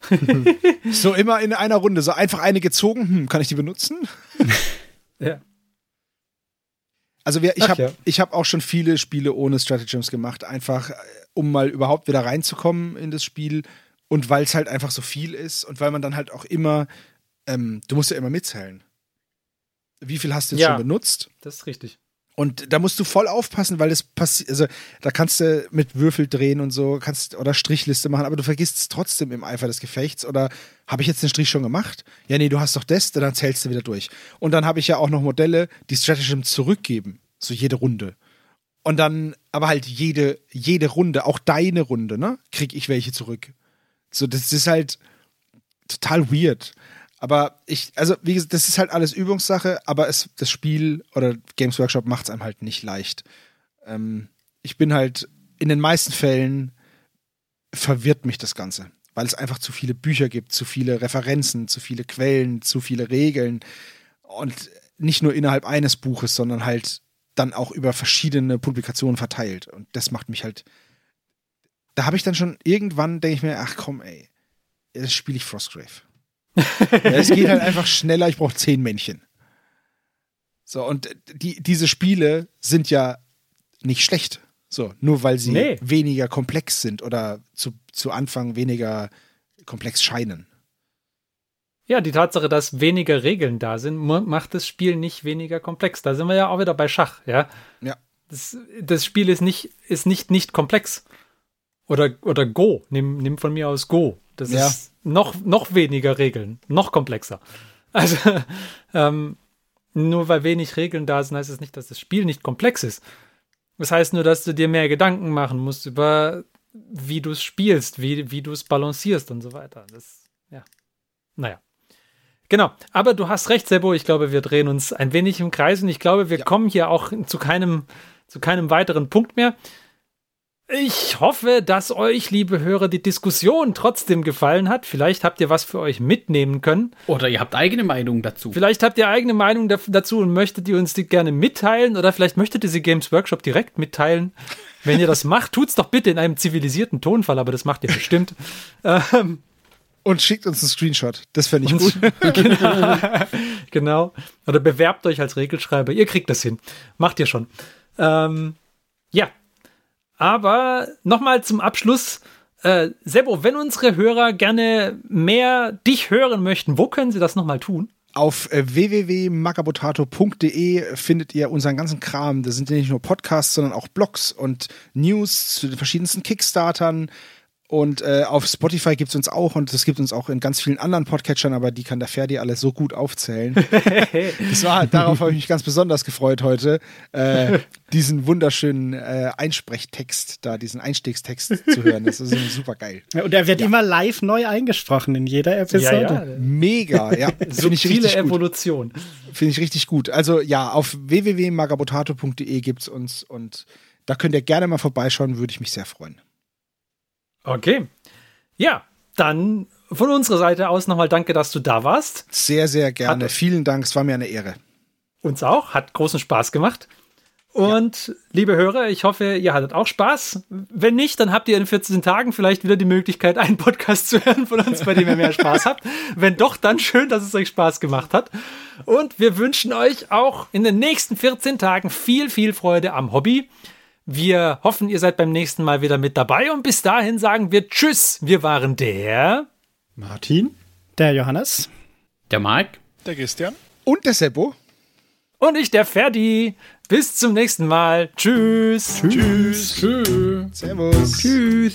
so immer in einer Runde, so einfach eine gezogen, hm, kann ich die benutzen? ja. Also wir, ich habe ja. hab auch schon viele Spiele ohne Stratagems gemacht, einfach äh, um mal überhaupt wieder reinzukommen in das Spiel und weil es halt einfach so viel ist und weil man dann halt auch immer, ähm, du musst ja immer mitzählen. Wie viel hast du jetzt ja, schon benutzt? Das ist richtig. Und da musst du voll aufpassen, weil es passiert, also da kannst du mit Würfel drehen und so, kannst oder Strichliste machen, aber du vergisst es trotzdem im Eifer des Gefechts. Oder habe ich jetzt den Strich schon gemacht? Ja, nee, du hast doch das, dann zählst du wieder durch. Und dann habe ich ja auch noch Modelle, die Stratagem zurückgeben, so jede Runde. Und dann, aber halt jede, jede Runde, auch deine Runde, ne, krieg ich welche zurück. So, das ist halt total weird. Aber ich, also wie gesagt, das ist halt alles Übungssache, aber es, das Spiel oder Games Workshop macht es einem halt nicht leicht. Ähm, ich bin halt in den meisten Fällen verwirrt mich das Ganze, weil es einfach zu viele Bücher gibt, zu viele Referenzen, zu viele Quellen, zu viele Regeln und nicht nur innerhalb eines Buches, sondern halt dann auch über verschiedene Publikationen verteilt. Und das macht mich halt. Da habe ich dann schon irgendwann, denke ich mir, ach komm, ey, jetzt spiele ich Frostgrave ja, es geht halt einfach schneller, ich brauche zehn Männchen. So, und die, diese Spiele sind ja nicht schlecht. So, nur weil sie nee. weniger komplex sind oder zu, zu Anfang weniger komplex scheinen. Ja, die Tatsache, dass weniger Regeln da sind, macht das Spiel nicht weniger komplex. Da sind wir ja auch wieder bei Schach, ja. Ja. Das, das Spiel ist nicht, ist nicht, nicht komplex. Oder, oder Go. Nimm, nimm von mir aus Go. Das ja. ist noch, noch weniger Regeln, noch komplexer. Also, ähm, nur weil wenig Regeln da sind, heißt es das nicht, dass das Spiel nicht komplex ist. Das heißt nur, dass du dir mehr Gedanken machen musst über, wie du es spielst, wie, wie du es balancierst und so weiter. Das, ja. Naja. Genau, aber du hast recht, Sebo. Ich glaube, wir drehen uns ein wenig im Kreis und ich glaube, wir ja. kommen hier auch zu keinem, zu keinem weiteren Punkt mehr. Ich hoffe, dass euch, liebe Hörer, die Diskussion trotzdem gefallen hat. Vielleicht habt ihr was für euch mitnehmen können. Oder ihr habt eigene Meinung dazu. Vielleicht habt ihr eigene Meinung dazu und möchtet ihr uns die gerne mitteilen. Oder vielleicht möchtet ihr sie Games Workshop direkt mitteilen. Wenn ihr das macht, tut's doch bitte in einem zivilisierten Tonfall, aber das macht ihr bestimmt. ähm, und schickt uns einen Screenshot. Das fände ich gut. genau. genau. Oder bewerbt euch als Regelschreiber. Ihr kriegt das hin. Macht ihr schon. Ähm, ja, aber nochmal zum Abschluss. Äh, Sebo, wenn unsere Hörer gerne mehr dich hören möchten, wo können sie das nochmal tun? Auf äh, www.makabotato.de findet ihr unseren ganzen Kram. Da sind ja nicht nur Podcasts, sondern auch Blogs und News zu den verschiedensten Kickstartern, und äh, auf Spotify gibt es uns auch und es gibt uns auch in ganz vielen anderen Podcatchern, aber die kann der Ferdi alles so gut aufzählen. das war, darauf habe ich mich ganz besonders gefreut heute, äh, diesen wunderschönen äh, Einsprechtext da, diesen Einstiegstext zu hören. Das ist super geil. Ja, und er wird ja. immer live neu eingesprochen in jeder Episode. Ja, Mega, ja. so viele Evolution. Finde ich richtig gut. Also ja, auf www.magabotato.de gibt es uns und da könnt ihr gerne mal vorbeischauen, würde ich mich sehr freuen. Okay. Ja, dann von unserer Seite aus nochmal danke, dass du da warst. Sehr, sehr gerne. Hat Vielen Dank. Es war mir eine Ehre. Uns auch. Hat großen Spaß gemacht. Und ja. liebe Hörer, ich hoffe, ihr hattet auch Spaß. Wenn nicht, dann habt ihr in 14 Tagen vielleicht wieder die Möglichkeit, einen Podcast zu hören von uns, bei dem ihr mehr Spaß habt. Wenn doch, dann schön, dass es euch Spaß gemacht hat. Und wir wünschen euch auch in den nächsten 14 Tagen viel, viel Freude am Hobby. Wir hoffen, ihr seid beim nächsten Mal wieder mit dabei und bis dahin sagen wir Tschüss. Wir waren der Martin, der Johannes, der Mike, der Christian und der Seppo und ich, der Ferdi. Bis zum nächsten Mal. Tschüss. Tschüss. Tschüss. Servus. Tschüss.